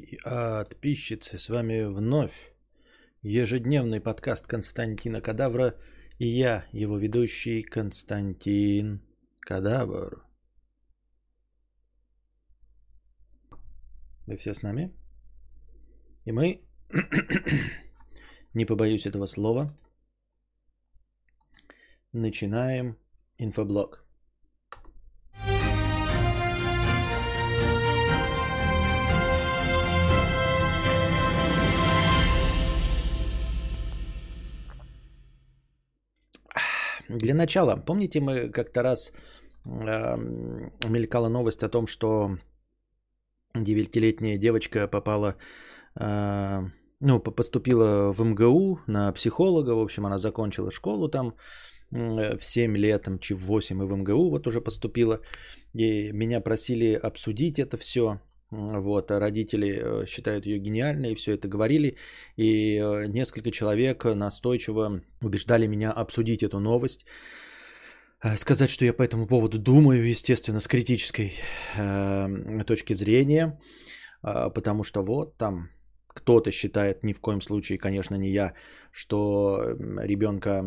подписчицы, с вами вновь ежедневный подкаст Константина Кадавра и я, его ведущий Константин Кадавр. Вы все с нами? И мы, не побоюсь этого слова, начинаем инфоблог. Для начала, помните, мы как-то раз э, мелькала новость о том, что девятилетняя девочка попала, э, ну, поступила в МГУ на психолога, в общем, она закончила школу там э, в 7 лет, там, в 8 и в МГУ вот уже поступила. И меня просили обсудить это все. Вот, а родители э, считают ее гениальной, и все это говорили. И э, несколько человек настойчиво убеждали меня обсудить эту новость. Э, сказать, что я по этому поводу думаю, естественно, с критической э, точки зрения. Э, потому что вот там кто-то считает, ни в коем случае, конечно, не я, что ребенка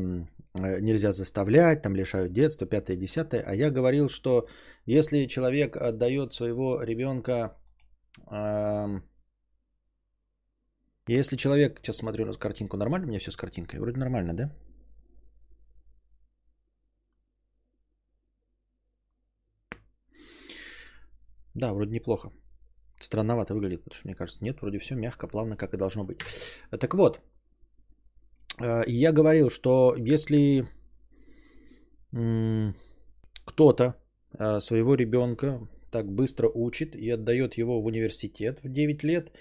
нельзя заставлять, там лишают детства, пятое, десятое. А я говорил, что если человек отдает своего ребенка если человек, сейчас смотрю на картинку, нормально у меня все с картинкой? Вроде нормально, да? Да, вроде неплохо. Странновато выглядит, потому что мне кажется, нет, вроде все мягко, плавно, как и должно быть. Так вот, э, я говорил, что если кто-то э, своего ребенка так быстро учит и отдает его в университет в 9 лет,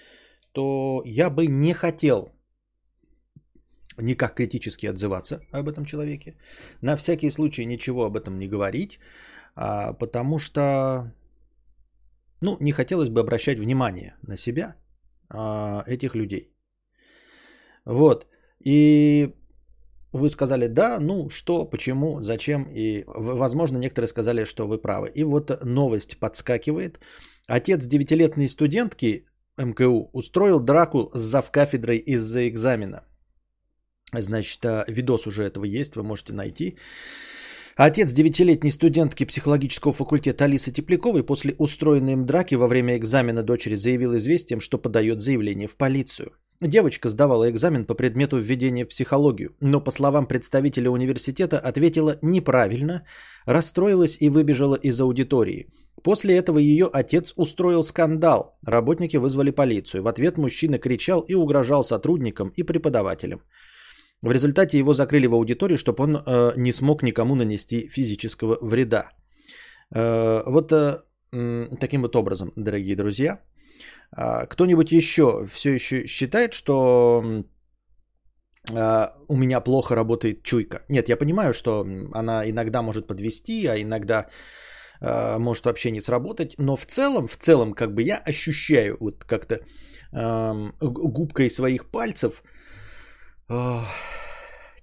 то я бы не хотел никак критически отзываться об этом человеке. На всякий случай ничего об этом не говорить, а, потому что ну, не хотелось бы обращать внимание на себя а, этих людей. Вот. И вы сказали да, ну что, почему, зачем, и возможно некоторые сказали, что вы правы. И вот новость подскакивает. Отец девятилетней студентки МКУ устроил драку с завкафедрой из-за экзамена. Значит, а, видос уже этого есть, вы можете найти. Отец девятилетней студентки психологического факультета Алисы Тепляковой после устроенной им драки во время экзамена дочери заявил известием, что подает заявление в полицию. Девочка сдавала экзамен по предмету введения в психологию, но, по словам представителя университета, ответила неправильно, расстроилась и выбежала из аудитории. После этого ее отец устроил скандал. Работники вызвали полицию. В ответ мужчина кричал и угрожал сотрудникам и преподавателям. В результате его закрыли в аудитории, чтобы он э, не смог никому нанести физического вреда. Э, вот э, таким вот образом, дорогие друзья, кто-нибудь еще все еще считает, что а, у меня плохо работает чуйка? Нет, я понимаю, что она иногда может подвести, а иногда а, может вообще не сработать, но в целом, в целом, как бы я ощущаю вот как-то губкой своих пальцев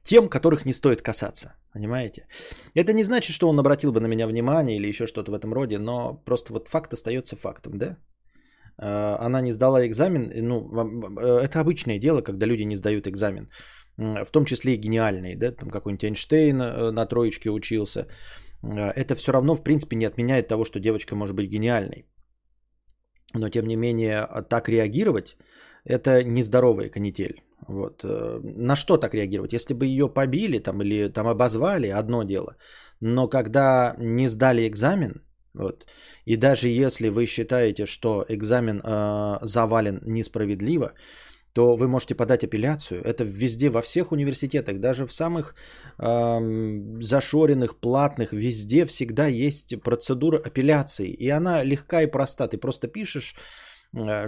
тем, которых не стоит касаться. Понимаете? Это не значит, что он обратил бы на меня внимание или еще что-то в этом роде, но просто вот факт остается фактом, да? Э, она не сдала экзамен, ну, э, это обычное дело, когда люди не сдают экзамен, в том числе и гениальные, да, там какой-нибудь Эйнштейн э, на троечке учился, это все равно, в принципе, не отменяет того, что девочка может быть гениальной. Но, тем не менее, так реагировать, это нездоровая канитель. Вот. На что так реагировать? Если бы ее побили там, или там обозвали, одно дело. Но когда не сдали экзамен, вот. И даже если вы считаете, что экзамен э, завален несправедливо, то вы можете подать апелляцию. Это везде, во всех университетах, даже в самых э, зашоренных, платных, везде всегда есть процедура апелляции. И она легка и проста. Ты просто пишешь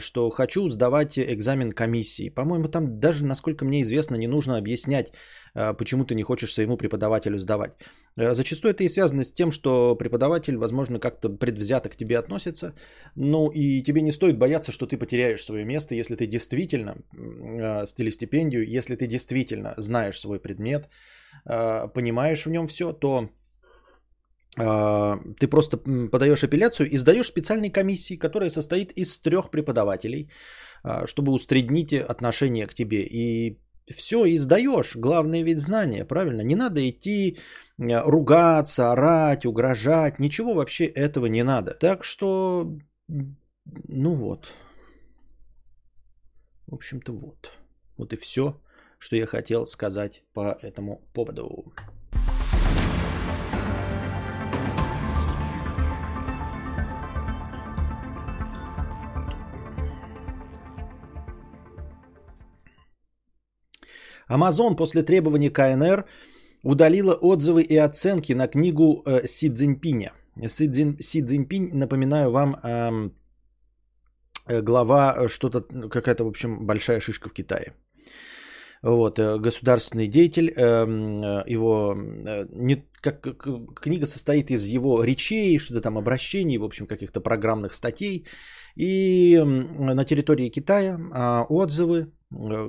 что хочу сдавать экзамен комиссии. По-моему, там даже, насколько мне известно, не нужно объяснять, э, почему ты не хочешь своему преподавателю сдавать. Э, зачастую это и связано с тем, что преподаватель, возможно, как-то предвзято к тебе относится. Ну и тебе не стоит бояться, что ты потеряешь свое место, если ты действительно, или стипендию, если ты действительно знаешь свой предмет, понимаешь в нем все, то ты просто подаешь апелляцию и сдаешь специальной комиссии, которая состоит из трех преподавателей, а, чтобы усреднить отношение к тебе. И все, и сдаешь. Главное ведь знание, правильно? Не надо идти ругаться, орать, угрожать. Ничего вообще этого не надо. Так что, ну вот. В общем-то вот. Вот и все, что я хотел сказать по этому поводу. Amazon после требований КНР удалила отзывы и оценки на книгу э, Си Цзиньпиня. Си, Цзин, Си Цзиньпинь, напоминаю вам, эм, э, глава э, что-то, какая-то, в общем, большая шишка в Китае. Вот, э, государственный деятель, эм, э, его не, как, книга состоит из его речей, что-то там обращений, в общем, каких-то программных статей. И на территории Китая а, отзывы,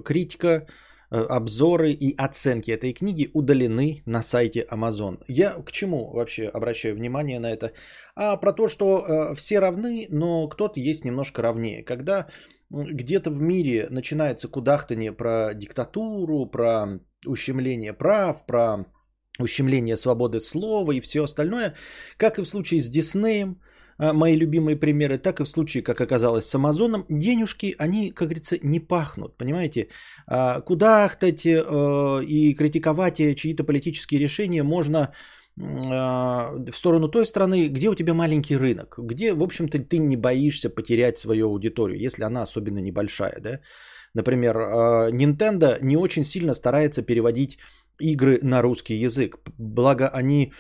критика, обзоры и оценки этой книги удалены на сайте Amazon. Я к чему вообще обращаю внимание на это? А про то, что э, все равны, но кто-то есть немножко равнее. Когда где-то в мире начинается кудахтание про диктатуру, про ущемление прав, про ущемление свободы слова и все остальное, как и в случае с Диснеем, мои любимые примеры, так и в случае, как оказалось с Амазоном, денежки, они, как говорится, не пахнут, понимаете? А, кудахтать э, и критиковать чьи-то политические решения можно а, в сторону той страны, где у тебя маленький рынок, где, в общем-то, ты не боишься потерять свою аудиторию, если она особенно небольшая, да? Например, Nintendo не очень сильно старается переводить игры на русский язык. Благо они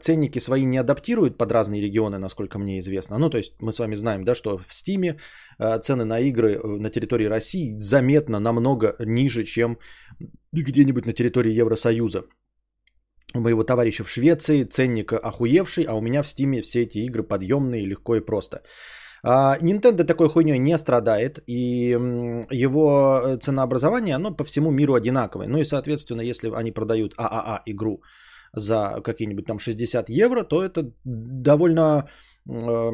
ценники свои не адаптируют под разные регионы, насколько мне известно. Ну, то есть мы с вами знаем, да, что в Стиме э, цены на игры э, на территории России заметно намного ниже, чем где-нибудь на территории Евросоюза. У моего товарища в Швеции ценник охуевший, а у меня в Стиме все эти игры подъемные, легко и просто. А, Nintendo такой хуйней не страдает, и его ценообразование, оно по всему миру одинаковое. Ну и, соответственно, если они продают ААА игру за какие-нибудь там 60 евро, то это довольно э,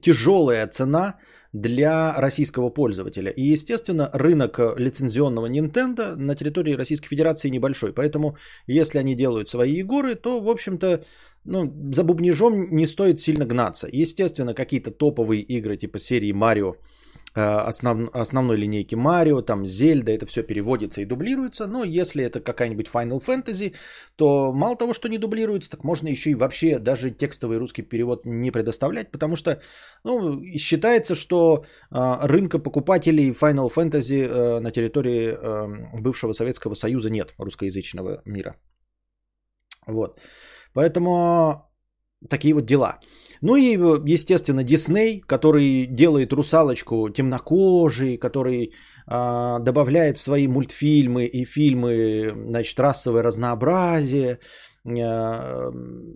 тяжелая цена для российского пользователя. И, естественно, рынок лицензионного Nintendo на территории Российской Федерации небольшой. Поэтому, если они делают свои игры, то, в общем-то, ну, за бубнижом не стоит сильно гнаться. Естественно, какие-то топовые игры типа серии Марио, э, основ, основной линейки Марио, там Зельда, это все переводится и дублируется. Но если это какая-нибудь Final Fantasy, то мало того, что не дублируется, так можно еще и вообще даже текстовый русский перевод не предоставлять, потому что ну, считается, что э, рынка покупателей Final Fantasy э, на территории э, бывшего Советского Союза нет русскоязычного мира. Вот. Поэтому такие вот дела. Ну и, естественно, Дисней, который делает русалочку темнокожей, который э, добавляет в свои мультфильмы и фильмы, значит, расовое разнообразие, э,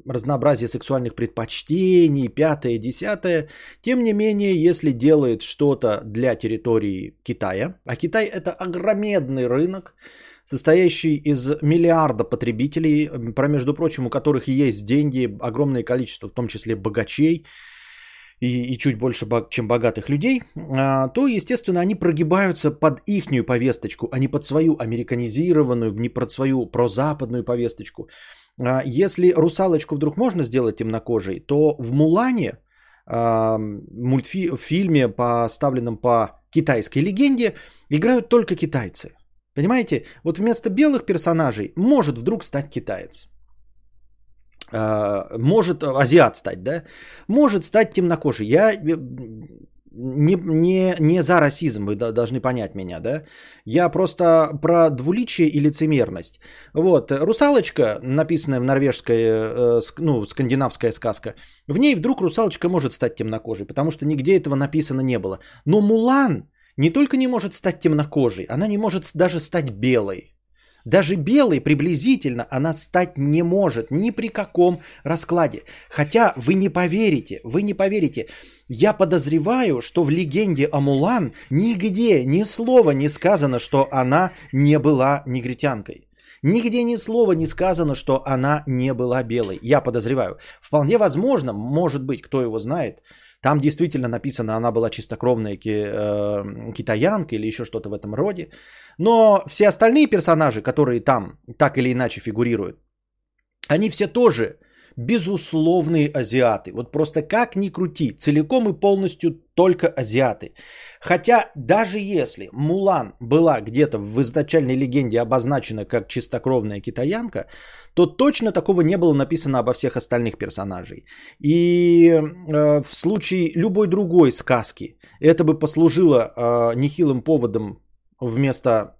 разнообразие сексуальных предпочтений, пятое, десятое. Тем не менее, если делает что-то для территории Китая, а Китай это огромный рынок, состоящий из миллиарда потребителей, про, между прочим, у которых есть деньги, огромное количество, в том числе богачей, и, и чуть больше, чем богатых людей, а, то, естественно, они прогибаются под ихнюю повесточку, а не под свою американизированную, не под свою прозападную повесточку. А, если русалочку вдруг можно сделать темнокожей, то в Мулане, а, мультфильме, поставленном по китайской легенде, играют только китайцы. Понимаете? Вот вместо белых персонажей может вдруг стать китаец. А, может азиат стать, да? Может стать темнокожий. Я э, не, не, не за расизм, вы должны понять меня, да? Я просто про двуличие и лицемерность. Вот, русалочка, написанная в норвежской, э, ну, скандинавская сказка, в ней вдруг русалочка может стать темнокожей, потому что нигде этого написано не было. Но Мулан не только не может стать темнокожей, она не может даже стать белой. Даже белой приблизительно она стать не может ни при каком раскладе. Хотя вы не поверите, вы не поверите. Я подозреваю, что в легенде о Мулан нигде ни слова не сказано, что она не была негритянкой. Нигде ни слова не сказано, что она не была белой. Я подозреваю. Вполне возможно, может быть, кто его знает, там действительно написано, она была чистокровная ки, э, китаянка или еще что-то в этом роде. Но все остальные персонажи, которые там так или иначе фигурируют, они все тоже безусловные азиаты. Вот просто как ни крути, целиком и полностью только азиаты. Хотя даже если Мулан была где-то в изначальной легенде обозначена как чистокровная китаянка, то точно такого не было написано обо всех остальных персонажей. И э, в случае любой другой сказки это бы послужило э, нехилым поводом вместо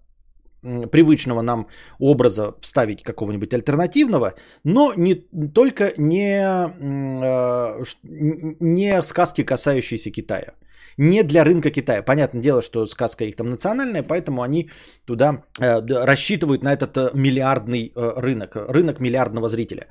привычного нам образа ставить какого-нибудь альтернативного, но не только не, э, не сказки, касающиеся Китая. Не для рынка Китая. Понятное дело, что сказка их там национальная, поэтому они туда э, рассчитывают на этот э, миллиардный рынок, рынок миллиардного зрителя.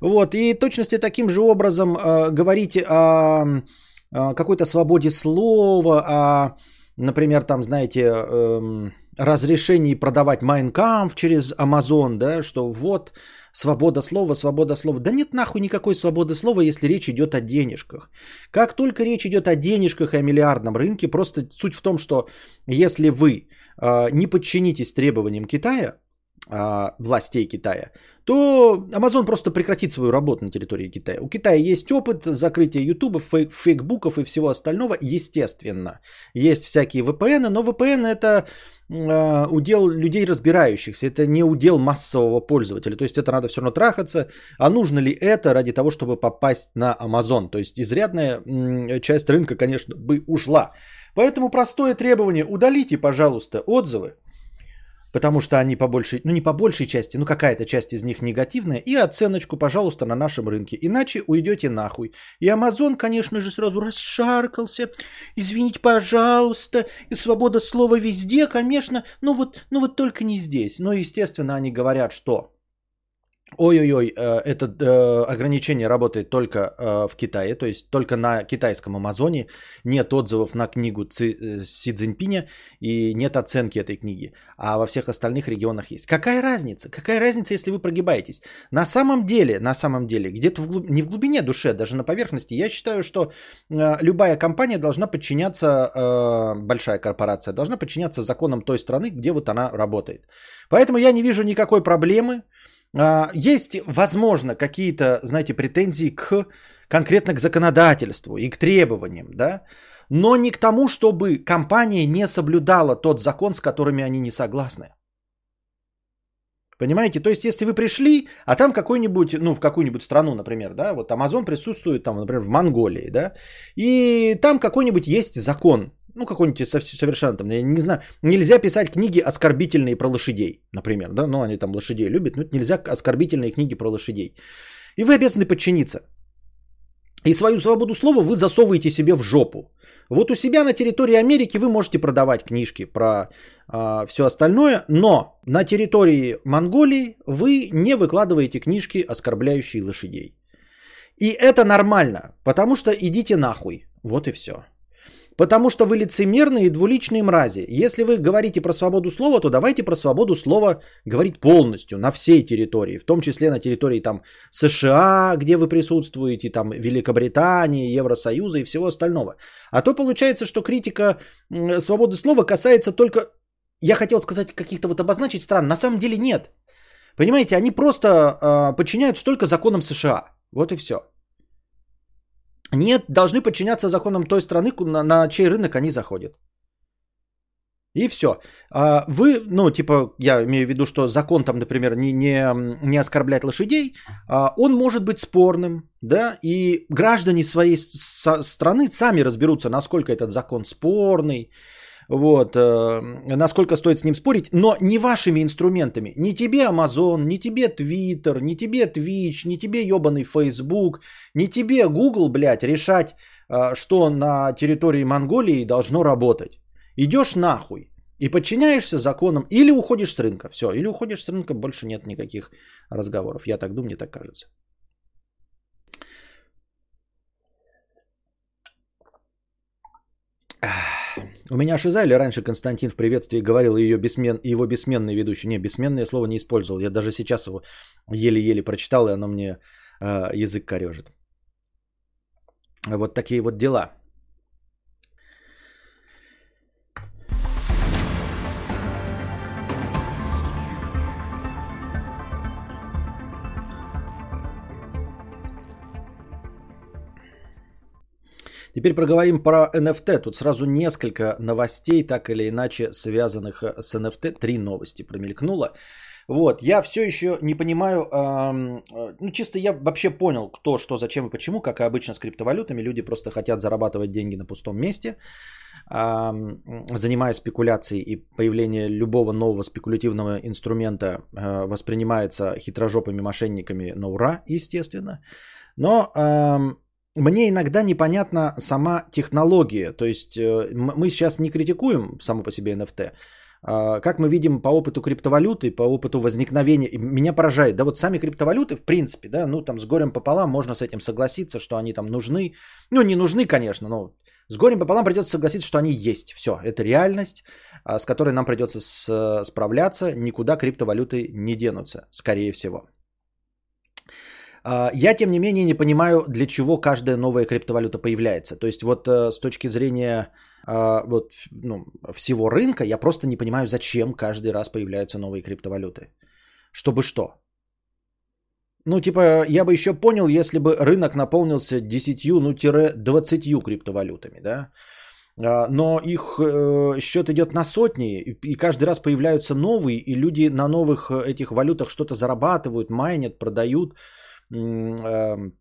Вот, и точности таким же образом говорить о какой-то свободе слова, о, например, там, знаете, эм, разрешении продавать Майнкамп через Amazon, да, что вот свобода слова, свобода слова. Да нет нахуй никакой свободы слова, если речь идет о денежках. Как только речь идет о денежках и о миллиардном рынке, просто суть в том, что если вы э, не подчинитесь требованиям Китая, э, властей Китая, то Amazon просто прекратит свою работу на территории Китая. У Китая есть опыт закрытия фейк, фейкбуков и всего остального, естественно. Есть всякие VPN, но VPN это э, удел людей разбирающихся, это не удел массового пользователя. То есть это надо все равно трахаться. А нужно ли это ради того, чтобы попасть на Amazon? То есть изрядная часть рынка, конечно, бы ушла. Поэтому простое требование, удалите, пожалуйста, отзывы потому что они по большей, ну не по большей части, ну какая-то часть из них негативная, и оценочку, пожалуйста, на нашем рынке, иначе уйдете нахуй. И Амазон, конечно же, сразу расшаркался, извините, пожалуйста, и свобода слова везде, конечно, ну вот, ну вот только не здесь. Но, естественно, они говорят, что Ой-ой-ой, э, это э, ограничение работает только э, в Китае, то есть только на китайском Амазоне. Нет отзывов на книгу Си Цзиньпиня и нет оценки этой книги. А во всех остальных регионах есть. Какая разница? Какая разница, если вы прогибаетесь? На самом деле, на самом деле, где-то в глуб... не в глубине души, даже на поверхности, я считаю, что любая компания должна подчиняться, большая корпорация должна подчиняться законам той страны, где вот она работает. Поэтому я не вижу никакой проблемы а, есть, возможно, какие-то, знаете, претензии к конкретно к законодательству и к требованиям, да, но не к тому, чтобы компания не соблюдала тот закон, с которыми они не согласны. Понимаете? То есть, если вы пришли, а там какой-нибудь, ну, в какую-нибудь страну, например, да, вот Amazon присутствует там, например, в Монголии, да, и там какой-нибудь есть закон, ну, какой-нибудь совершенно там, я не знаю, нельзя писать книги оскорбительные про лошадей, например, да, ну, они там лошадей любят, но нельзя оскорбительные книги про лошадей. И вы обязаны подчиниться. И свою свободу слова вы засовываете себе в жопу. Вот у себя на территории Америки вы можете продавать книжки про э, все остальное, но на территории Монголии вы не выкладываете книжки, оскорбляющие лошадей. И это нормально, потому что идите нахуй. Вот и все. Потому что вы лицемерные и двуличные мрази. Если вы говорите про свободу слова, то давайте про свободу слова говорить полностью, на всей территории, в том числе на территории там США, где вы присутствуете, там Великобритании, Евросоюза и всего остального. А то получается, что критика свободы слова касается только, я хотел сказать, каких-то вот обозначить стран, на самом деле нет. Понимаете, они просто э, подчиняются только законам США. Вот и все. Нет, должны подчиняться законам той страны, на, на чей рынок они заходят. И все. А вы, ну, типа, я имею в виду, что закон там, например, не, не, не оскорблять лошадей, а он может быть спорным, да, и граждане своей страны сами разберутся, насколько этот закон спорный, вот, э, насколько стоит с ним спорить, но не вашими инструментами. Не тебе Amazon, не тебе Twitter, не тебе Twitch, не тебе ебаный Facebook, не тебе Google, блядь, решать, э, что на территории Монголии должно работать. Идешь нахуй и подчиняешься законам или уходишь с рынка. Все, или уходишь с рынка, больше нет никаких разговоров. Я так думаю, мне так кажется. У меня шиза или раньше Константин в приветствии говорил ее бессмен, его бессменный ведущий? Не, бессменное слово не использовал. Я даже сейчас его еле-еле прочитал, и оно мне э, язык корежит. Вот такие вот дела. Теперь проговорим про NFT. Тут сразу несколько новостей, так или иначе связанных э, с NFT. Три новости промелькнуло. Вот, я все еще не понимаю, эм, ну чисто я вообще понял, кто, что, зачем и почему, как и обычно с криптовалютами, люди просто хотят зарабатывать деньги на пустом месте, эм, занимаясь спекуляцией и появление любого нового спекулятивного инструмента э, воспринимается хитрожопыми мошенниками на ура, естественно. Но мне иногда непонятна сама технология. То есть э, мы сейчас не критикуем само по себе NFT. А, как мы видим по опыту криптовалюты, по опыту возникновения, меня поражает, да вот сами криптовалюты, в принципе, да, ну там с горем пополам можно с этим согласиться, что они там нужны. Ну не нужны, конечно, но с горем пополам придется согласиться, что они есть. Все, это реальность, а, с которой нам придется справляться, никуда криптовалюты не денутся, скорее всего. А, я, тем не менее, не понимаю, для чего каждая новая криптовалюта появляется. То есть вот э, с точки зрения а, вот, ну, всего рынка, я просто не понимаю, зачем каждый раз появляются новые криптовалюты. Чтобы что? Ну, типа, я бы еще понял, если бы рынок наполнился 10, ну, 20 криптовалютами, да? А, но их э, счет идет на сотни, и каждый раз появляются новые, и люди на новых э, этих валютах что-то зарабатывают, майнят, продают. Эм,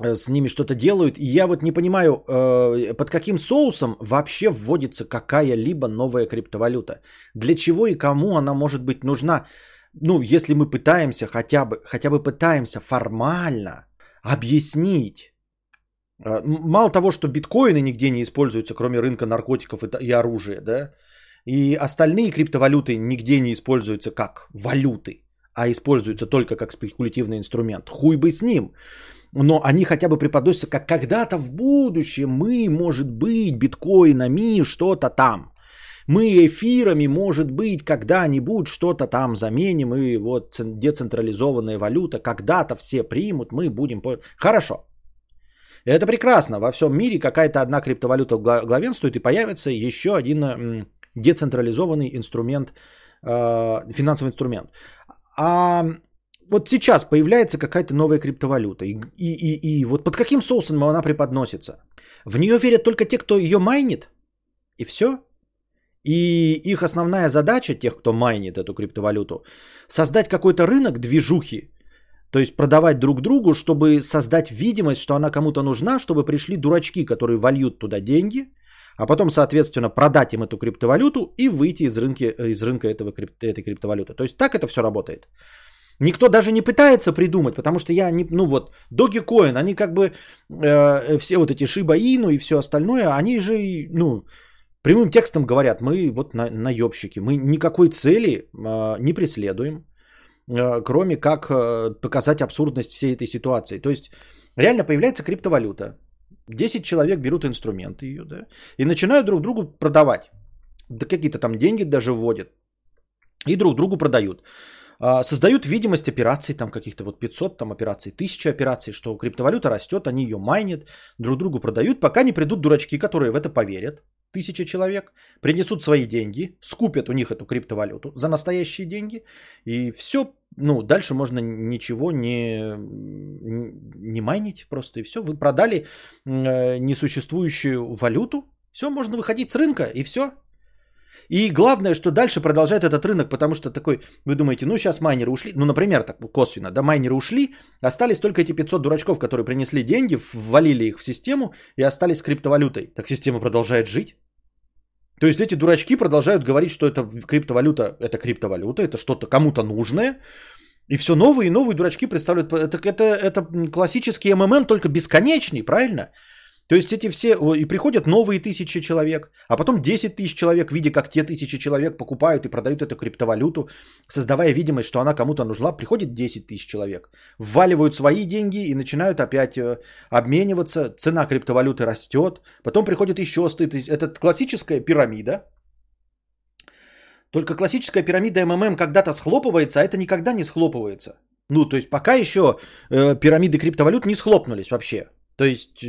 э, с ними что-то делают. И я вот не понимаю, э, под каким соусом вообще вводится какая-либо новая криптовалюта. Для чего и кому она может быть нужна? Ну, если мы пытаемся хотя бы, хотя бы пытаемся формально объяснить. Э, мало того, что биткоины нигде не используются, кроме рынка наркотиков и оружия, да, и остальные криптовалюты нигде не используются как валюты а используются только как спекулятивный инструмент. Хуй бы с ним. Но они хотя бы преподносятся как когда-то в будущем мы, может быть, биткоинами что-то там. Мы эфирами, может быть, когда-нибудь что-то там заменим, и вот децентрализованная валюта, когда-то все примут, мы будем... Хорошо. Это прекрасно. Во всем мире какая-то одна криптовалюта главенствует, и появится еще один децентрализованный инструмент, э, финансовый инструмент. А вот сейчас появляется какая-то новая криптовалюта. И, и, и, и вот под каким соусом она преподносится? В нее верят только те, кто ее майнит. И все. И их основная задача, тех, кто майнит эту криптовалюту, создать какой-то рынок движухи, то есть продавать друг другу, чтобы создать видимость, что она кому-то нужна, чтобы пришли дурачки, которые вольют туда деньги, а потом, соответственно, продать им эту криптовалюту и выйти из рынка, из рынка этого, этой криптовалюты. То есть так это все работает. Никто даже не пытается придумать, потому что я не, ну вот, Dogecoin, они как бы э, все вот эти Shiba Inu и все остальное, они же, ну, прямым текстом говорят, мы вот на, наебщики, мы никакой цели э, не преследуем, э, кроме как э, показать абсурдность всей этой ситуации. То есть реально появляется криптовалюта, 10 человек берут инструменты ее, да, и начинают друг другу продавать. Да какие-то там деньги даже вводят. И друг другу продают. А, создают видимость операций, там каких-то вот 500 там операций, 1000 операций, что криптовалюта растет, они ее майнят, друг другу продают, пока не придут дурачки, которые в это поверят. Тысяча человек принесут свои деньги, скупят у них эту криптовалюту за настоящие деньги, и все, ну, дальше можно ничего не, не майнить просто, и все. Вы продали э, несуществующую валюту, все, можно выходить с рынка, и все, и главное, что дальше продолжает этот рынок, потому что такой, вы думаете, ну сейчас майнеры ушли, ну, например, так косвенно, да, майнеры ушли, остались только эти 500 дурачков, которые принесли деньги, ввалили их в систему и остались с криптовалютой. Так система продолжает жить. То есть эти дурачки продолжают говорить, что это криптовалюта, это криптовалюта, это что-то кому-то нужное. И все новые и новые дурачки представляют. Это, это, это классический МММ, только бесконечный, правильно? То есть эти все, и приходят новые тысячи человек, а потом 10 тысяч человек, видя, как те тысячи человек покупают и продают эту криптовалюту, создавая видимость, что она кому-то нужна, приходит 10 тысяч человек, вваливают свои деньги и начинают опять э, обмениваться, цена криптовалюты растет, потом приходит еще 100 тысяч. Это классическая пирамида, только классическая пирамида МММ когда-то схлопывается, а это никогда не схлопывается. Ну, то есть пока еще э, пирамиды криптовалют не схлопнулись вообще. То есть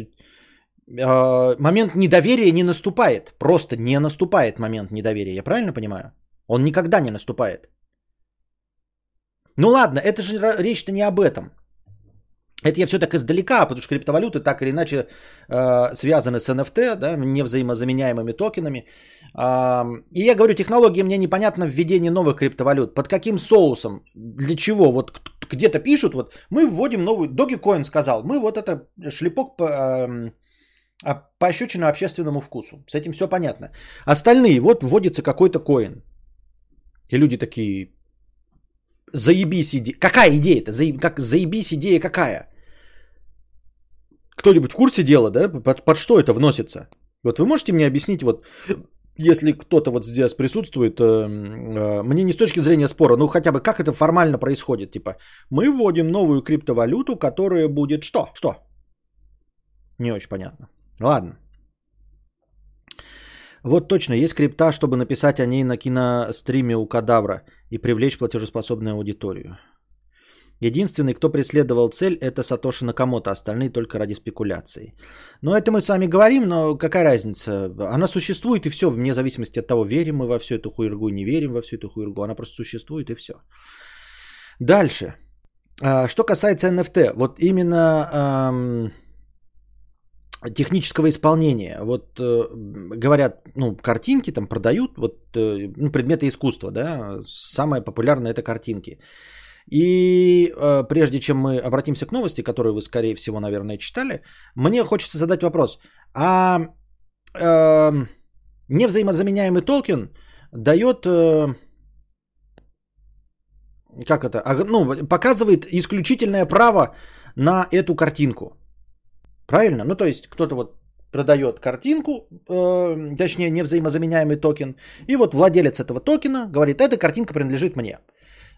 момент недоверия не наступает. Просто не наступает момент недоверия. Я правильно понимаю? Он никогда не наступает. Ну ладно, это же речь-то не об этом. Это я все так издалека, потому что криптовалюты так или иначе э, связаны с NFT, да, невзаимозаменяемыми токенами. Э, и я говорю, технология мне непонятна введение новых криптовалют. Под каким соусом? Для чего? Вот где-то пишут, вот мы вводим новую... Dogecoin сказал, мы вот это шлепок по, э, пощечину общественному вкусу. С этим все понятно. Остальные, вот вводится какой-то коин. И люди такие, заебись идея. Какая идея-то? Заеб... Как заебись идея какая? Кто-нибудь в курсе дела, да? Под, под что это вносится? Вот вы можете мне объяснить, вот если кто-то вот здесь присутствует, э, э, мне не с точки зрения спора, ну хотя бы как это формально происходит, типа мы вводим новую криптовалюту, которая будет что? Что? Не очень понятно. Ладно. Вот точно, есть крипта, чтобы написать о ней на киностриме у кадавра и привлечь платежеспособную аудиторию. Единственный, кто преследовал цель, это Сатоши Накамото, остальные только ради спекуляций. Но это мы с вами говорим, но какая разница? Она существует и все, вне зависимости от того, верим мы во всю эту хуйргу, не верим во всю эту хуйргу. Она просто существует и все. Дальше. А, что касается NFT, вот именно эм, технического исполнения. Вот э, говорят, ну, картинки там продают, вот э, ну, предметы искусства, да, самое популярное это картинки. И э, прежде чем мы обратимся к новости, которую вы, скорее всего, наверное, читали, мне хочется задать вопрос. А э, невзаимозаменяемый токен дает... Э, как это? Ну, показывает исключительное право на эту картинку. Правильно? Ну, то есть кто-то вот продает картинку, э, точнее, невзаимозаменяемый токен, и вот владелец этого токена говорит, эта картинка принадлежит мне.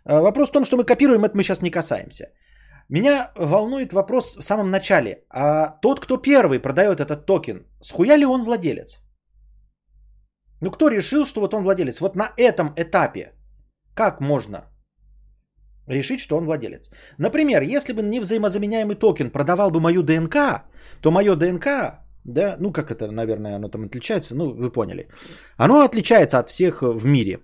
Э, вопрос в том, что мы копируем, это мы сейчас не касаемся. Меня волнует вопрос в самом начале. А тот, кто первый продает этот токен, схуя ли он владелец? Ну, кто решил, что вот он владелец? Вот на этом этапе как можно решить, что он владелец? Например, если бы невзаимозаменяемый токен продавал бы мою ДНК, то мое ДНК, да, ну как это, наверное, оно там отличается, ну вы поняли. Оно отличается от всех в мире.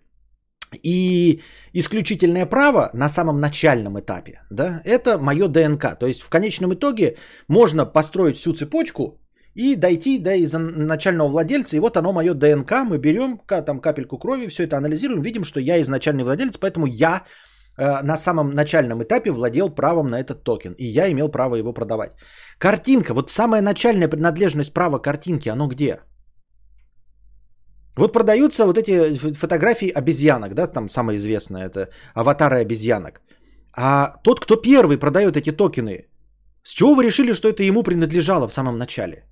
И исключительное право на самом начальном этапе, да, это мое ДНК. То есть в конечном итоге можно построить всю цепочку и дойти до изначального владельца. И вот оно мое ДНК, мы берем там капельку крови, все это анализируем, видим, что я изначальный владелец, поэтому я э, на самом начальном этапе владел правом на этот токен. И я имел право его продавать. Картинка, вот самая начальная принадлежность права картинки, оно где? Вот продаются вот эти фотографии обезьянок, да, там самое известное, это аватары обезьянок. А тот, кто первый продает эти токены, с чего вы решили, что это ему принадлежало в самом начале?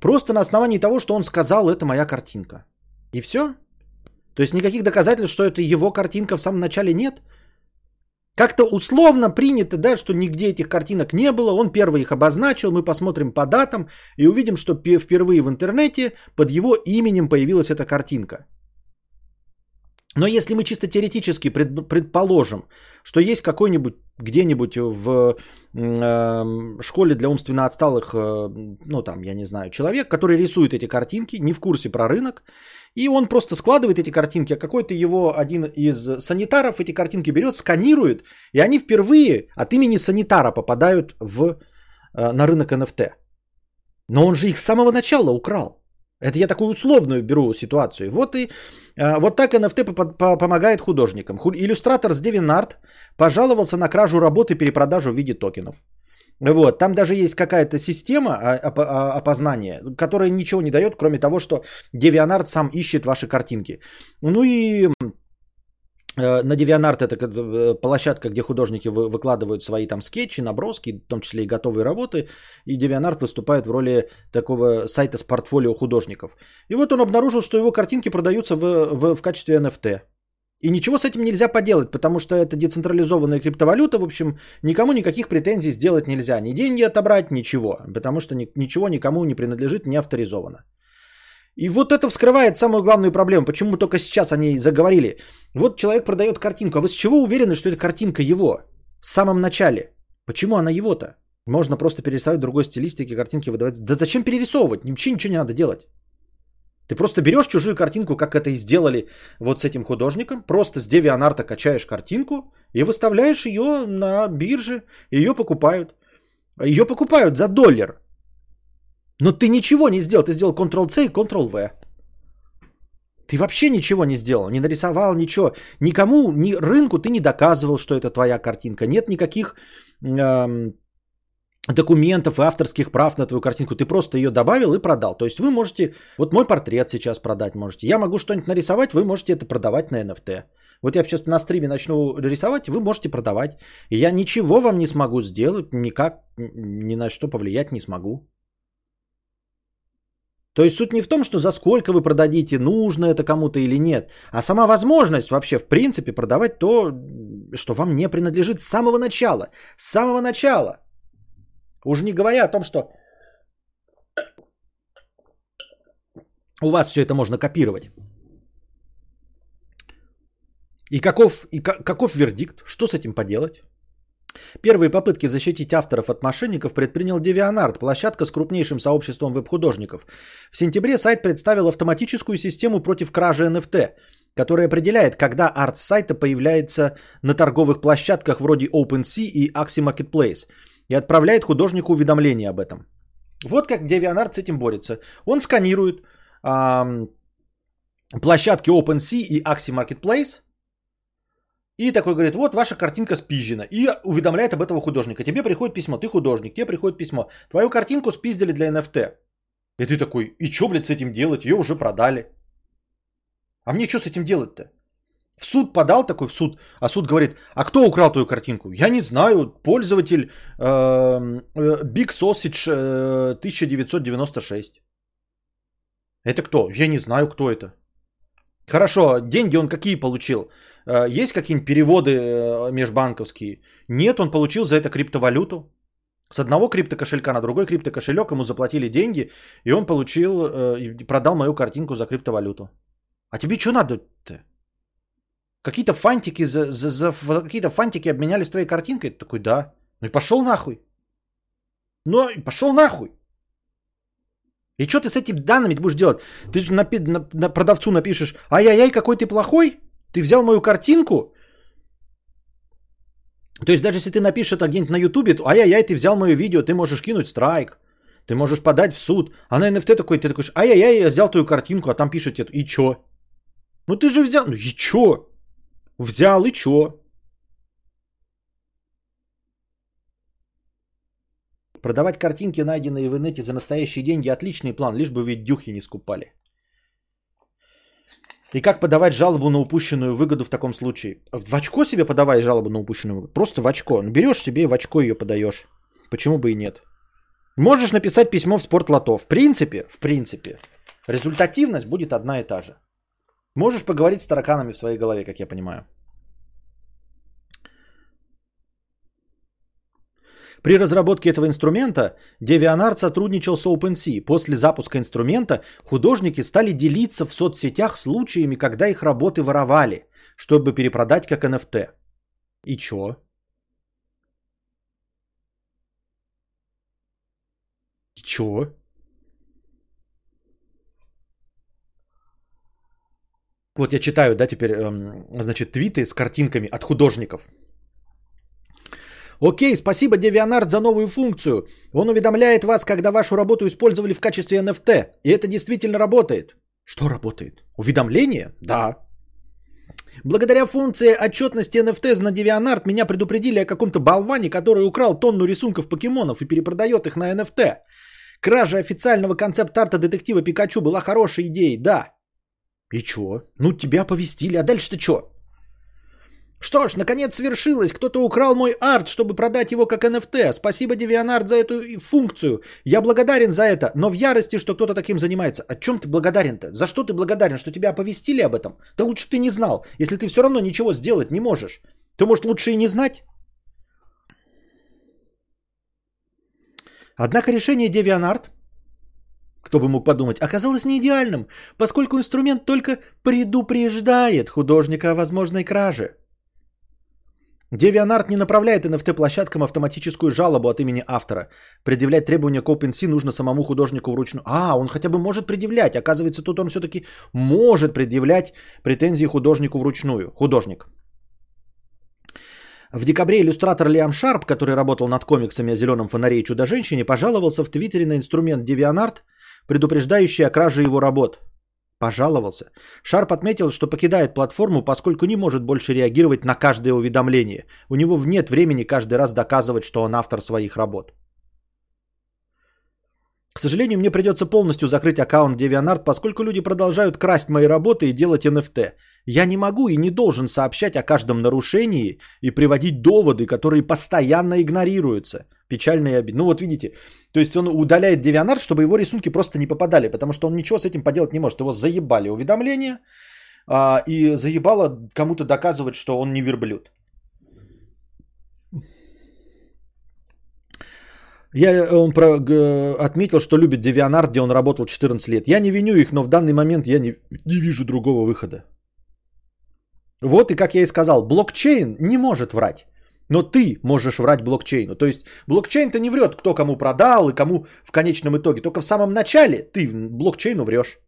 Просто на основании того, что он сказал, это моя картинка. И все? То есть никаких доказательств, что это его картинка в самом начале нет? Как-то условно принято, да, что нигде этих картинок не было. Он первый их обозначил. Мы посмотрим по датам и увидим, что впервые в интернете под его именем появилась эта картинка. Но если мы чисто теоретически предположим, что есть какой-нибудь где-нибудь в э, школе для умственно отсталых, э, ну там, я не знаю, человек, который рисует эти картинки, не в курсе про рынок, и он просто складывает эти картинки, а какой-то его один из санитаров эти картинки берет, сканирует, и они впервые от имени санитара попадают в, э, на рынок NFT. Но он же их с самого начала украл. Это я такую условную беру ситуацию. Вот и э, вот так NFT помогает художникам. Иллюстратор с DeviantArt пожаловался на кражу работы и перепродажу в виде токенов. Вот, там даже есть какая-то система опознания, которая ничего не дает, кроме того, что DeviantArt сам ищет ваши картинки. Ну и на DeviantArt это э, площадка, где художники выкладывают свои там скетчи, наброски, в том числе и готовые работы. И DeviantArt выступает в роли такого сайта с портфолио художников. И вот он обнаружил, что его картинки продаются в, в, в качестве NFT. И ничего с этим нельзя поделать, потому что это децентрализованная криптовалюта. В общем, никому никаких претензий сделать нельзя. Ни деньги отобрать, ничего. Потому что ни, ничего никому не принадлежит, не авторизовано. И вот это вскрывает самую главную проблему. Почему только сейчас они заговорили? Вот человек продает картинку. А вы с чего уверены, что эта картинка его? В самом начале. Почему она его-то? Можно просто перерисовать другой стилистике, картинки выдавать. Да зачем перерисовывать? Вообще ничего не надо делать. Ты просто берешь чужую картинку, как это и сделали вот с этим художником, просто с DeviantArt качаешь картинку и выставляешь ее на бирже, ее покупают. Ее покупают за доллар. Но ты ничего не сделал. Ты сделал Ctrl-C и Ctrl-V. Ты вообще ничего не сделал, не нарисовал ничего. Никому, ни рынку ты не доказывал, что это твоя картинка. Нет никаких эм, документов и авторских прав на твою картинку. Ты просто ее добавил и продал. То есть вы можете, вот мой портрет сейчас продать можете. Я могу что-нибудь нарисовать, вы можете это продавать на NFT. Вот я сейчас на стриме начну рисовать, вы можете продавать. Я ничего вам не смогу сделать, никак, ни на что повлиять не смогу. То есть суть не в том, что за сколько вы продадите, нужно это кому-то или нет, а сама возможность вообще в принципе продавать то, что вам не принадлежит с самого начала. С самого начала. Уже не говоря о том, что у вас все это можно копировать. И каков, и каков вердикт? Что с этим поделать? Первые попытки защитить авторов от мошенников предпринял DeviantArt, площадка с крупнейшим сообществом веб-художников. В сентябре сайт представил автоматическую систему против кражи NFT, которая определяет, когда арт сайта появляется на торговых площадках вроде OpenSea и Axie Marketplace и отправляет художнику уведомление об этом. Вот как DeviantArt с этим борется. Он сканирует эм, площадки OpenSea и Axie Marketplace – и такой говорит, вот ваша картинка спизжена. И уведомляет об этого художника. Тебе приходит письмо, ты художник, тебе приходит письмо. Твою картинку спиздили для NFT. И ты такой, и что, блядь, с этим делать? Ее уже продали. А мне что с этим делать-то? В суд подал такой в суд, а суд говорит, а кто украл твою картинку? Я не знаю, пользователь э, э, Big Sausage 1996. Э, это кто? Я не знаю, кто это. Хорошо, деньги он какие получил? Э, есть какие-нибудь переводы э, межбанковские? Нет, он получил за это криптовалюту. С одного криптокошелька на другой криптокошелек ему заплатили деньги, и он получил, э, продал мою картинку за криптовалюту. А тебе что надо-то? Какие-то фантики, за, за, за какие-то фантики обменялись твоей картинкой? Ты такой, да. Ну и пошел нахуй. Ну и пошел нахуй. И что ты с этими данными будешь делать? Ты же на, на, на продавцу напишешь, ай-яй-яй, какой ты плохой? Ты взял мою картинку? То есть даже если ты напишешь это где-нибудь на ютубе, то ай-яй-яй, ты взял мое видео, ты можешь кинуть страйк. Ты можешь подать в суд. А на NFT такой, ты такой, ай-яй-яй, я взял твою картинку, а там пишете, и чё? Ну ты же взял, ну и чё? Взял и чё? Продавать картинки, найденные в инете за настоящие деньги, отличный план, лишь бы ведь дюхи не скупали. И как подавать жалобу на упущенную выгоду в таком случае? В очко себе подавай жалобу на упущенную выгоду. Просто в очко. Ну, берешь себе и в очко ее подаешь. Почему бы и нет? Можешь написать письмо в спортлото. В принципе, в принципе, результативность будет одна и та же. Можешь поговорить с тараканами в своей голове, как я понимаю. При разработке этого инструмента DeviantArt сотрудничал с OpenSea. После запуска инструмента художники стали делиться в соцсетях случаями, когда их работы воровали, чтобы перепродать как NFT. И чё? И чё? Вот я читаю, да, теперь, эм, значит, твиты с картинками от художников. Окей, спасибо, DeviantArt, за новую функцию. Он уведомляет вас, когда вашу работу использовали в качестве NFT. И это действительно работает. Что работает? Уведомление? Да. Благодаря функции отчетности NFT на DeviantArt меня предупредили о каком-то болване, который украл тонну рисунков покемонов и перепродает их на NFT. Кража официального концепт-арта детектива Пикачу была хорошей идеей, да. И чё? Ну тебя оповестили, а дальше-то чё? Что ж, наконец свершилось. Кто-то украл мой арт, чтобы продать его как NFT. Спасибо, DeviantArt, за эту функцию. Я благодарен за это, но в ярости, что кто-то таким занимается. О чем ты благодарен-то? За что ты благодарен? Что тебя оповестили об этом? Да лучше ты не знал. Если ты все равно ничего сделать не можешь, то может лучше и не знать? Однако решение DeviantArt, кто бы мог подумать, оказалось не идеальным, поскольку инструмент только предупреждает художника о возможной краже. DeviantArt не направляет NFT-площадкам автоматическую жалобу от имени автора. Предъявлять требования к OpenSea нужно самому художнику вручную. А, он хотя бы может предъявлять. Оказывается, тут он все-таки может предъявлять претензии художнику вручную. Художник. В декабре иллюстратор Лиам Шарп, который работал над комиксами о зеленом фонаре и чудо-женщине, пожаловался в Твиттере на инструмент DeviantArt, предупреждающий о краже его работ. Пожаловался. Шарп отметил, что покидает платформу, поскольку не может больше реагировать на каждое уведомление. У него нет времени каждый раз доказывать, что он автор своих работ. К сожалению, мне придется полностью закрыть аккаунт DeviantArt, поскольку люди продолжают красть мои работы и делать NFT. Я не могу и не должен сообщать о каждом нарушении и приводить доводы, которые постоянно игнорируются. Печально и обидно. Ну вот видите, то есть он удаляет DeviantArt, чтобы его рисунки просто не попадали, потому что он ничего с этим поделать не может. Его заебали уведомления а, и заебало кому-то доказывать, что он не верблюд. Я, он про, г, отметил, что любит DeviantArt, где он работал 14 лет. Я не виню их, но в данный момент я не, не вижу другого выхода. Вот и как я и сказал, блокчейн не может врать. Но ты можешь врать блокчейну. То есть блокчейн-то не врет, кто кому продал и кому в конечном итоге. Только в самом начале ты блокчейну врешь.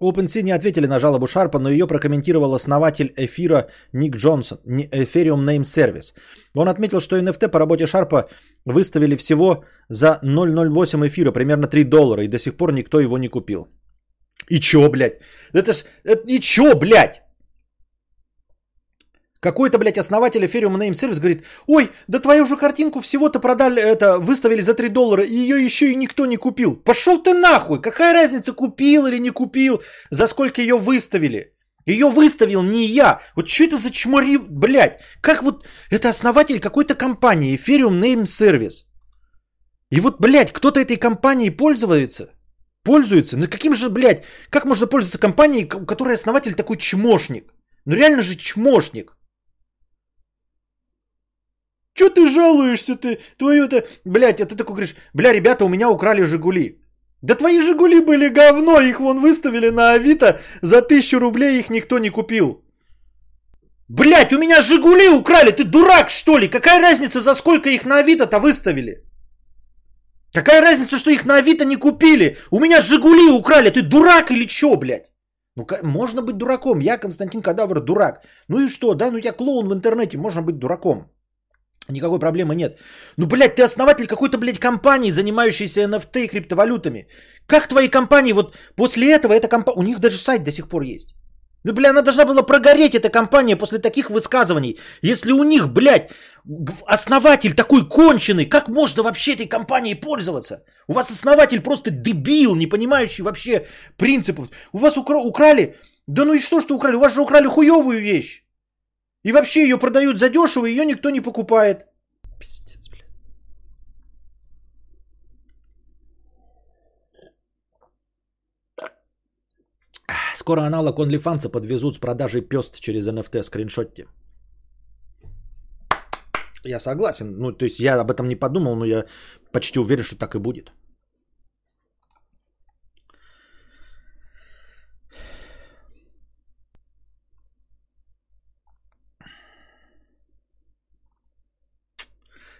OpenSea не ответили на жалобу Шарпа, но ее прокомментировал основатель эфира Ник Джонсон, Ethereum Name Service. Он отметил, что NFT по работе Шарпа выставили всего за 0,08 эфира, примерно 3 доллара, и до сих пор никто его не купил. И чё, блядь? Это ж... Это... И чё, блядь? Какой-то, блядь, основатель Ethereum Name Service говорит, ой, да твою же картинку всего-то продали, это, выставили за 3 доллара, и ее еще и никто не купил. Пошел ты нахуй, какая разница, купил или не купил, за сколько ее выставили. Ее выставил не я. Вот что это за чмори, блядь? Как вот, это основатель какой-то компании, Ethereum Name Service. И вот, блядь, кто-то этой компанией пользуется. Пользуется. Ну каким же, блядь, как можно пользоваться компанией, у которой основатель такой чмошник? Ну реально же чмошник. Че ты жалуешься ты? Твою-то... Блядь, а ты такой говоришь, бля, ребята, у меня украли Жигули. Да твои Жигули были говно, их вон выставили на Авито, за тысячу рублей их никто не купил. Блять, у меня Жигули украли, ты дурак что ли? Какая разница, за сколько их на Авито-то выставили? Какая разница, что их на Авито не купили? У меня Жигули украли, ты дурак или чё, блядь? Ну, можно быть дураком, я Константин Кадавр дурак. Ну и что, да, ну я клоун в интернете, можно быть дураком. Никакой проблемы нет. Ну, блядь, ты основатель какой-то, блядь, компании, занимающейся NFT и криптовалютами. Как твои компании, вот после этого эта компания... У них даже сайт до сих пор есть. Ну, бля, она должна была прогореть, эта компания, после таких высказываний. Если у них, блядь, основатель такой конченый, как можно вообще этой компанией пользоваться? У вас основатель просто дебил, не понимающий вообще принципов. У вас укра- украли... Да ну и что, что украли? У вас же украли хуевую вещь. И вообще ее продают задешево, ее никто не покупает. Пиздец, блядь. Скоро аналог OnlyFans подвезут с продажей пест через NFT скриншотте. Я согласен. Ну, то есть я об этом не подумал, но я почти уверен, что так и будет.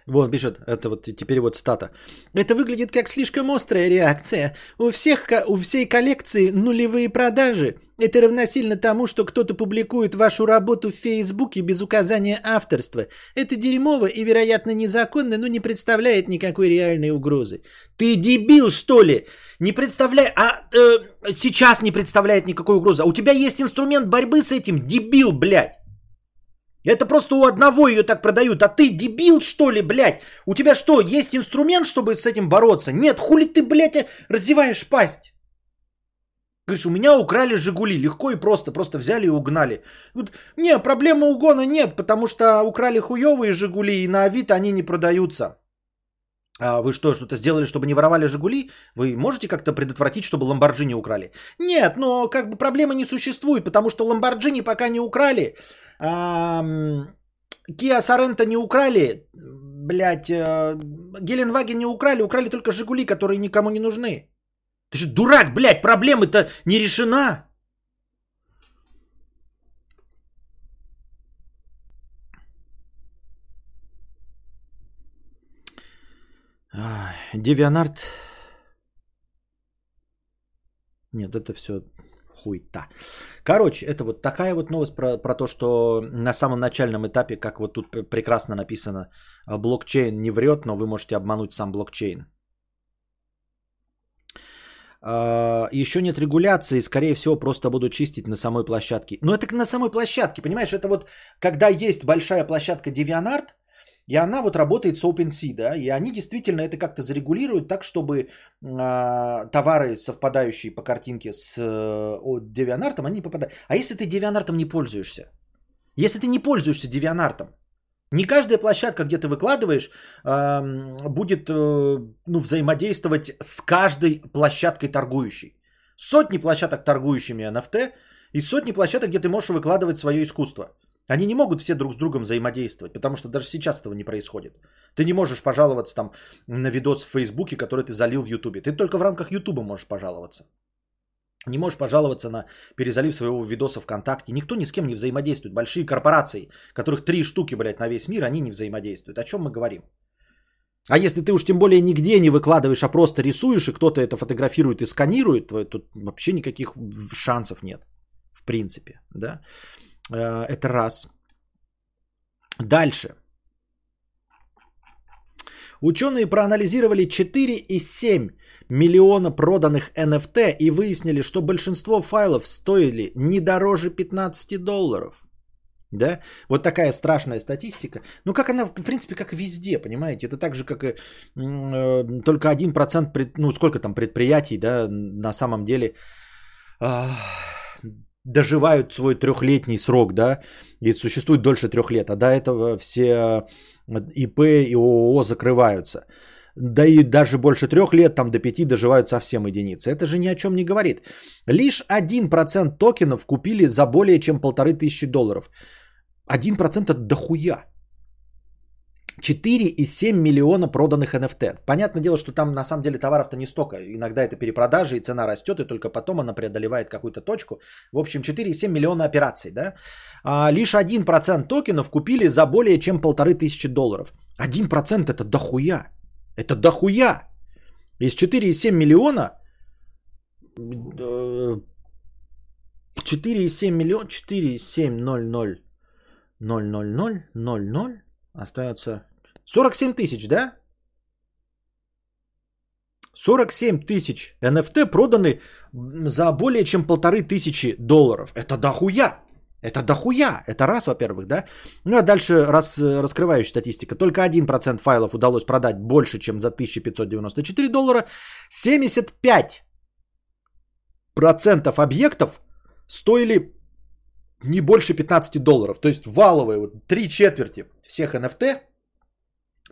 Вот пишет, это вот теперь вот стата. Это выглядит как слишком острая реакция. У всех, у всей коллекции нулевые продажи. Это равносильно тому, что кто-то публикует вашу работу в Фейсбуке без указания авторства. Это дерьмово и, вероятно, незаконно, но не представляет никакой реальной угрозы. Ты дебил, что ли? Не представляет... А э, сейчас не представляет никакой угрозы. А у тебя есть инструмент борьбы с этим, дебил, блядь. Это просто у одного ее так продают. А ты дебил, что ли, блядь? У тебя что, есть инструмент, чтобы с этим бороться? Нет, хули ты, блядь, разеваешь пасть? Говоришь, у меня украли Жигули. Легко и просто. Просто взяли и угнали. Вот, не, проблемы угона нет, потому что украли хуевые Жигули, и на Авито они не продаются. А вы что, что-то сделали, чтобы не воровали Жигули? Вы можете как-то предотвратить, чтобы Ламборджини украли? Нет, но как бы проблемы не существует, потому что Ламборджини пока не украли. Киа Соренто не украли, блядь, э, Геленваген не украли, украли только Жигули, которые никому не нужны. Ты же дурак, блядь, проблема-то не решена. Девианарт. Нет, это все хуйта. Короче, это вот такая вот новость про, про то, что на самом начальном этапе, как вот тут прекрасно написано, блокчейн не врет, но вы можете обмануть сам блокчейн. Uh, еще нет регуляции, скорее всего, просто буду чистить на самой площадке. Но это на самой площадке, понимаешь, это вот когда есть большая площадка DeviantArt, и она вот работает с OpenSea, да, и они действительно это как-то зарегулируют так, чтобы э, товары, совпадающие по картинке с э, DeviantArt, они не попадают. А если ты DeviantArt не пользуешься? Если ты не пользуешься DeviantArt, не каждая площадка, где ты выкладываешь, э, будет э, ну, взаимодействовать с каждой площадкой торгующей. Сотни площадок торгующими NFT и сотни площадок, где ты можешь выкладывать свое искусство. Они не могут все друг с другом взаимодействовать, потому что даже сейчас этого не происходит. Ты не можешь пожаловаться там на видос в Фейсбуке, который ты залил в Ютубе. Ты только в рамках Ютуба можешь пожаловаться. Не можешь пожаловаться на перезалив своего видоса ВКонтакте. Никто ни с кем не взаимодействует. Большие корпорации, которых три штуки, блядь, на весь мир, они не взаимодействуют. О чем мы говорим? А если ты уж тем более нигде не выкладываешь, а просто рисуешь, и кто-то это фотографирует и сканирует, то тут вообще никаких шансов нет. В принципе, да. Э, это раз. Дальше. Ученые проанализировали 4,7 миллиона проданных NFT и выяснили, что большинство файлов стоили не дороже 15 долларов. Да? Вот такая страшная статистика. Ну, как она, в принципе, как везде, понимаете? Это так же, как и э, только 1%, пред, ну, сколько там предприятий, да, на самом деле... Э, доживают свой трехлетний срок, да, и существуют дольше трех лет, а до этого все ИП и ООО закрываются. Да и даже больше трех лет, там до пяти доживают совсем единицы. Это же ни о чем не говорит. Лишь 1% токенов купили за более чем полторы тысячи долларов. 1% это дохуя. 4,7 миллиона проданных NFT. Понятное дело, что там на самом деле товаров-то не столько. Иногда это перепродажи, и цена растет, и только потом она преодолевает какую-то точку. В общем, 4,7 миллиона операций. Да? А лишь 1% токенов купили за более чем полторы тысячи долларов. 1% это дохуя. Это дохуя. Из 4,7 миллиона 4,7 миллиона 4,7 0 0 0 0 0 0 остается 47 тысяч, да? 47 тысяч NFT проданы за более чем полторы тысячи долларов. Это дохуя. Это дохуя. Это раз, во-первых, да? Ну а дальше раз, раскрывающая статистика. Только 1% файлов удалось продать больше, чем за 1594 доллара. 75% объектов стоили не больше 15 долларов. То есть валовые, вот, три четверти всех NFT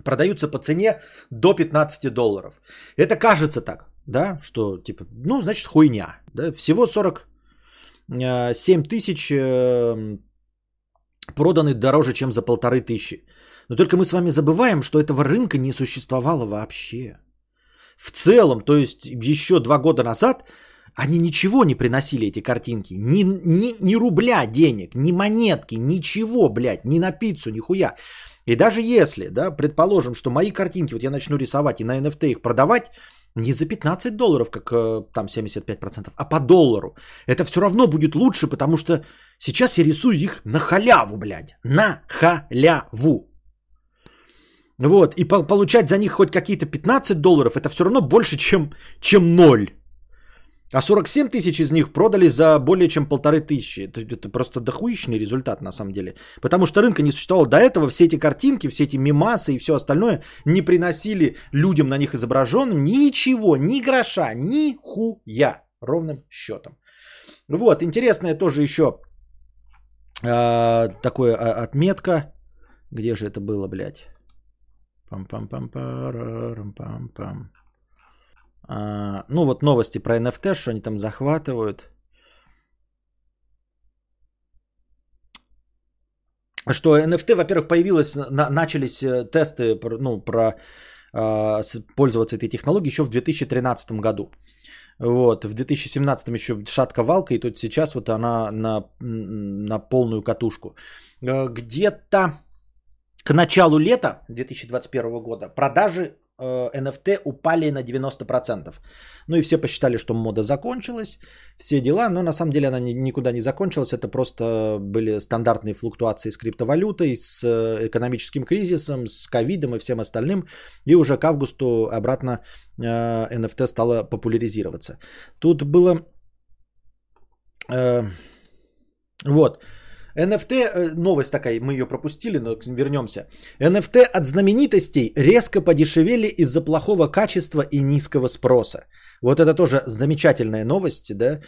продаются по цене до 15 долларов. Это кажется так, да, что типа, ну, значит, хуйня. Да? Всего 47 э, тысяч э, проданы дороже, чем за полторы тысячи. Но только мы с вами забываем, что этого рынка не существовало вообще. В целом, то есть еще два года назад они ничего не приносили, эти картинки. Ни, ни, ни рубля денег, ни монетки, ничего, блядь, ни на пиццу, ни хуя. И даже если, да, предположим, что мои картинки, вот я начну рисовать и на NFT их продавать, не за 15 долларов, как э, там 75%, а по доллару. Это все равно будет лучше, потому что сейчас я рисую их на халяву, блядь. На халяву. Вот, и получать за них хоть какие-то 15 долларов, это все равно больше, чем, чем 0. А 47 тысяч из них продали за более чем полторы тысячи. Это, это просто дохуищный результат на самом деле. Потому что рынка не существовало. До этого все эти картинки, все эти мимасы и все остальное не приносили людям на них изображенным ничего, ни гроша, ни хуя. Ровным счетом. Вот, интересная тоже еще э, а, отметка. Где же это было, блядь? Пам-пам-пам-парам-пам-пам. А, ну вот новости про NFT, что они там захватывают. Что NFT, во-первых, появилось, на, начались э, тесты ну, про э, пользоваться этой технологией еще в 2013 году. Вот, в 2017 еще шатка-валка, и тут сейчас вот она на, на полную катушку. Э, где-то к началу лета 2021 года продажи NFT э, упали на 90%. Ну и все посчитали, что мода закончилась, все дела, но на самом деле она никуда не закончилась, это просто были стандартные флуктуации с криптовалютой, с э, экономическим кризисом, с ковидом и всем остальным, и уже к августу обратно NFT э, стало популяризироваться. Тут было... Вот. NFT, э, новость такая, мы ее пропустили, но вернемся. NFT от знаменитостей резко подешевели из-за плохого качества и низкого спроса. Вот это тоже замечательная новость, да.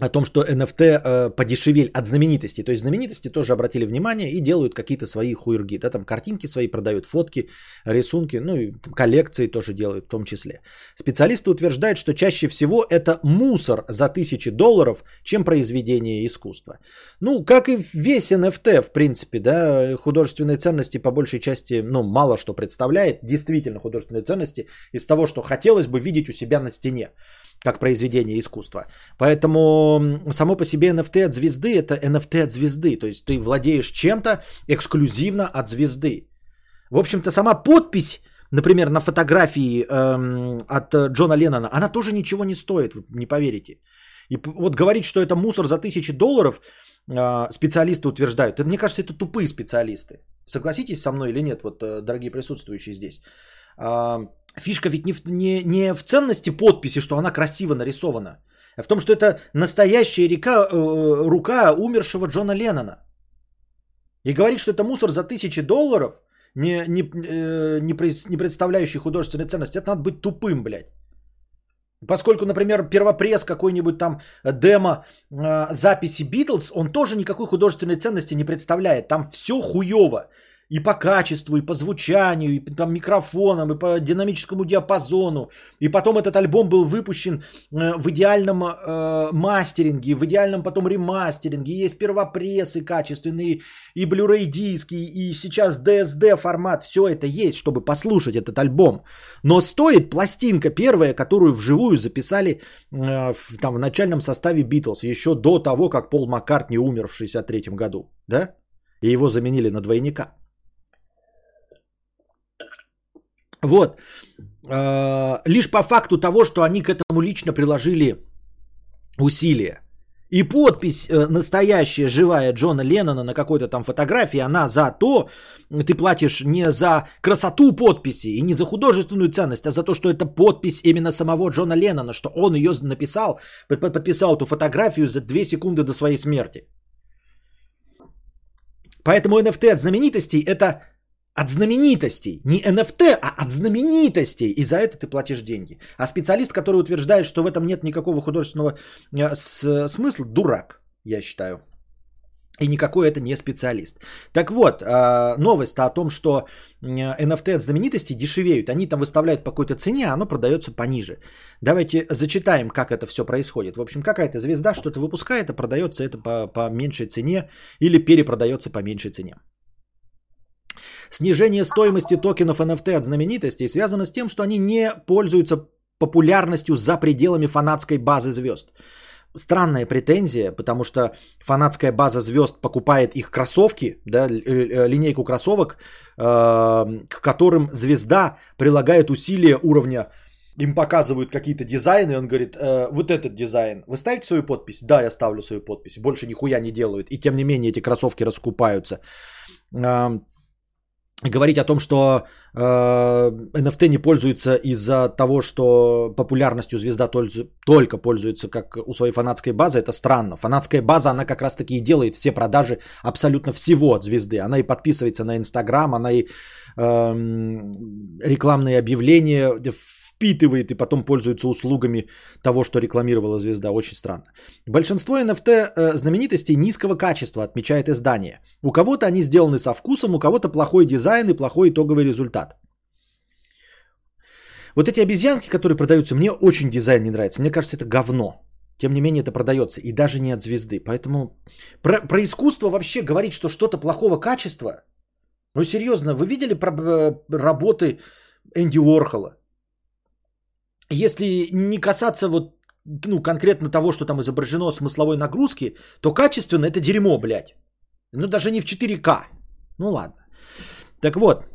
О том, что NFT э, подешевели от знаменитостей. То есть знаменитости тоже обратили внимание и делают какие-то свои хуерги. Да, там картинки свои продают, фотки, рисунки, ну и коллекции тоже делают в том числе. Специалисты утверждают, что чаще всего это мусор за тысячи долларов, чем произведение искусства. Ну, как и весь NFT, в принципе, да, художественные ценности по большей части, ну, мало что представляет. Действительно художественные ценности из того, что хотелось бы видеть у себя на стене как произведение искусства. Поэтому само по себе NFT от звезды это NFT от звезды. То есть ты владеешь чем-то эксклюзивно от звезды. В общем-то, сама подпись, например, на фотографии эм, от Джона Леннона, она тоже ничего не стоит, вы не поверите. И вот говорить, что это мусор за тысячи долларов, э, специалисты утверждают. Это, мне кажется, это тупые специалисты. Согласитесь со мной или нет, вот, э, дорогие присутствующие здесь. Э, фишка ведь не в, не, не в ценности подписи, что она красиво нарисована, а в том, что это настоящая река, э, рука умершего Джона Леннона. И говорит, что это мусор за тысячи долларов, не, не, э, не, не представляющий художественной ценности, это надо быть тупым, блядь. Поскольку, например, первопресс какой-нибудь там демо э, записи Битлз, он тоже никакой художественной ценности не представляет. Там все хуево и по качеству, и по звучанию, и там микрофонам, и по динамическому диапазону. И потом этот альбом был выпущен э, в идеальном э, мастеринге, в идеальном потом ремастеринге. Есть первопрессы качественные, и Blu-ray диски, и сейчас DSD формат. Все это есть, чтобы послушать этот альбом. Но стоит пластинка первая, которую вживую записали э, в, там, в начальном составе Битлз, еще до того, как Пол Маккартни умер в 63 году. Да? И его заменили на двойника. Вот. А, лишь по факту того, что они к этому лично приложили усилия. И подпись э, настоящая, живая Джона Леннона на какой-то там фотографии, она за то, ты платишь не за красоту подписи и не за художественную ценность, а за то, что это подпись именно самого Джона Леннона, что он ее написал, подписал эту фотографию за 2 секунды до своей смерти. Поэтому NFT от знаменитостей это от знаменитостей. Не NFT, а от знаменитостей. И за это ты платишь деньги. А специалист, который утверждает, что в этом нет никакого художественного э, смысла, дурак, я считаю. И никакой это не специалист. Так вот, э, новость о том, что NFT от знаменитостей дешевеют. Они там выставляют по какой-то цене, а оно продается пониже. Давайте зачитаем, как это все происходит. В общем, какая-то звезда что-то выпускает, а продается это по, по меньшей цене или перепродается по меньшей цене. Снижение стоимости токенов NFT от знаменитостей связано с тем, что они не пользуются популярностью за пределами фанатской базы звезд. Странная претензия, потому что фанатская база звезд покупает их кроссовки, да, э, линейку кроссовок, э, к которым звезда прилагает усилия уровня им показывают какие-то дизайны, и он говорит, э, вот этот дизайн, вы ставите свою подпись? Да, я ставлю свою подпись, больше нихуя не делают, и тем не менее эти кроссовки раскупаются. Говорить о том, что э, NFT не пользуется из-за того, что популярностью звезда только пользуется как у своей фанатской базы, это странно. Фанатская база, она как раз-таки и делает все продажи абсолютно всего от звезды. Она и подписывается на Инстаграм, она и э, рекламные объявления впитывает и потом пользуется услугами того, что рекламировала звезда. Очень странно. Большинство NFT э, знаменитостей низкого качества, отмечает издание. У кого-то они сделаны со вкусом, у кого-то плохой дизайн и плохой итоговый результат. Вот эти обезьянки, которые продаются, мне очень дизайн не нравится. Мне кажется, это говно. Тем не менее, это продается. И даже не от звезды. Поэтому про, про искусство вообще говорить, что что-то плохого качества. Ну, серьезно, вы видели про, э, работы Энди Уорхола? Если не касаться вот ну, конкретно того, что там изображено смысловой нагрузки, то качественно это дерьмо, блядь. Ну, даже не в 4К. Ну, ладно. Так вот,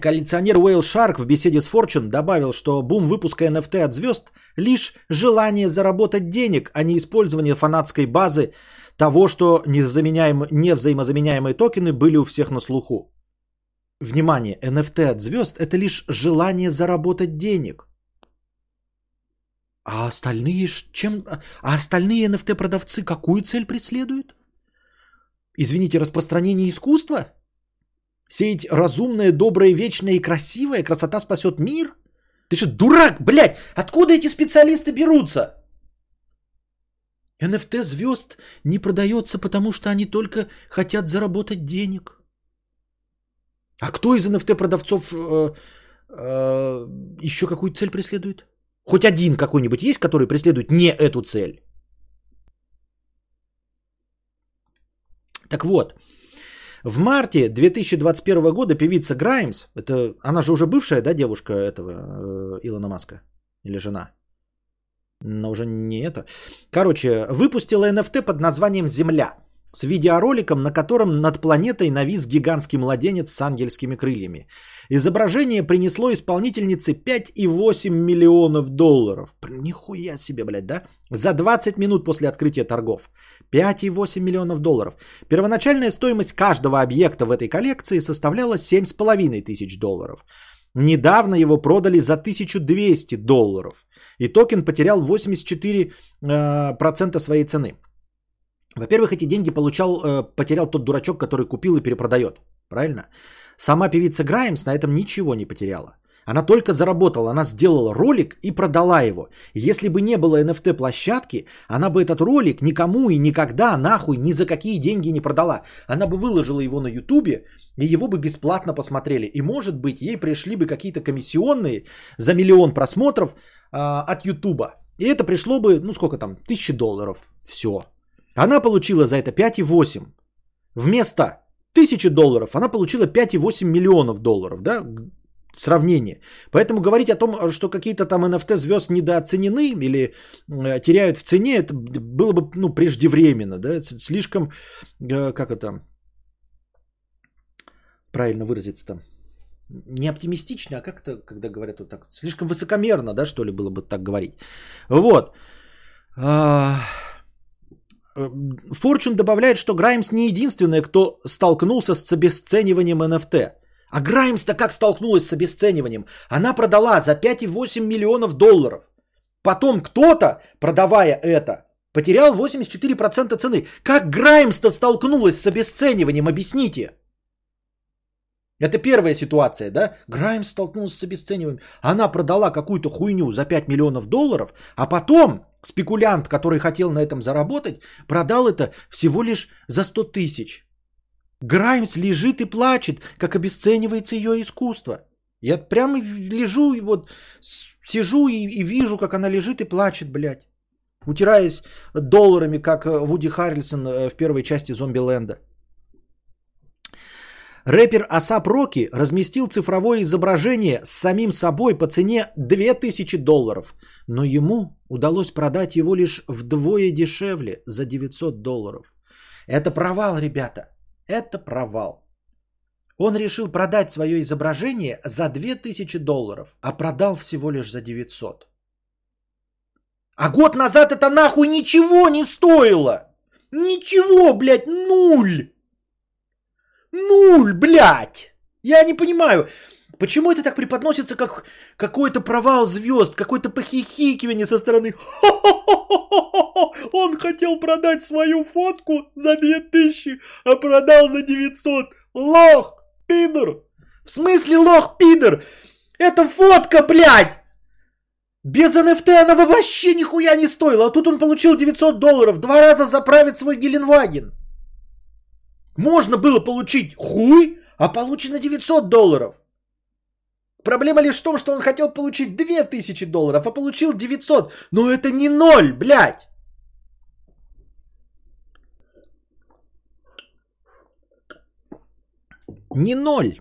коллекционер Уэйл Шарк в беседе с Fortune добавил, что бум выпуска NFT от звезд – лишь желание заработать денег, а не использование фанатской базы того, что невзаимозаменяемые токены были у всех на слуху. Внимание, NFT от звезд – это лишь желание заработать денег. А остальные чем? А остальные NFT продавцы какую цель преследуют? Извините, распространение искусства? Сеять разумное, доброе, вечное и красивое? Красота спасет мир? Ты что, дурак, блядь? Откуда эти специалисты берутся? NFT звезд не продается, потому что они только хотят заработать денег. А кто из NFT продавцов э, э, еще какую цель преследует? Хоть один какой-нибудь есть, который преследует не эту цель? Так вот, в марте 2021 года певица Граймс, это она же уже бывшая, да, девушка этого э, Илона Маска или жена, но уже не это. Короче, выпустила NFT под названием Земля с видеороликом, на котором над планетой навис гигантский младенец с ангельскими крыльями. Изображение принесло исполнительнице 5,8 миллионов долларов. Нихуя себе, блядь, да? За 20 минут после открытия торгов. 5,8 миллионов долларов. Первоначальная стоимость каждого объекта в этой коллекции составляла 7,5 тысяч долларов. Недавно его продали за 1200 долларов. И токен потерял 84% э, своей цены. Во-первых, эти деньги получал, э, потерял тот дурачок, который купил и перепродает. Правильно? Сама певица Граймс на этом ничего не потеряла. Она только заработала, она сделала ролик и продала его. Если бы не было NFT площадки, она бы этот ролик никому и никогда нахуй ни за какие деньги не продала. Она бы выложила его на ютубе и его бы бесплатно посмотрели. И может быть ей пришли бы какие-то комиссионные за миллион просмотров а, от ютуба. И это пришло бы, ну сколько там, тысячи долларов. Все. Она получила за это 5,8. Вместо 1000 долларов она получила 5,8 миллионов долларов. Да? Сравнение. Поэтому говорить о том, что какие-то там NFT звезд недооценены или э, теряют в цене, это было бы ну, преждевременно. Да? Слишком, э, как это правильно выразиться-то, не оптимистично, а как это, когда говорят вот так, слишком высокомерно, да, что ли, было бы так говорить. Вот. Форчун добавляет, что Граймс не единственная, кто столкнулся с обесцениванием NFT. А Граймс-то как столкнулась с обесцениванием? Она продала за 5,8 миллионов долларов. Потом кто-то, продавая это, потерял 84% цены. Как Граймс-то столкнулась с обесцениванием? Объясните. Это первая ситуация, да? Граймс столкнулся с обесцениванием. Она продала какую-то хуйню за 5 миллионов долларов, а потом спекулянт, который хотел на этом заработать, продал это всего лишь за 100 тысяч. Граймс лежит и плачет, как обесценивается ее искусство. Я прямо лежу и вот сижу и, и вижу, как она лежит и плачет, блядь. Утираясь долларами, как Вуди Харрельсон э, в первой части Зомби-ленда. Рэпер Асап Роки разместил цифровое изображение с самим собой по цене 2000 долларов, но ему удалось продать его лишь вдвое дешевле за 900 долларов. Это провал, ребята. Это провал. Он решил продать свое изображение за 2000 долларов, а продал всего лишь за 900. А год назад это нахуй ничего не стоило. Ничего, блядь, нуль. Ну куль, блядь! Я не понимаю, почему это так преподносится, как какой-то провал звезд, какое-то похихикивание со стороны. Он хотел продать свою фотку за 2000, а продал за 900. Лох, пидор! В смысле лох, пидор? Это фотка, блядь! Без NFT она вообще нихуя не стоила, а тут он получил 900 долларов, два раза заправит свой Геленваген. Можно было получить хуй, а получено 900 долларов. Проблема лишь в том, что он хотел получить 2000 долларов, а получил 900. Но это не ноль, блядь. Не ноль.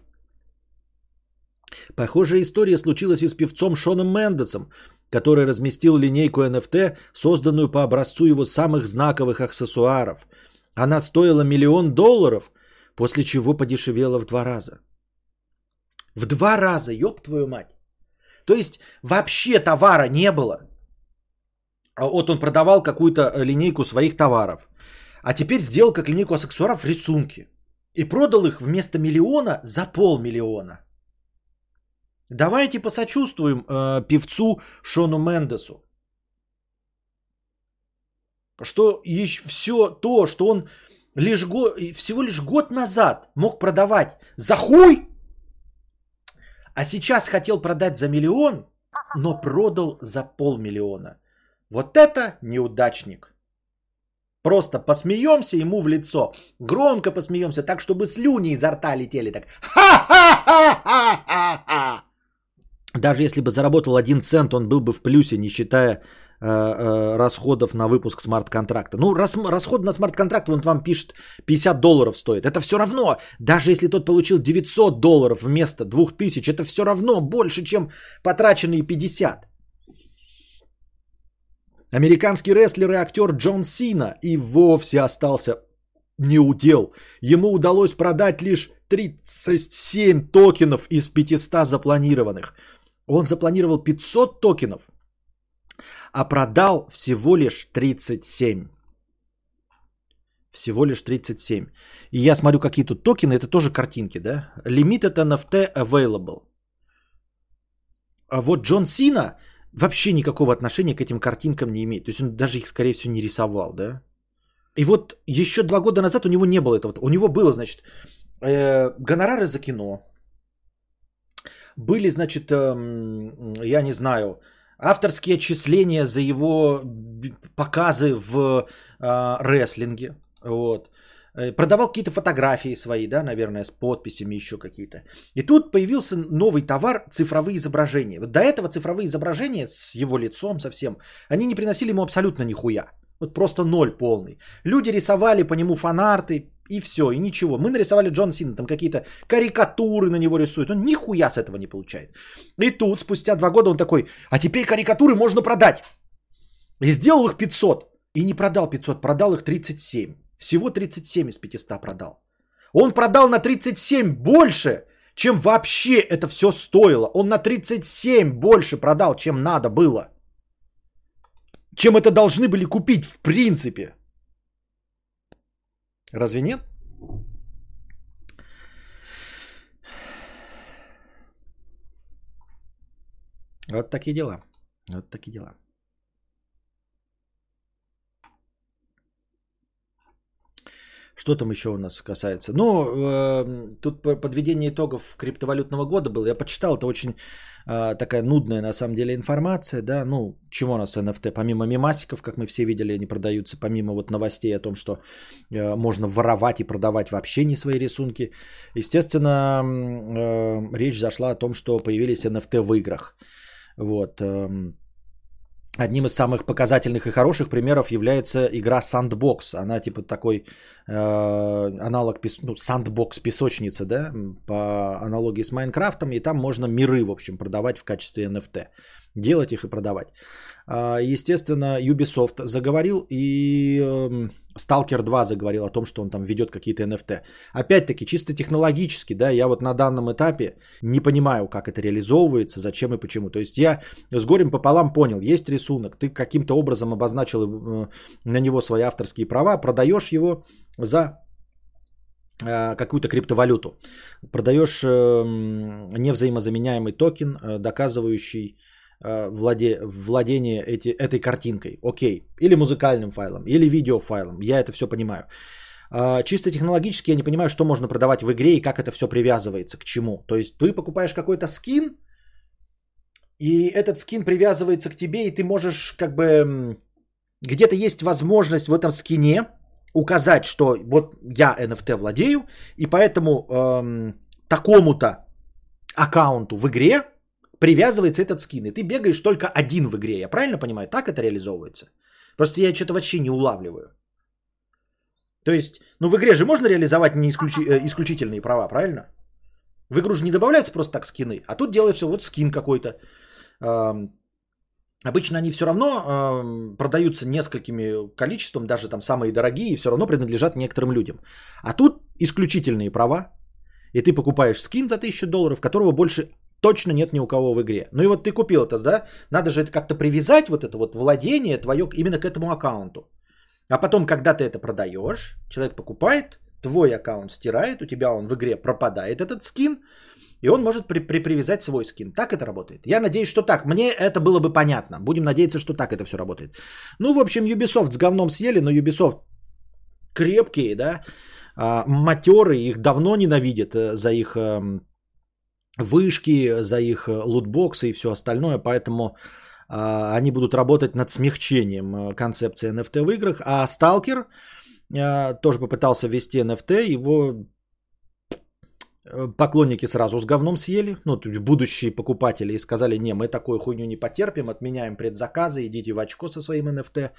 Похожая история случилась и с певцом Шоном Мендесом, который разместил линейку NFT, созданную по образцу его самых знаковых аксессуаров. Она стоила миллион долларов, после чего подешевела в два раза. В два раза, ёб твою мать. То есть вообще товара не было. А вот он продавал какую-то э, линейку своих товаров. А теперь сделал как линейку аксессуаров рисунки. И продал их вместо миллиона за полмиллиона. Давайте посочувствуем э, певцу Шону Мендесу. Что все то, что он лишь го, всего лишь год назад мог продавать за хуй, а сейчас хотел продать за миллион, но продал за полмиллиона. Вот это неудачник. Просто посмеемся ему в лицо. Громко посмеемся, так, чтобы слюни изо рта летели. Так. Ха-ха-ха-ха-ха! Даже если бы заработал один цент, он был бы в плюсе, не считая расходов на выпуск смарт-контракта. Ну, рас, расход на смарт-контракт, он вам пишет 50 долларов стоит. Это все равно, даже если тот получил 900 долларов вместо 2000, это все равно больше, чем потраченные 50. Американский рестлер и актер Джон Сина и вовсе остался неудел. Ему удалось продать лишь 37 токенов из 500 запланированных – он запланировал 500 токенов, а продал всего лишь 37. Всего лишь 37. И я смотрю, какие тут токены, это тоже картинки, да? Limited NFT available. А вот Джон Сина вообще никакого отношения к этим картинкам не имеет. То есть он даже их, скорее всего, не рисовал, да? И вот еще два года назад у него не было этого. У него было, значит, э, гонорары за кино, были, значит, эм, я не знаю, авторские отчисления за его показы в э, рестлинге. Вот. Э, продавал какие-то фотографии свои, да, наверное, с подписями еще какие-то. И тут появился новый товар цифровые изображения. Вот до этого цифровые изображения с его лицом совсем, они не приносили ему абсолютно нихуя. Вот просто ноль полный. Люди рисовали по нему фанарты, и все, и ничего. Мы нарисовали Джон Сина, там какие-то карикатуры на него рисуют. Он нихуя с этого не получает. И тут, спустя два года, он такой, а теперь карикатуры можно продать. И сделал их 500. И не продал 500, продал их 37. Всего 37 из 500 продал. Он продал на 37 больше, чем вообще это все стоило. Он на 37 больше продал, чем надо было. Чем это должны были купить в принципе. Разве нет? Вот такие дела. Вот такие дела. Что там еще у нас касается? Ну, э, тут подведение итогов криптовалютного года было. Я почитал, это очень э, такая нудная на самом деле информация. Да? Ну, чего у нас NFT? Помимо мемасиков, как мы все видели, они продаются, помимо вот новостей о том, что э, можно воровать и продавать вообще не свои рисунки. Естественно, э, речь зашла о том, что появились NFT в играх. Вот. Э, Одним из самых показательных и хороших примеров является игра Sandbox. Она типа такой аналог, ну, Sandbox песочница, да, по аналогии с Майнкрафтом. И там можно миры, в общем, продавать в качестве NFT. Делать их и продавать. А, естественно, Ubisoft заговорил и эм, Stalker 2 заговорил о том, что он там ведет какие-то NFT. Опять-таки, чисто технологически, да, я вот на данном этапе не понимаю, как это реализовывается, зачем и почему. То есть я с горем пополам понял, есть рисунок, ты каким-то образом обозначил э, на него свои авторские права, продаешь его за э, какую-то криптовалюту. Продаешь эм, невзаимозаменяемый токен, э, доказывающий владе, владение эти, этой картинкой. Окей. Или музыкальным файлом, или видеофайлом. Я это все понимаю. Чисто технологически я не понимаю, что можно продавать в игре и как это все привязывается к чему. То есть ты покупаешь какой-то скин, и этот скин привязывается к тебе, и ты можешь как бы... Где-то есть возможность в этом скине указать, что вот я NFT владею, и поэтому эм, такому-то аккаунту в игре привязывается этот скин. И ты бегаешь только один в игре. Я правильно понимаю? Так это реализовывается? Просто я что-то вообще не улавливаю. То есть, ну в игре же можно реализовать не исключи, э, исключительные права, правильно? В игру же не добавляются просто так скины, а тут делается вот скин какой-то. Обычно они все равно продаются несколькими количеством, даже там самые дорогие, и все равно принадлежат некоторым людям. А тут исключительные права, и ты покупаешь скин за 1000 долларов, которого больше точно нет ни у кого в игре. Ну и вот ты купил это, да? Надо же это как-то привязать, вот это вот владение твое именно к этому аккаунту. А потом, когда ты это продаешь, человек покупает, твой аккаунт стирает, у тебя он в игре пропадает этот скин, и он может при, при, привязать свой скин. Так это работает. Я надеюсь, что так. Мне это было бы понятно. Будем надеяться, что так это все работает. Ну, в общем, Ubisoft с говном съели, но Ubisoft крепкие, да, а, матеры, их давно ненавидят э, за их эм, вышки, за их э, лутбоксы и все остальное, поэтому а, они будут работать над смягчением э, концепции NFT в играх. А Stalker тоже попытался ввести NFT, его поклонники сразу с говном съели, ну, будущие покупатели, и сказали, не, мы такую хуйню не потерпим, отменяем предзаказы, идите в очко со своим NFT,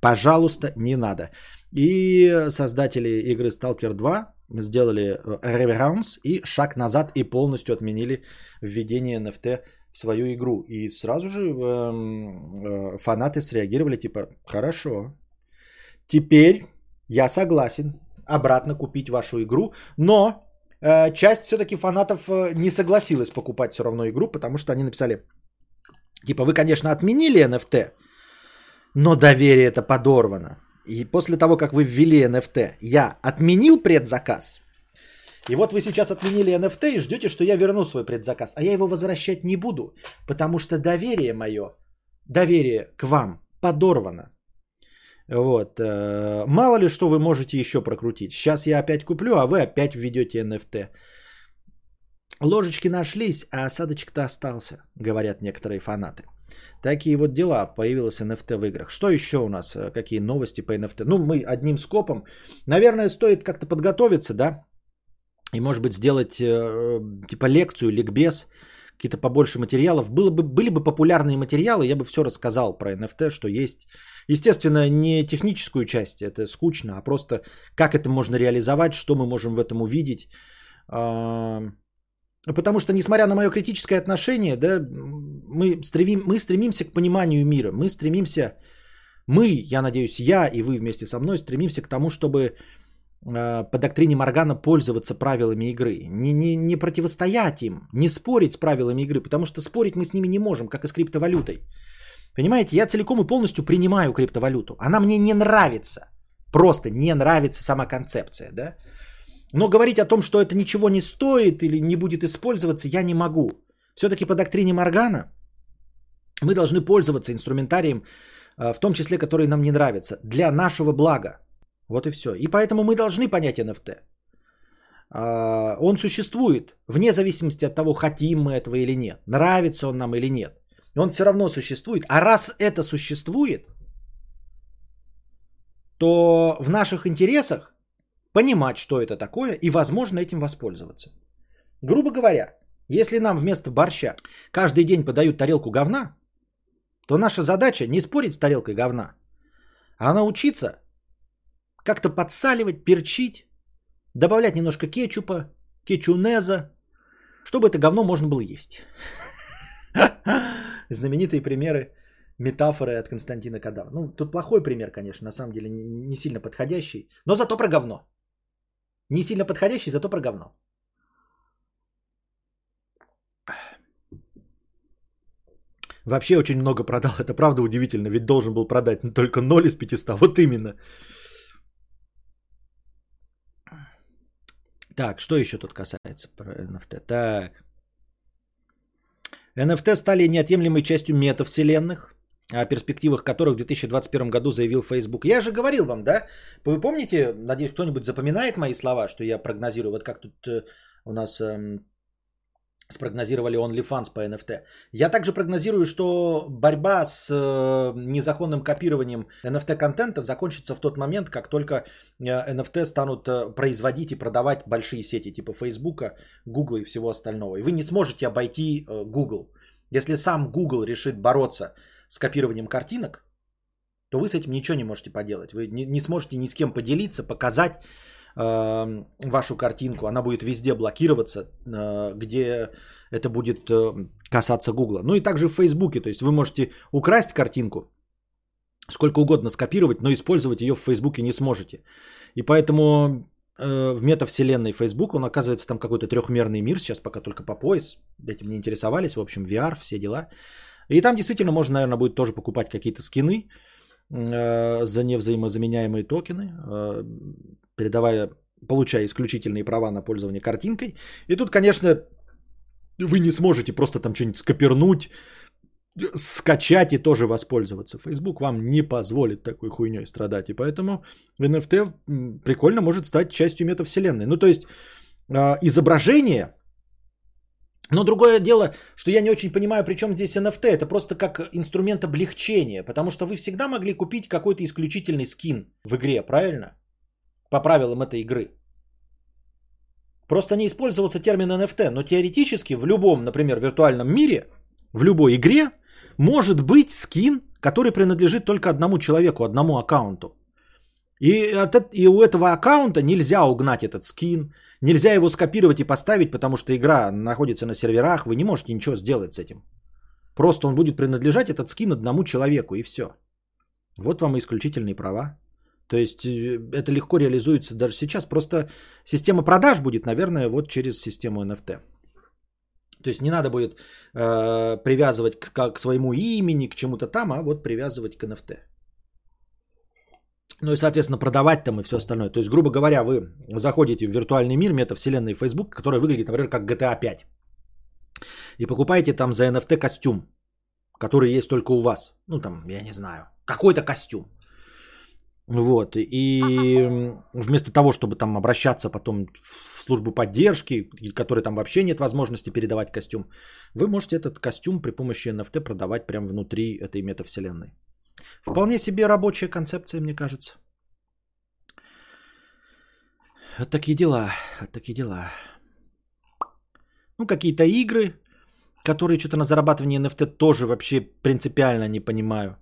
пожалуйста, не надо. И создатели игры Stalker 2 сделали реверанс и шаг назад и полностью отменили введение NFT в свою игру. И сразу же э, э, фанаты среагировали типа, хорошо, теперь я согласен обратно купить вашу игру, но Э, часть все-таки фанатов э, не согласилась покупать все равно игру, потому что они написали, типа, вы, конечно, отменили NFT, но доверие это подорвано. И после того, как вы ввели NFT, я отменил предзаказ. И вот вы сейчас отменили NFT и ждете, что я верну свой предзаказ. А я его возвращать не буду, потому что доверие мое, доверие к вам подорвано. Вот. Э, мало ли что вы можете еще прокрутить. Сейчас я опять куплю, а вы опять введете NFT. Ложечки нашлись, а осадочек-то остался, говорят некоторые фанаты. Такие вот дела. Появилось NFT в играх. Что еще у нас? Э, какие новости по NFT? Ну, мы одним скопом. Наверное, стоит как-то подготовиться, да? И, может быть, сделать э, типа лекцию, ликбез, какие-то побольше материалов. Было бы, были бы популярные материалы, я бы все рассказал про NFT, что есть Естественно, не техническую часть, это скучно, а просто как это можно реализовать, что мы можем в этом увидеть. Потому что, несмотря на мое критическое отношение, да, мы, стремим, мы стремимся к пониманию мира. Мы стремимся, мы, я надеюсь, я и вы вместе со мной стремимся к тому, чтобы по доктрине Моргана пользоваться правилами игры. Не, не, не противостоять им, не спорить с правилами игры, потому что спорить мы с ними не можем, как и с криптовалютой. Понимаете, я целиком и полностью принимаю криптовалюту. Она мне не нравится. Просто не нравится сама концепция, да? Но говорить о том, что это ничего не стоит или не будет использоваться, я не могу. Все-таки по доктрине Моргана мы должны пользоваться инструментарием, а, в том числе, который нам не нравится, для нашего блага. Вот и все. И поэтому мы должны понять NFT. А, он существует, вне зависимости от того, хотим мы этого или нет, нравится он нам или нет. Он все равно существует. А раз это существует, то в наших интересах понимать, что это такое, и возможно этим воспользоваться. Грубо говоря, если нам вместо борща каждый день подают тарелку говна, то наша задача не спорить с тарелкой говна, а научиться как-то подсаливать, перчить, добавлять немножко кетчупа, кетчунеза, чтобы это говно можно было есть. знаменитые примеры, метафоры от Константина Кадава. Ну, тут плохой пример, конечно, на самом деле не сильно подходящий, но зато про говно. Не сильно подходящий, зато про говно. Вообще очень много продал. Это правда удивительно, ведь должен был продать только 0 из 500. Вот именно. Так, что еще тут касается про NFT? Так. NFT стали неотъемлемой частью метавселенных, о перспективах которых в 2021 году заявил Facebook. Я же говорил вам, да? Вы помните, надеюсь, кто-нибудь запоминает мои слова, что я прогнозирую, вот как тут э, у нас эм, спрогнозировали OnlyFans по NFT. Я также прогнозирую, что борьба с э, незаконным копированием NFT-контента закончится в тот момент, как только э, NFT станут э, производить и продавать большие сети типа Facebook, Google и всего остального. И вы не сможете обойти э, Google. Если сам Google решит бороться с копированием картинок, то вы с этим ничего не можете поделать. Вы не сможете ни с кем поделиться, показать э, вашу картинку. Она будет везде блокироваться, э, где это будет э, касаться Гугла. Ну и также в Фейсбуке. То есть вы можете украсть картинку, сколько угодно скопировать, но использовать ее в Фейсбуке не сможете. И поэтому э, в метавселенной Facebook, он оказывается там какой-то трехмерный мир, сейчас пока только по пояс, этим не интересовались, в общем, VR, все дела. И там действительно можно, наверное, будет тоже покупать какие-то скины э, за невзаимозаменяемые токены, э, передавая, получая исключительные права на пользование картинкой. И тут, конечно, вы не сможете просто там что-нибудь скопернуть, скачать и тоже воспользоваться. Facebook вам не позволит такой хуйней страдать. И поэтому NFT прикольно может стать частью метавселенной. Ну, то есть э, изображение но другое дело, что я не очень понимаю, при чем здесь NFT. Это просто как инструмент облегчения. Потому что вы всегда могли купить какой-то исключительный скин в игре, правильно? По правилам этой игры. Просто не использовался термин NFT. Но теоретически в любом, например, виртуальном мире, в любой игре, может быть скин, который принадлежит только одному человеку, одному аккаунту. И, от, и у этого аккаунта нельзя угнать этот скин, Нельзя его скопировать и поставить, потому что игра находится на серверах, вы не можете ничего сделать с этим. Просто он будет принадлежать этот скин одному человеку и все. Вот вам исключительные права. То есть э, это легко реализуется даже сейчас. Просто система продаж будет, наверное, вот через систему NFT. То есть не надо будет э, привязывать к, к своему имени, к чему-то там, а вот привязывать к NFT. Ну и, соответственно, продавать там и все остальное. То есть, грубо говоря, вы заходите в виртуальный мир метавселенной Facebook, которая выглядит, например, как GTA 5. И покупаете там за NFT костюм, который есть только у вас. Ну там, я не знаю, какой-то костюм. Вот, и вместо того, чтобы там обращаться потом в службу поддержки, которой там вообще нет возможности передавать костюм, вы можете этот костюм при помощи NFT продавать прямо внутри этой метавселенной. Вполне себе рабочая концепция, мне кажется. Вот такие дела, вот такие дела. Ну, какие-то игры, которые что-то на зарабатывание NFT тоже вообще принципиально не понимаю.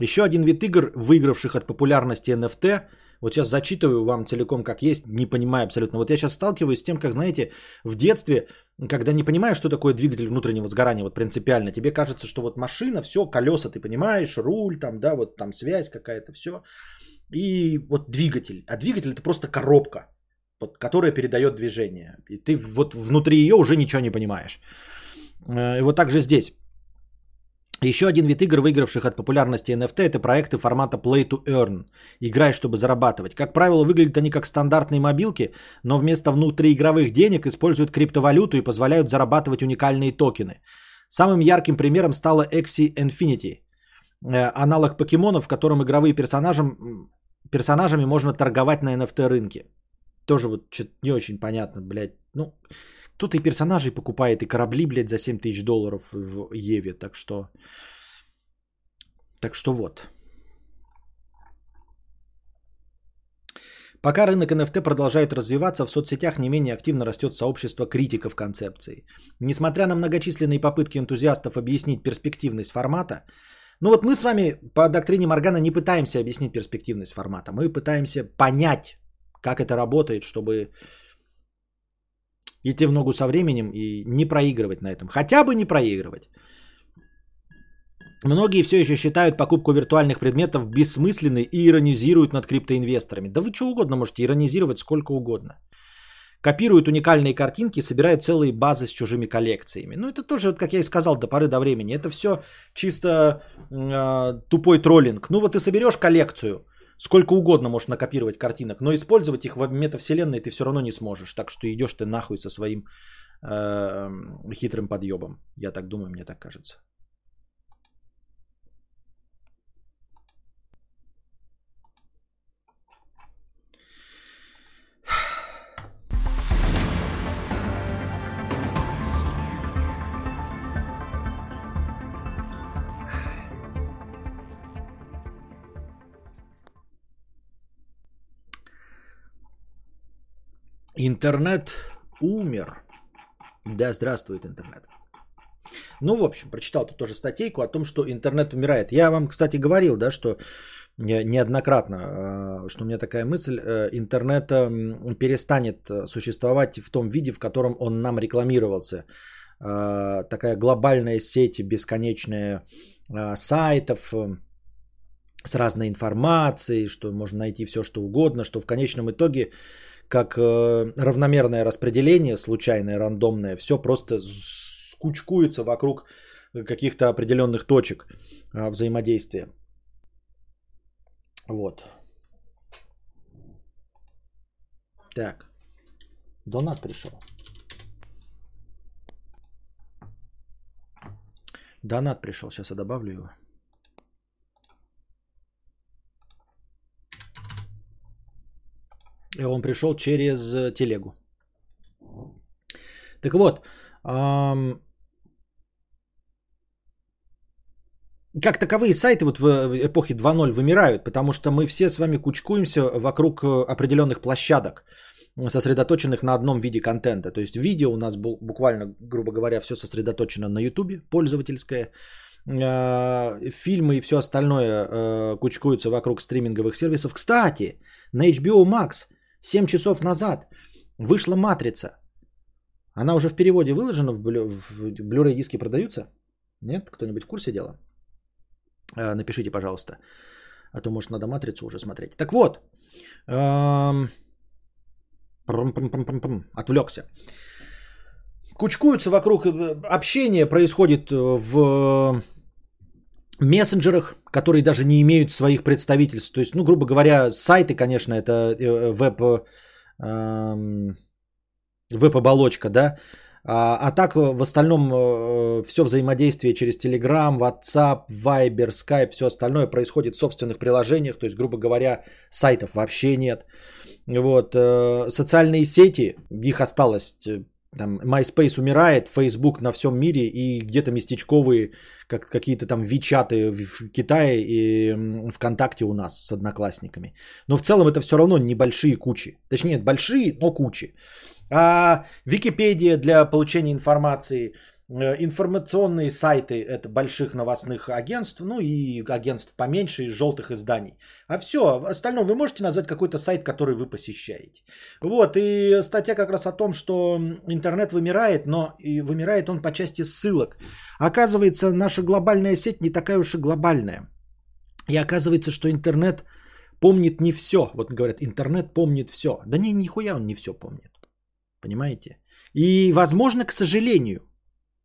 Еще один вид игр, выигравших от популярности NFT, вот сейчас зачитываю вам целиком как есть, не понимаю абсолютно. Вот я сейчас сталкиваюсь с тем, как, знаете, в детстве, когда не понимаешь, что такое двигатель внутреннего сгорания, вот принципиально, тебе кажется, что вот машина, все, колеса ты понимаешь, руль там, да, вот там связь какая-то, все. И вот двигатель. А двигатель это просто коробка, вот, которая передает движение. И ты вот внутри ее уже ничего не понимаешь. Э, и вот так же здесь. Еще один вид игр, выигравших от популярности NFT, это проекты формата Play to Earn. Играй, чтобы зарабатывать. Как правило, выглядят они как стандартные мобилки, но вместо внутриигровых денег используют криптовалюту и позволяют зарабатывать уникальные токены. Самым ярким примером стала Axie Infinity, э, аналог покемонов, в котором игровые персонажам, персонажами можно торговать на NFT рынке. Тоже вот что-то не очень понятно, блядь. Ну, Тут и персонажей покупает, и корабли, блядь, за 7 тысяч долларов в Еве. Так что... Так что вот. Пока рынок NFT продолжает развиваться, в соцсетях не менее активно растет сообщество критиков концепции. Несмотря на многочисленные попытки энтузиастов объяснить перспективность формата, ну вот мы с вами по доктрине Моргана не пытаемся объяснить перспективность формата, мы пытаемся понять, как это работает, чтобы идти в ногу со временем и не проигрывать на этом. Хотя бы не проигрывать. Многие все еще считают покупку виртуальных предметов бессмысленной и иронизируют над криптоинвесторами. Да вы что угодно можете иронизировать сколько угодно. Копируют уникальные картинки, собирают целые базы с чужими коллекциями. Ну это тоже, как я и сказал, до поры до времени. Это все чисто э, тупой троллинг. Ну вот ты соберешь коллекцию Сколько угодно можешь накопировать картинок, но использовать их в метавселенной ты все равно не сможешь. Так что идешь ты нахуй со своим э, хитрым подъебом. Я так думаю, мне так кажется. Интернет умер. Да, здравствует интернет. Ну, в общем, прочитал тут тоже статейку о том, что интернет умирает. Я вам, кстати, говорил, да, что неоднократно, э, что у меня такая мысль, э, интернет перестанет существовать в том виде, в котором он нам рекламировался. Э, такая глобальная сеть бесконечная сайтов с разной информацией, что можно найти все, что угодно, что в конечном итоге как э, равномерное распределение, случайное, рандомное, все просто скучкуется вокруг каких-то определенных точек э, взаимодействия. Вот. Так. Донат пришел. Донат пришел, сейчас я добавлю его. Он пришел через э, телегу. Так вот, эм, как таковые сайты вот в эпохе 2.0 вымирают, потому что мы все с вами кучкуемся вокруг э, определенных площадок, сосредоточенных на одном виде контента. То есть видео у нас буквально, грубо говоря, все сосредоточено на YouTube, пользовательское. Э, фильмы и все остальное кучкуются вокруг стриминговых сервисов. Кстати, на HBO Max – 7 часов назад вышла «Матрица». Она уже в переводе выложена, в, блю... в Blu-ray диски продаются? Нет? Кто-нибудь в курсе дела? Э, напишите, пожалуйста. А то, может, надо «Матрицу» уже смотреть. Так вот. Эм... Отвлекся. Кучкуются вокруг. Э, общение происходит в мессенджерах, которые даже не имеют своих представительств. То есть, ну, грубо говоря, сайты, конечно, это э, веб, эм, веб-оболочка, да, а, а так в остальном э, все взаимодействие через Telegram, WhatsApp, Viber, Skype, все остальное происходит в собственных приложениях, то есть, грубо говоря, сайтов вообще нет. Вот, э, социальные сети, их осталось там MySpace умирает, Facebook на всем мире и где-то местечковые, как какие-то там Вичаты в Китае и ВКонтакте у нас с одноклассниками. Но в целом это все равно небольшие кучи. Точнее, большие, но кучи. А Википедия для получения информации – информационные сайты это больших новостных агентств, ну и агентств поменьше из желтых изданий. А все, остальное вы можете назвать какой-то сайт, который вы посещаете. Вот, и статья как раз о том, что интернет вымирает, но и вымирает он по части ссылок. Оказывается, наша глобальная сеть не такая уж и глобальная. И оказывается, что интернет помнит не все. Вот говорят, интернет помнит все. Да не, нихуя он не все помнит. Понимаете? И, возможно, к сожалению,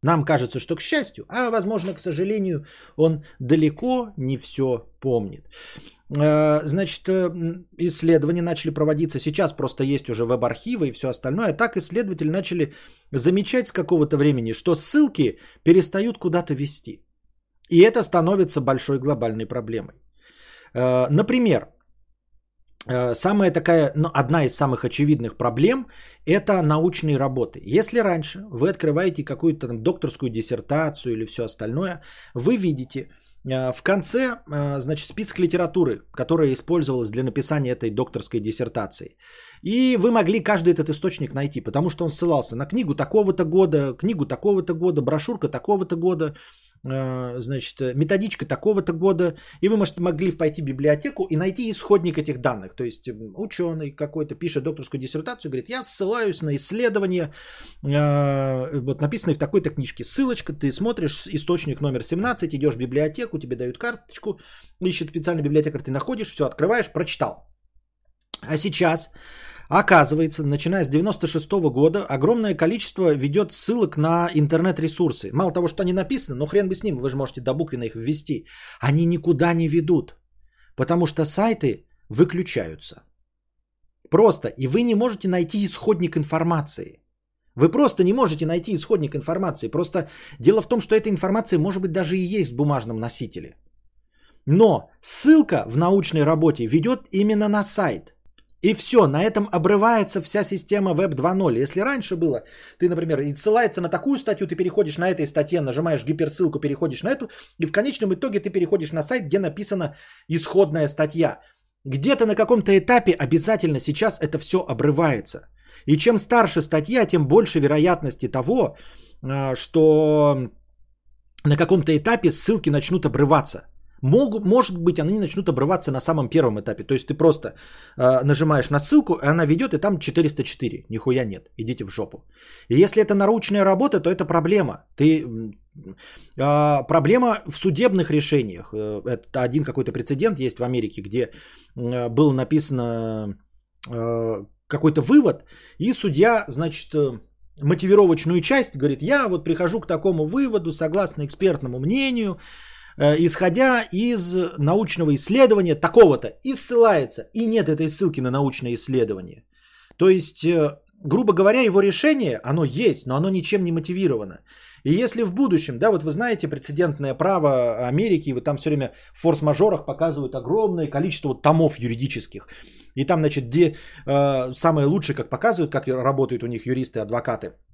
нам кажется, что к счастью, а возможно, к сожалению, он далеко не все помнит. Э, значит, э, исследования начали проводиться. Сейчас просто есть уже веб-архивы и все остальное. А так исследователи начали замечать с какого-то времени, что ссылки перестают куда-то вести. И это становится большой глобальной проблемой. Э, например, самая такая, ну, одна из самых очевидных проблем – это научные работы. Если раньше вы открываете какую-то там докторскую диссертацию или все остальное, вы видите э, в конце, э, значит, список литературы, которая использовалась для написания этой докторской диссертации. И вы могли каждый этот источник найти, потому что он ссылался на книгу такого-то года, книгу такого-то года, брошюрка такого-то года, Э, значит, методичка такого-то года, и вы, может, могли пойти в библиотеку и найти исходник этих данных. То есть ученый какой-то пишет докторскую диссертацию, говорит, я ссылаюсь на исследование, э, вот написанное в такой-то книжке. Ссылочка, ты смотришь, источник номер 17, идешь в библиотеку, тебе дают карточку, ищет специальный библиотекарь, ты находишь, все, открываешь, прочитал. А сейчас Оказывается, начиная с 96 года огромное количество ведет ссылок на интернет-ресурсы. Мало того, что они написаны, но хрен бы с ним, вы же можете до буквенно их ввести. Они никуда не ведут. Потому что сайты выключаются. Просто. И вы не можете найти исходник информации. Вы просто не можете найти исходник информации. Просто дело в том, что эта информация может быть даже и есть в бумажном носителе. Но ссылка в научной работе ведет именно на сайт. И все, на этом обрывается вся система Web 2.0. Если раньше было, ты, например, и ссылается на такую статью, ты переходишь на этой статье, нажимаешь гиперссылку, переходишь на эту, и в конечном итоге ты переходишь на сайт, где написана исходная статья. Где-то на каком-то этапе обязательно сейчас это все обрывается. И чем старше статья, тем больше вероятности того, а, что на каком-то этапе ссылки начнут обрываться. Мог, может быть, они начнут обрываться на самом первом этапе. То есть ты просто э, нажимаешь на ссылку, и она ведет, и там 404. Нихуя нет. Идите в жопу. И если это научная работа, то это проблема. Ты, э, проблема в судебных решениях. Э, это один какой-то прецедент есть в Америке, где э, было написано э, какой-то вывод, и судья, значит, э, мотивировочную часть говорит, я вот прихожу к такому выводу, согласно экспертному мнению, исходя из научного исследования такого-то, и ссылается. И нет этой ссылки на научное исследование. То есть, э, грубо говоря, его решение, оно есть, но оно ничем не мотивировано. И если в будущем, да, вот вы знаете прецедентное право Америки, вы там все время в форс-мажорах показывают огромное количество томов юридических. И там, значит, где э, самое лучшее, как показывают, как работают у них юристы, адвокаты –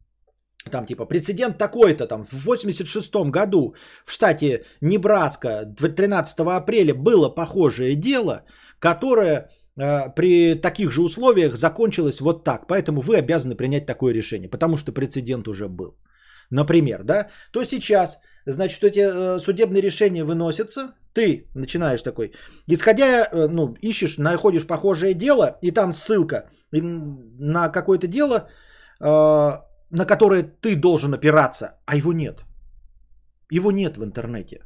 там типа прецедент такой-то, там в 86 году в штате Небраска 13 апреля было похожее дело, которое э, при таких же условиях закончилось вот так. Поэтому вы обязаны принять такое решение, потому что прецедент уже был. Например, да, то сейчас, значит, эти э, судебные решения выносятся, ты начинаешь такой, исходя, э, ну, ищешь, находишь похожее дело, и там ссылка на какое-то дело, э, на которое ты должен опираться, а его нет. Его нет в интернете.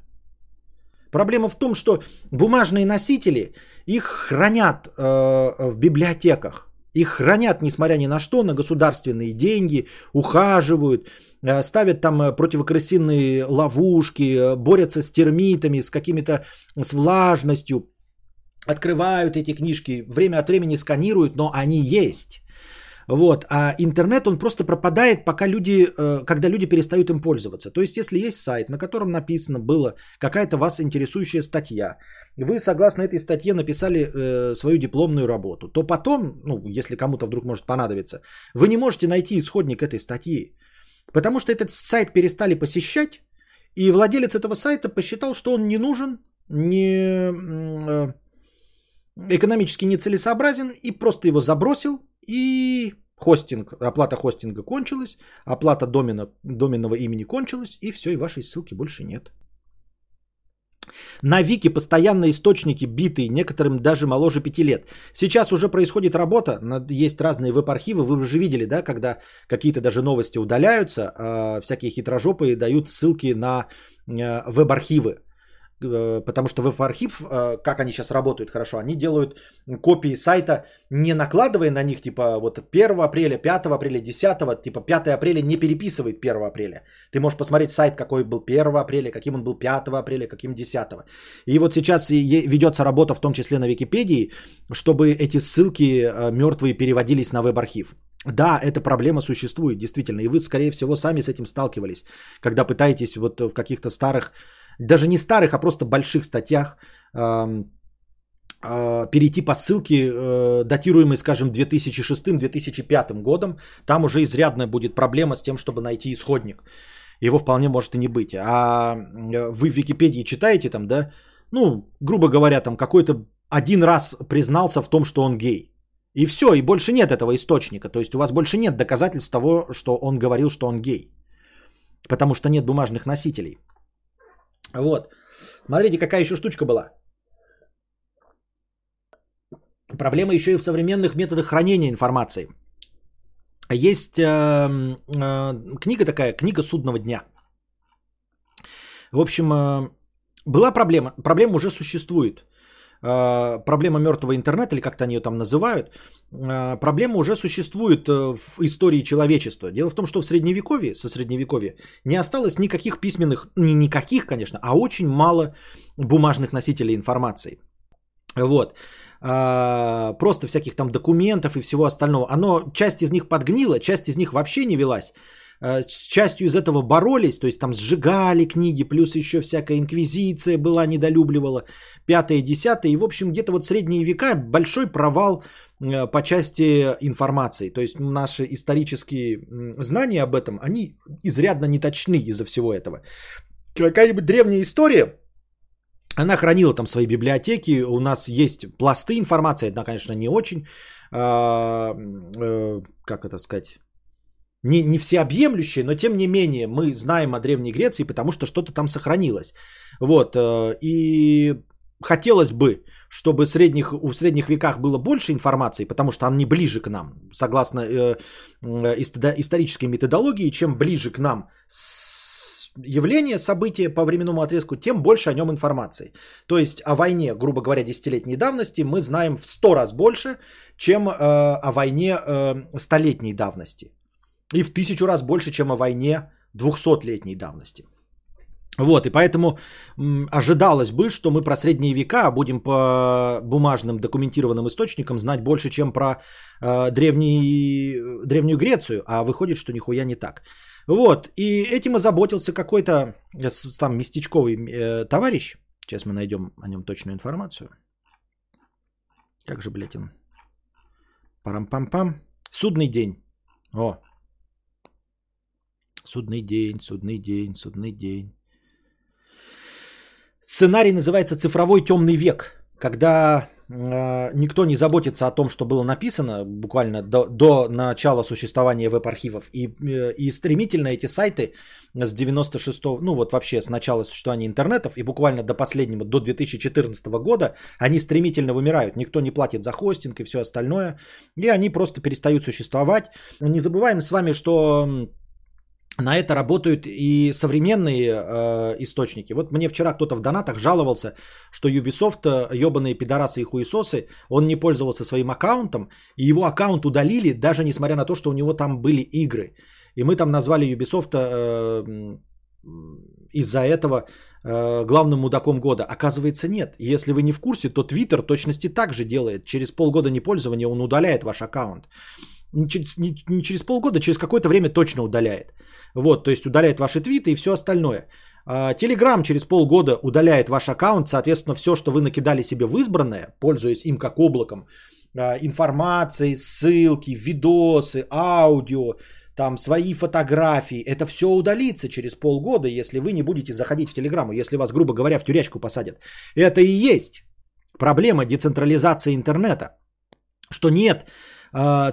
Проблема в том, что бумажные носители, их хранят э, в библиотеках. Их хранят, несмотря ни на что, на государственные деньги, ухаживают, э, ставят там э, противокрасинные ловушки, э, борются с термитами, с какими-то, с влажностью, открывают эти книжки, время от времени сканируют, но они есть. Вот. А интернет, он просто пропадает, пока люди, э, когда люди перестают им пользоваться. То есть, если есть сайт, на котором написано было какая-то вас интересующая статья, вы, согласно этой статье, написали э, свою дипломную работу, то потом, ну, если кому-то вдруг может понадобиться, вы не можете найти исходник этой статьи. Потому что этот сайт перестали посещать, и владелец этого сайта посчитал, что он не нужен, не э, экономически нецелесообразен, и просто его забросил, и хостинг, оплата хостинга кончилась, оплата домена, доменного имени кончилась, и все, и вашей ссылки больше нет. На Вики постоянно источники битые, некоторым даже моложе 5 лет. Сейчас уже происходит работа, есть разные веб-архивы, вы уже видели, да, когда какие-то даже новости удаляются, а всякие хитрожопые дают ссылки на э, веб-архивы. Э, потому что веб-архив, э, как они сейчас работают хорошо, они делают копии сайта, не накладывая на них, типа, вот 1 апреля, 5 апреля, 10, типа 5 апреля не переписывает 1 апреля. Ты можешь посмотреть сайт, какой был 1 апреля, каким он был 5 апреля, каким 10. И вот сейчас ведется работа, в том числе на Википедии, чтобы эти ссылки э, мертвые переводились на веб-архив. Да, эта проблема существует, действительно. И вы, скорее всего, сами с этим сталкивались, когда пытаетесь вот в каких-то старых даже не старых, а просто больших статьях э, э, перейти по ссылке, э, датируемой, скажем, 2006-2005 годом, там уже изрядная будет проблема с тем, чтобы найти исходник. Его вполне может и не быть. А вы в Википедии читаете там, да, ну, грубо говоря, там какой-то один раз признался в том, что он гей. И все, и больше нет этого источника. То есть у вас больше нет доказательств того, что он говорил, что он гей. Потому что нет бумажных носителей. Вот. Смотрите, какая еще штучка была. Проблема еще и в современных методах хранения информации. Есть э, э, книга такая, книга судного дня. В общем, э, была проблема, проблема уже существует. Э, проблема мертвого интернета, или как-то они ее там называют, э, проблема уже существует э, в истории человечества. Дело в том, что в средневековье, со средневековья, не осталось никаких письменных, не никаких, конечно, а очень мало бумажных носителей информации. Вот. просто всяких там документов и всего остального. Оно, часть из них подгнила, часть из них вообще не велась. А, с частью из этого боролись, то есть там сжигали книги, плюс еще всякая инквизиция была, недолюбливала, пятое, десятое. И, в общем, где-то вот средние века большой провал э, по части информации. То есть наши исторические знания об этом, они изрядно неточны из-за всего этого. Какая-нибудь древняя история, она хранила там свои библиотеки, у нас есть пласты информации, это, конечно, не очень, а, э, как это сказать, не, не всеобъемлющие, но тем не менее мы знаем о Древней Греции, потому что что-то там сохранилось. Вот, э, и хотелось бы, чтобы средних, в средних веках было больше информации, потому что они ближе к нам, согласно э, э, исторической методологии, чем ближе к нам явление, событие по временному отрезку, тем больше о нем информации. То есть о войне, грубо говоря, десятилетней давности мы знаем в сто раз больше, чем э, о войне э, столетней давности. И в тысячу раз больше, чем о войне двухсотлетней давности. Вот, и поэтому ожидалось бы, что мы про средние века будем по бумажным документированным источникам знать больше, чем про э, древний, Древнюю Грецию, а выходит, что нихуя не так. Вот, и этим озаботился какой-то там местечковый э, товарищ. Сейчас мы найдем о нем точную информацию. Как же, блядь, он? Парам-пам-пам. Судный день. О. Судный день, судный день, судный день. Сценарий называется «Цифровой темный век», когда э, никто не заботится о том, что было написано буквально до, до начала существования веб-архивов. И, э, и стремительно эти сайты с 96 ну вот вообще с начала существования интернетов и буквально до последнего, до 2014 года, они стремительно вымирают. Никто не платит за хостинг и все остальное. И они просто перестают существовать. Не забываем с вами, что на это работают и современные э, источники. Вот мне вчера кто-то в донатах жаловался, что Ubisoft, ебаные пидорасы и хуесосы, он не пользовался своим аккаунтом, и его аккаунт удалили, даже несмотря на то, что у него там были игры. И мы там назвали Ubisoft э, из-за этого э, главным мудаком года. Оказывается, нет. Если вы не в курсе, то Twitter точности так же делает. Через полгода непользования он удаляет ваш аккаунт. Не через, не, не через полгода, через какое-то время точно удаляет. Вот, то есть удаляет ваши твиты и все остальное. Телеграм через полгода удаляет ваш аккаунт, соответственно, все, что вы накидали себе в избранное, пользуясь им как облаком, а, информации, ссылки, видосы, аудио, там свои фотографии, это все удалится через полгода, если вы не будете заходить в Телеграму, если вас, грубо говоря, в тюрячку посадят. Это и есть проблема децентрализации интернета, что нет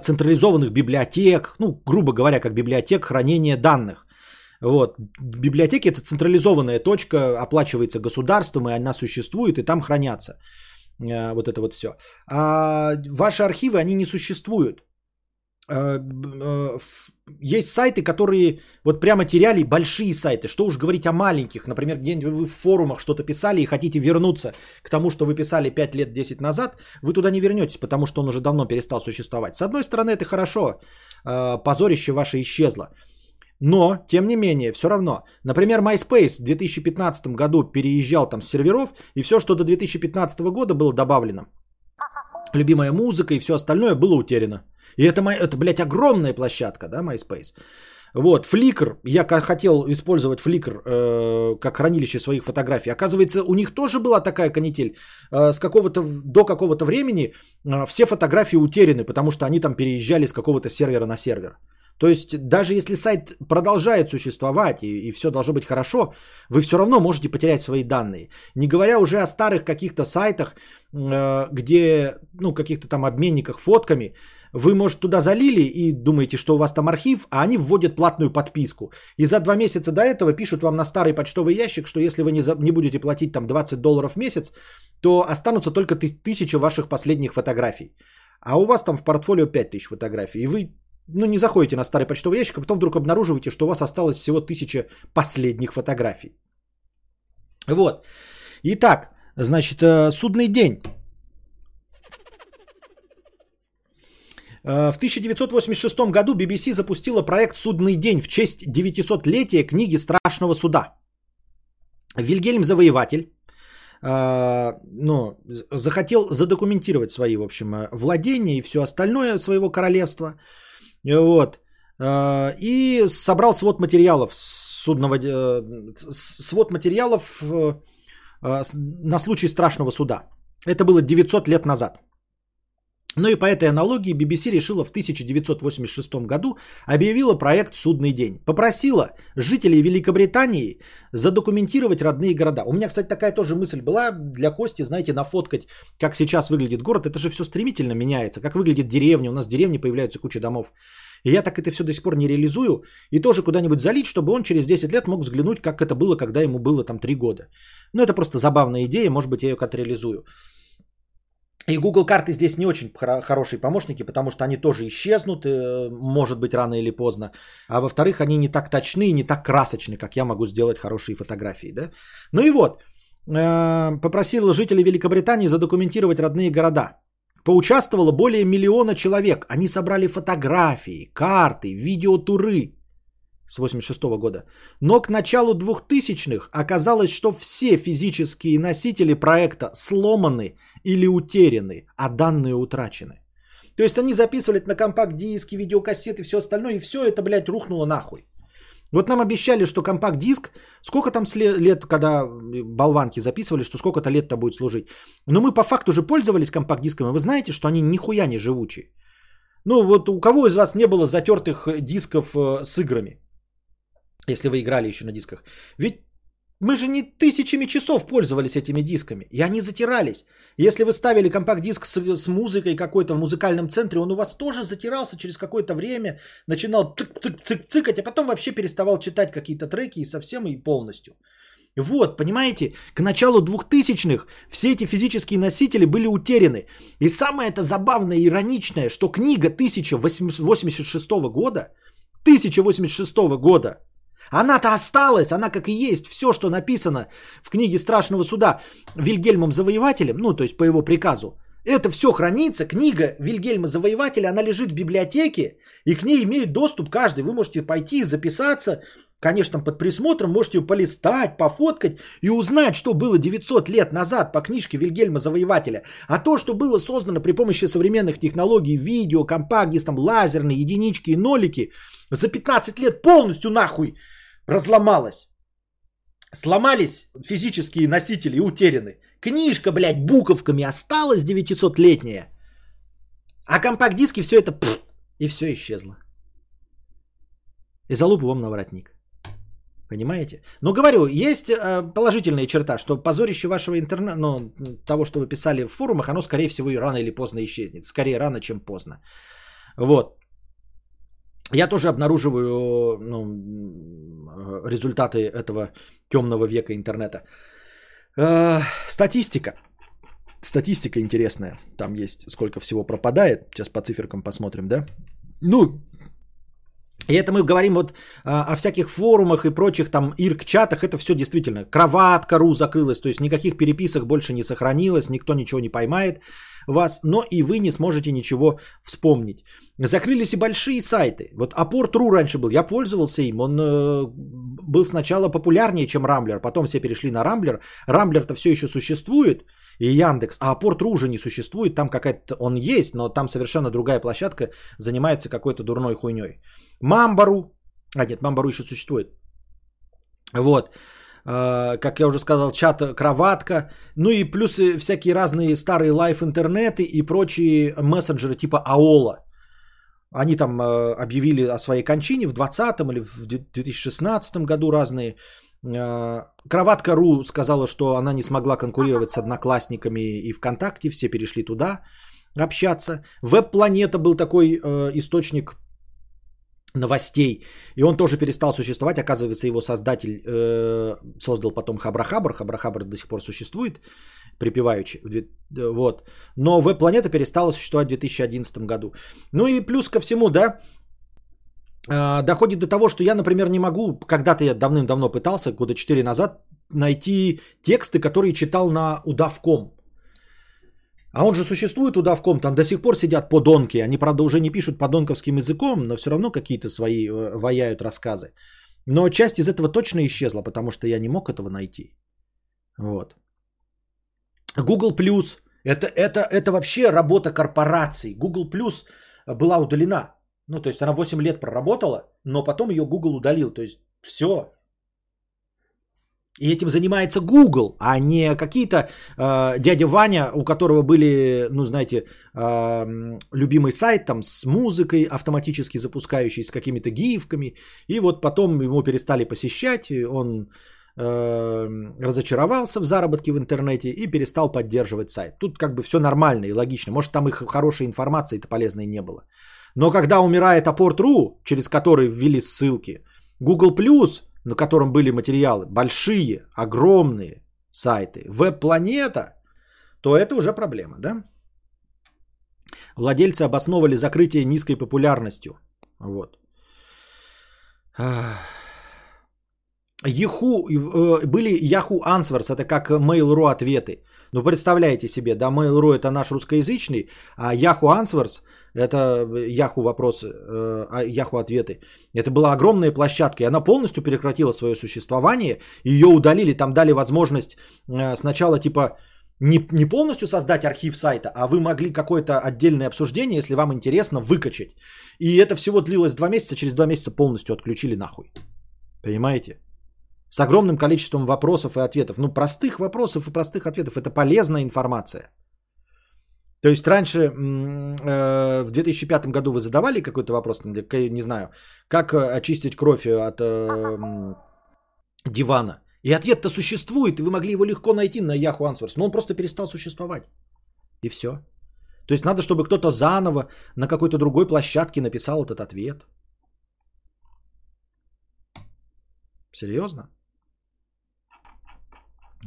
централизованных библиотек, ну, грубо говоря, как библиотек хранения данных. Вот. Библиотеки это централизованная точка, оплачивается государством, и она существует, и там хранятся. Э, вот это вот все. А ваши архивы, они не существуют. Э, э, есть сайты, которые вот прямо теряли большие сайты. Что уж говорить о маленьких. Например, где-нибудь вы в форумах что-то писали и хотите вернуться к тому, что вы писали 5 лет, 10 назад, вы туда не вернетесь, потому что он уже давно перестал существовать. С одной стороны, это хорошо. Э, позорище ваше исчезло. Но, тем не менее, все равно. Например, MySpace в 2015 году переезжал там с серверов, и все, что до 2015 года было добавлено, любимая музыка и все остальное было утеряно. И это, это, блядь, огромная площадка, да, MySpace. Вот, Flickr, я хотел использовать Flickr э, как хранилище своих фотографий. Оказывается, у них тоже была такая канитель. Э, с какого-то, до какого-то времени э, все фотографии утеряны, потому что они там переезжали с какого-то сервера на сервер. То есть даже если сайт продолжает существовать и, и все должно быть хорошо, вы все равно можете потерять свои данные. Не говоря уже о старых каких-то сайтах, э, где, ну, каких-то там обменниках фотками, вы, может, туда залили и думаете, что у вас там архив, а они вводят платную подписку. И за два месяца до этого пишут вам на старый почтовый ящик, что если вы не, за, не будете платить там 20 долларов в месяц, то останутся только тысячи ваших последних фотографий. А у вас там в портфолио 5000 фотографий. И вы ну, не заходите на старый почтовый ящик, а потом вдруг обнаруживаете, что у вас осталось всего тысяча последних фотографий. Вот. Итак, значит, э, судный день. В 1986 году BBC запустила проект «Судный день» в честь 900-летия книги «Страшного суда». Вильгельм Завоеватель ну, захотел задокументировать свои, в общем, владения и все остальное своего королевства. Вот. И собрал свод материалов судного, свод материалов на случай страшного суда. Это было 900 лет назад. Ну и по этой аналогии BBC решила в 1986 году объявила проект «Судный день». Попросила жителей Великобритании задокументировать родные города. У меня, кстати, такая тоже мысль была для Кости, знаете, нафоткать, как сейчас выглядит город. Это же все стремительно меняется. Как выглядит деревня. У нас в деревне появляются куча домов. И я так это все до сих пор не реализую. И тоже куда-нибудь залить, чтобы он через 10 лет мог взглянуть, как это было, когда ему было там 3 года. Ну, это просто забавная идея. Может быть, я ее как-то реализую. И Google карты здесь не очень хорошие помощники, потому что они тоже исчезнут, э, может быть, рано или поздно. А во-вторых, они не так точны и не так красочны, как я могу сделать хорошие фотографии. Да? Ну и вот, э, попросил жителей Великобритании задокументировать родные города. Поучаствовало более миллиона человек. Они собрали фотографии, карты, видеотуры с 86 года. Но к началу 2000-х оказалось, что все физические носители проекта сломаны или утеряны, а данные утрачены. То есть они записывали на компакт-диски, видеокассеты, все остальное, и все это, блядь, рухнуло нахуй. Вот нам обещали, что компакт-диск, сколько там лет, когда болванки записывали, что сколько-то лет-то будет служить. Но мы по факту же пользовались компакт-дисками, вы знаете, что они нихуя не живучие. Ну вот у кого из вас не было затертых дисков э, с играми? Если вы играли еще на дисках. Ведь мы же не тысячами часов пользовались этими дисками, и они затирались. Если вы ставили компакт-диск с, с музыкой какой-то в музыкальном центре, он у вас тоже затирался через какое-то время, начинал цик-цик-цикать, а потом вообще переставал читать какие-то треки и совсем и полностью. Вот, понимаете, к началу 2000-х все эти физические носители были утеряны. И самое это забавное и ироничное, что книга 1086 года, 1086 года, она-то осталась, она как и есть. Все, что написано в книге Страшного суда Вильгельмом Завоевателем, ну, то есть по его приказу, это все хранится. Книга Вильгельма Завоевателя, она лежит в библиотеке, и к ней имеет доступ каждый. Вы можете пойти, записаться, конечно, под присмотром, можете ее полистать, пофоткать и узнать, что было 900 лет назад по книжке Вильгельма Завоевателя. А то, что было создано при помощи современных технологий, видео, компакт там лазерные единички и нолики, за 15 лет полностью нахуй разломалась. Сломались физические носители и утеряны. Книжка, блядь, буковками осталась 900-летняя. А компакт-диски все это пфф, и все исчезло. И залупу вам на воротник. Понимаете? Но говорю, есть э, положительная черта, что позорище вашего интернета, ну, того, что вы писали в форумах, оно, скорее всего, и рано или поздно исчезнет. Скорее рано, чем поздно. Вот. Я тоже обнаруживаю ну, результаты этого темного века интернета. Э, статистика. Статистика интересная. Там есть сколько всего пропадает. Сейчас по циферкам посмотрим, да? Ну, и это мы говорим вот а, о всяких форумах и прочих там ирк-чатах. Это все действительно. Кроватка.ру закрылась, то есть никаких переписок больше не сохранилось, никто ничего не поймает вас, но и вы не сможете ничего вспомнить. Закрылись и большие сайты. Вот Апорт.ру раньше был, я пользовался им, он э, был сначала популярнее, чем Рамблер, потом все перешли на Рамблер. Рамблер-то все еще существует, и Яндекс, а Апорт.ру уже не существует, там какая-то, он есть, но там совершенно другая площадка занимается какой-то дурной хуйней. Мамбару. А нет, Мамбару еще существует. Вот. А, как я уже сказал, чат кроватка. Ну и плюс всякие разные старые лайф-интернеты и прочие мессенджеры типа Аола. Они там а, объявили о своей кончине в 2020 или в 2016 году разные. Кроватка.ру сказала, что она не смогла конкурировать с одноклассниками и ВКонтакте, все перешли туда общаться. Веб-планета был такой э, источник новостей. И он тоже перестал существовать. Оказывается, его создатель э, создал потом Хабрахабр. Хабрахабр до сих пор существует, припеваючи. Вот. Но веб-планета перестала существовать в 2011 году. Ну и плюс ко всему, да, э, доходит до того, что я, например, не могу, когда-то я давным-давно пытался, года 4 назад, найти тексты, которые читал на удавком. А он же существует удавком, там до сих пор сидят подонки. Они, правда, уже не пишут подонковским языком, но все равно какие-то свои э, ваяют рассказы. Но часть из этого точно исчезла, потому что я не мог этого найти. Вот. Google Plus это, это, это вообще работа корпораций. Google Plus была удалена. Ну, то есть она 8 лет проработала, но потом ее Google удалил. То есть все. И этим занимается Google, а не какие-то э, дядя Ваня, у которого были, ну, знаете, э, любимый сайт там с музыкой автоматически запускающий, с какими-то гифками. И вот потом ему перестали посещать, он э, разочаровался в заработке в интернете и перестал поддерживать сайт. Тут как бы все нормально и логично. Может, там их хорошей информации-то полезной не было. Но когда умирает Апорт.ру, через который ввели ссылки, Google Plus, на котором были материалы, большие, огромные сайты, веб-планета, то это уже проблема, да? Владельцы обосновали закрытие низкой популярностью. Вот. Yahoo, э, были Yahoo Answers, это как Mail.ru ответы. Ну, представляете себе, да, Mail.ru это наш русскоязычный, а Yahoo Answers это Yahoo вопросы, э, а Yahoo ответы. Это была огромная площадка, и она полностью прекратила свое существование. Ее удалили, там дали возможность э, сначала типа не, не полностью создать архив сайта, а вы могли какое-то отдельное обсуждение, если вам интересно, выкачать. И это всего длилось два месяца, через два месяца полностью отключили нахуй. Понимаете? С огромным количеством вопросов и ответов. Ну, простых вопросов и простых ответов. Это полезная информация. То есть раньше э, в 2005 году вы задавали какой-то вопрос, не знаю, как э, очистить кровь от э, дивана. И ответ-то существует, и вы могли его легко найти на Yahoo Answers, но он просто перестал существовать. И все. То есть надо, чтобы кто-то заново на какой-то другой площадке написал этот ответ. Серьезно?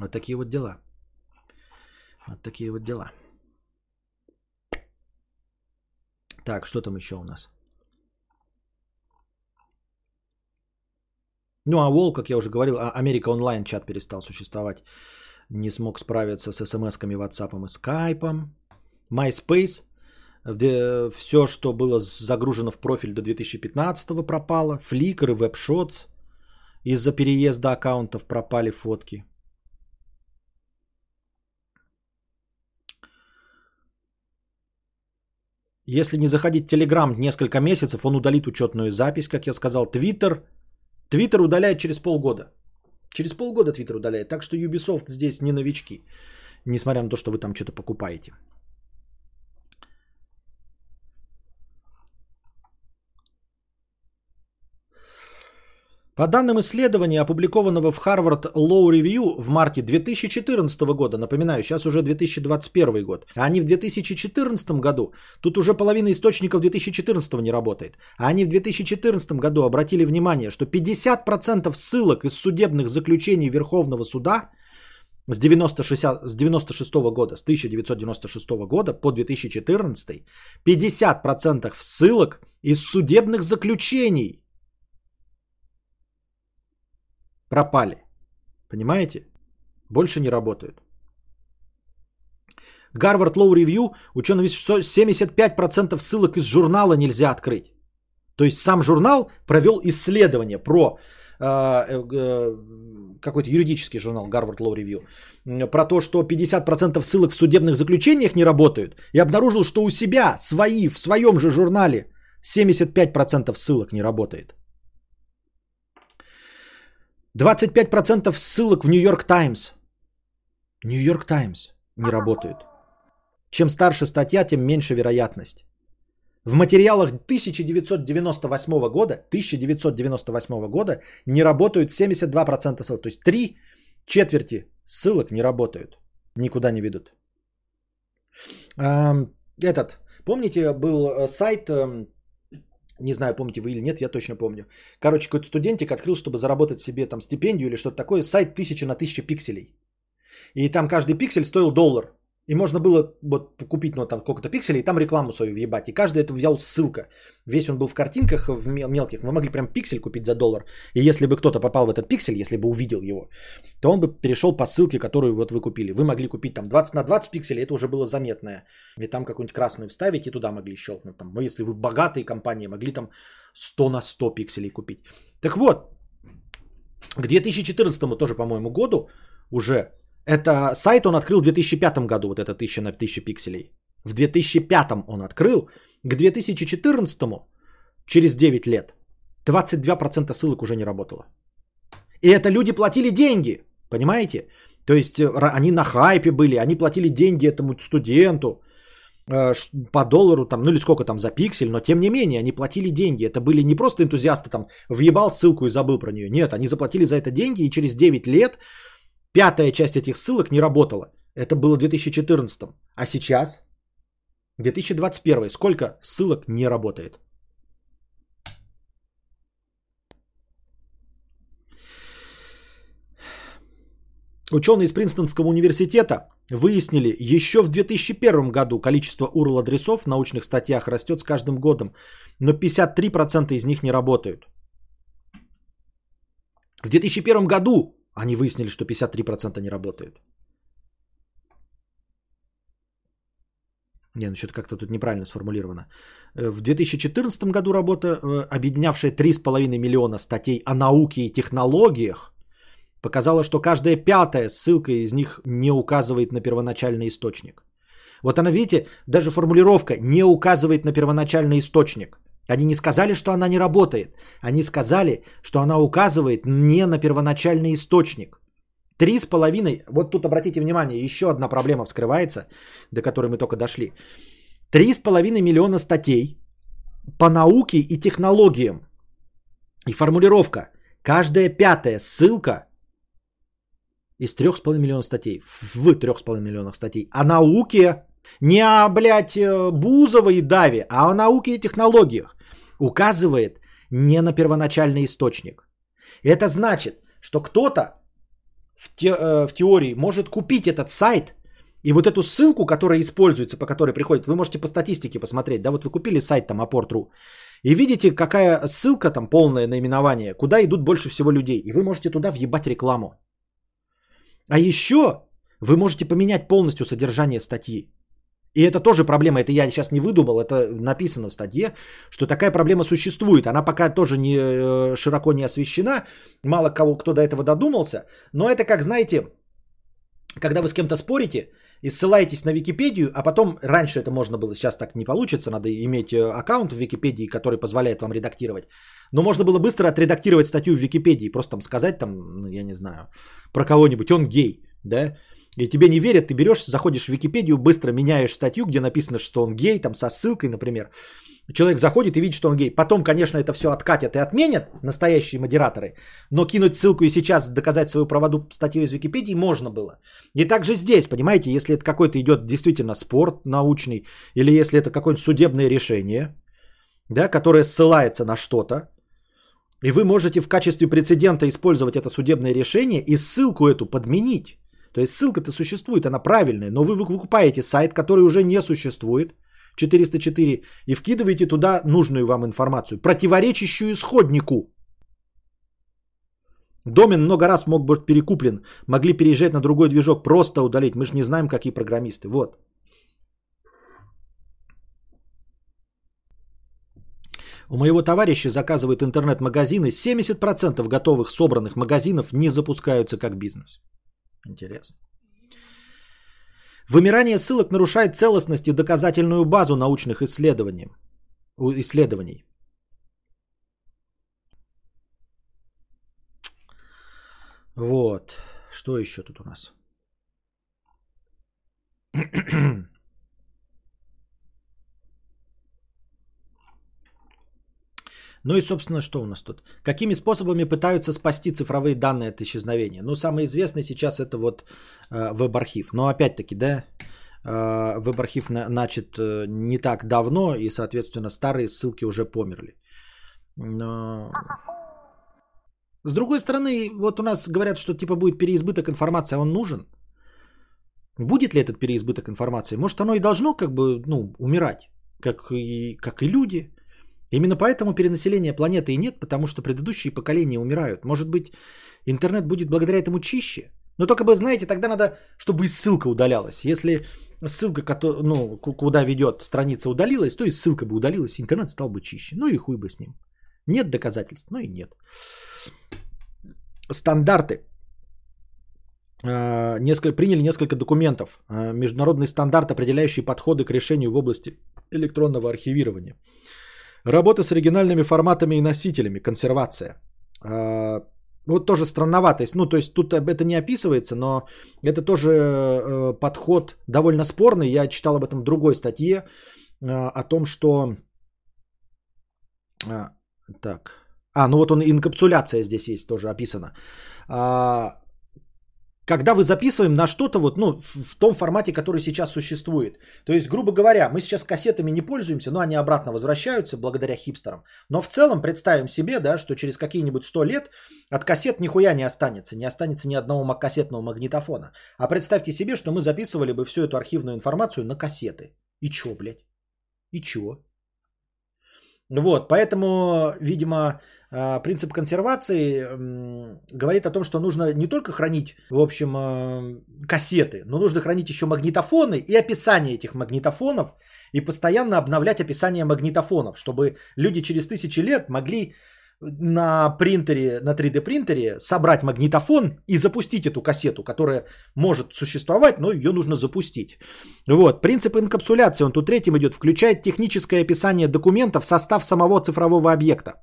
Вот такие вот дела. Вот такие вот дела. Так, что там еще у нас? Ну, а Wall, как я уже говорил, а Америка онлайн чат перестал существовать. Не смог справиться с смс-ками, WhatsApp и Skype. MySpace. Все, что было загружено в профиль до 2015 пропало. Flickr и WebShots. Из-за переезда аккаунтов пропали фотки. Если не заходить в Telegram несколько месяцев, он удалит учетную запись, как я сказал. Twitter, Twitter удаляет через полгода. Через полгода Twitter удаляет. Так что Ubisoft здесь не новички. Несмотря на то, что вы там что-то покупаете. По данным исследования, опубликованного в Harvard Law Review в марте 2014 года, напоминаю, сейчас уже 2021 год, а они в 2014 году, тут уже половина источников 2014 не работает, а они в 2014 году обратили внимание, что 50% ссылок из судебных заключений Верховного суда с 96, с 96 года, с 1996 года по 2014, 50% ссылок из судебных заключений – пропали. Понимаете? Больше не работают. Гарвард Лоу Ревью, ученый видит, что 75% ссылок из журнала нельзя открыть. То есть сам журнал провел исследование про э, э, какой-то юридический журнал Гарвард Лоу Ревью, про то, что 50% ссылок в судебных заключениях не работают, и обнаружил, что у себя свои, в своем же журнале 75% ссылок не работает. 25% ссылок в Нью-Йорк Таймс. Нью-Йорк Таймс не работают. Чем старше статья, тем меньше вероятность. В материалах 1998 года, 1998 года не работают 72% ссылок. То есть 3 четверти ссылок не работают. Никуда не ведут. Этот, помните, был э, сайт эм, не знаю, помните вы или нет, я точно помню. Короче, какой-то студентик открыл, чтобы заработать себе там стипендию или что-то такое, сайт 1000 на 1000 пикселей. И там каждый пиксель стоил доллар. И можно было вот купить, ну, там сколько-то пикселей, и там рекламу свою въебать. И каждый это взял ссылка. Весь он был в картинках, в мелких. Вы могли прям пиксель купить за доллар. И если бы кто-то попал в этот пиксель, если бы увидел его, то он бы перешел по ссылке, которую вот вы купили. Вы могли купить там 20 на 20 пикселей, это уже было заметное. И там какую-нибудь красную вставить, и туда могли щелкнуть. Там, ну, если вы богатые компании, могли там 100 на 100 пикселей купить. Так вот, к 2014 тоже, по-моему, году уже Это сайт он открыл в 2005 году, вот это 1000 на 1000 пикселей. В 2005 он открыл, к 2014 через 9 лет 22% ссылок уже не работало. И это люди платили деньги, понимаете? То есть э, они на хайпе были, они платили деньги этому студенту э, по доллару, там, ну или сколько там за пиксель, но тем не менее они платили деньги. Это были не просто энтузиасты, там, въебал ссылку и забыл про нее. Нет, они заплатили за это деньги, и через 9 лет пятая часть этих ссылок не работала. Это было в 2014. А сейчас, 2021, сколько ссылок не работает? Ученые из Принстонского университета выяснили, еще в 2001 году количество URL-адресов в научных статьях растет с каждым годом, но 53% из них не работают. В 2001 году они выяснили, что 53% не работает. Не, ну что-то как-то тут неправильно сформулировано. Э, в 2014 году работа, э, объединявшая 3,5 миллиона статей о науке и технологиях, показала, что каждая пятая ссылка из них не указывает на первоначальный источник. Вот она, видите, даже формулировка не указывает на первоначальный источник. Они не сказали, что она не работает. Они сказали, что она указывает не на первоначальный источник. Три с половиной, вот тут обратите внимание, еще одна проблема вскрывается, до которой мы только дошли. Три с половиной миллиона статей по науке и технологиям. И формулировка. Каждая пятая ссылка из 3,5 миллионов статей, в 3,5 миллионов статей, о науке, не о, блядь, э, Бузова и Даве, а о науке и технологиях, указывает не на первоначальный источник. Это значит, что кто-то в, те, э, в теории может купить этот сайт, и вот эту ссылку, которая используется, по которой приходит, вы можете по статистике посмотреть, да, вот вы купили сайт там Апорт.ру, и видите, какая ссылка там, полное наименование, куда идут больше всего людей, и вы можете туда въебать рекламу. А еще вы можете поменять полностью содержание статьи. И это тоже проблема, это я сейчас не выдумал, это написано в статье, что такая проблема существует. Она пока тоже не э, широко не освещена, мало кого кто до этого додумался. Но это как, знаете, когда вы с кем-то спорите и ссылаетесь на Википедию, а потом, раньше это можно было, сейчас так не получится, надо иметь э, аккаунт в Википедии, который позволяет вам редактировать. Но можно было быстро отредактировать статью в Википедии, просто там сказать, там, ну, я не знаю, про кого-нибудь, он гей, да, и тебе не верят, ты берешь, заходишь в Википедию, быстро меняешь статью, где написано, что он гей, там со ссылкой, например. Человек заходит и видит, что он гей. Потом, конечно, это все откатят и отменят настоящие модераторы, но кинуть ссылку и сейчас доказать свою правоту статью из Википедии можно было. И также здесь, понимаете, если это какой-то идет действительно спорт научный, или если это какое-нибудь судебное решение, да, которое ссылается на что-то, и вы можете в качестве прецедента использовать это судебное решение и ссылку эту подменить. То есть ссылка-то существует, она правильная, но вы выкупаете сайт, который уже не существует, 404, и вкидываете туда нужную вам информацию, противоречащую исходнику. Домен много раз мог быть перекуплен, могли переезжать на другой движок, просто удалить. Мы же не знаем, какие программисты. Вот. У моего товарища заказывают интернет-магазины. 70% готовых собранных магазинов не запускаются как бизнес. Интересно. Вымирание ссылок нарушает целостность и доказательную базу научных исследований. исследований. Вот. Что еще тут у нас? Ну и, собственно, что у нас тут? Какими способами пытаются спасти цифровые данные от исчезновения? Ну, самый известный сейчас это вот э, веб-архив. Но опять-таки, да, э, веб-архив на, начат э, не так давно, и, соответственно, старые ссылки уже померли. Но... С другой стороны, вот у нас говорят, что типа будет переизбыток информации, а он нужен. Будет ли этот переизбыток информации? Может, оно и должно как бы, ну, умирать, как и, как и люди. Именно поэтому перенаселения планеты и нет, потому что предыдущие поколения умирают. Может быть, интернет будет благодаря этому чище? Но только бы, знаете, тогда надо, чтобы и ссылка удалялась. Если ссылка, ну, куда ведет страница удалилась, то и ссылка бы удалилась, интернет стал бы чище. Ну и хуй бы с ним. Нет доказательств, ну и нет. Стандарты. э, несколько, приняли несколько документов, э, международный стандарт, определяющий подходы к решению в области электронного архивирования. Работа с оригинальными форматами и носителями, консервация. Э, вот тоже странноватость. Ну, то есть тут это не описывается, но это тоже э, подход довольно спорный. Я читал об этом в другой статье э, о том, что... Э, так. А, ну вот он инкапсуляция здесь есть тоже описана. Когда вы записываем на что-то вот, ну, в том формате, который сейчас существует. То есть, грубо говоря, мы сейчас кассетами не пользуемся, но они обратно возвращаются благодаря хипстерам. Но в целом представим себе, да, что через какие-нибудь 100 лет от кассет нихуя не останется, не останется ни одного кассетного магнитофона. А представьте себе, что мы записывали бы всю эту архивную информацию на кассеты. И чё, блядь? И чё? Вот, поэтому, видимо, принцип консервации говорит о том, что нужно не только хранить, в общем, а, кассеты, но нужно хранить еще магнитофоны и описание этих магнитофонов и постоянно обновлять описание магнитофонов, чтобы люди через тысячи лет могли на принтере, на 3D принтере собрать магнитофон и запустить эту кассету, которая может существовать, но ее нужно запустить. Вот. Принцип инкапсуляции, он тут третьим идет, включает техническое описание документа в состав самого цифрового объекта.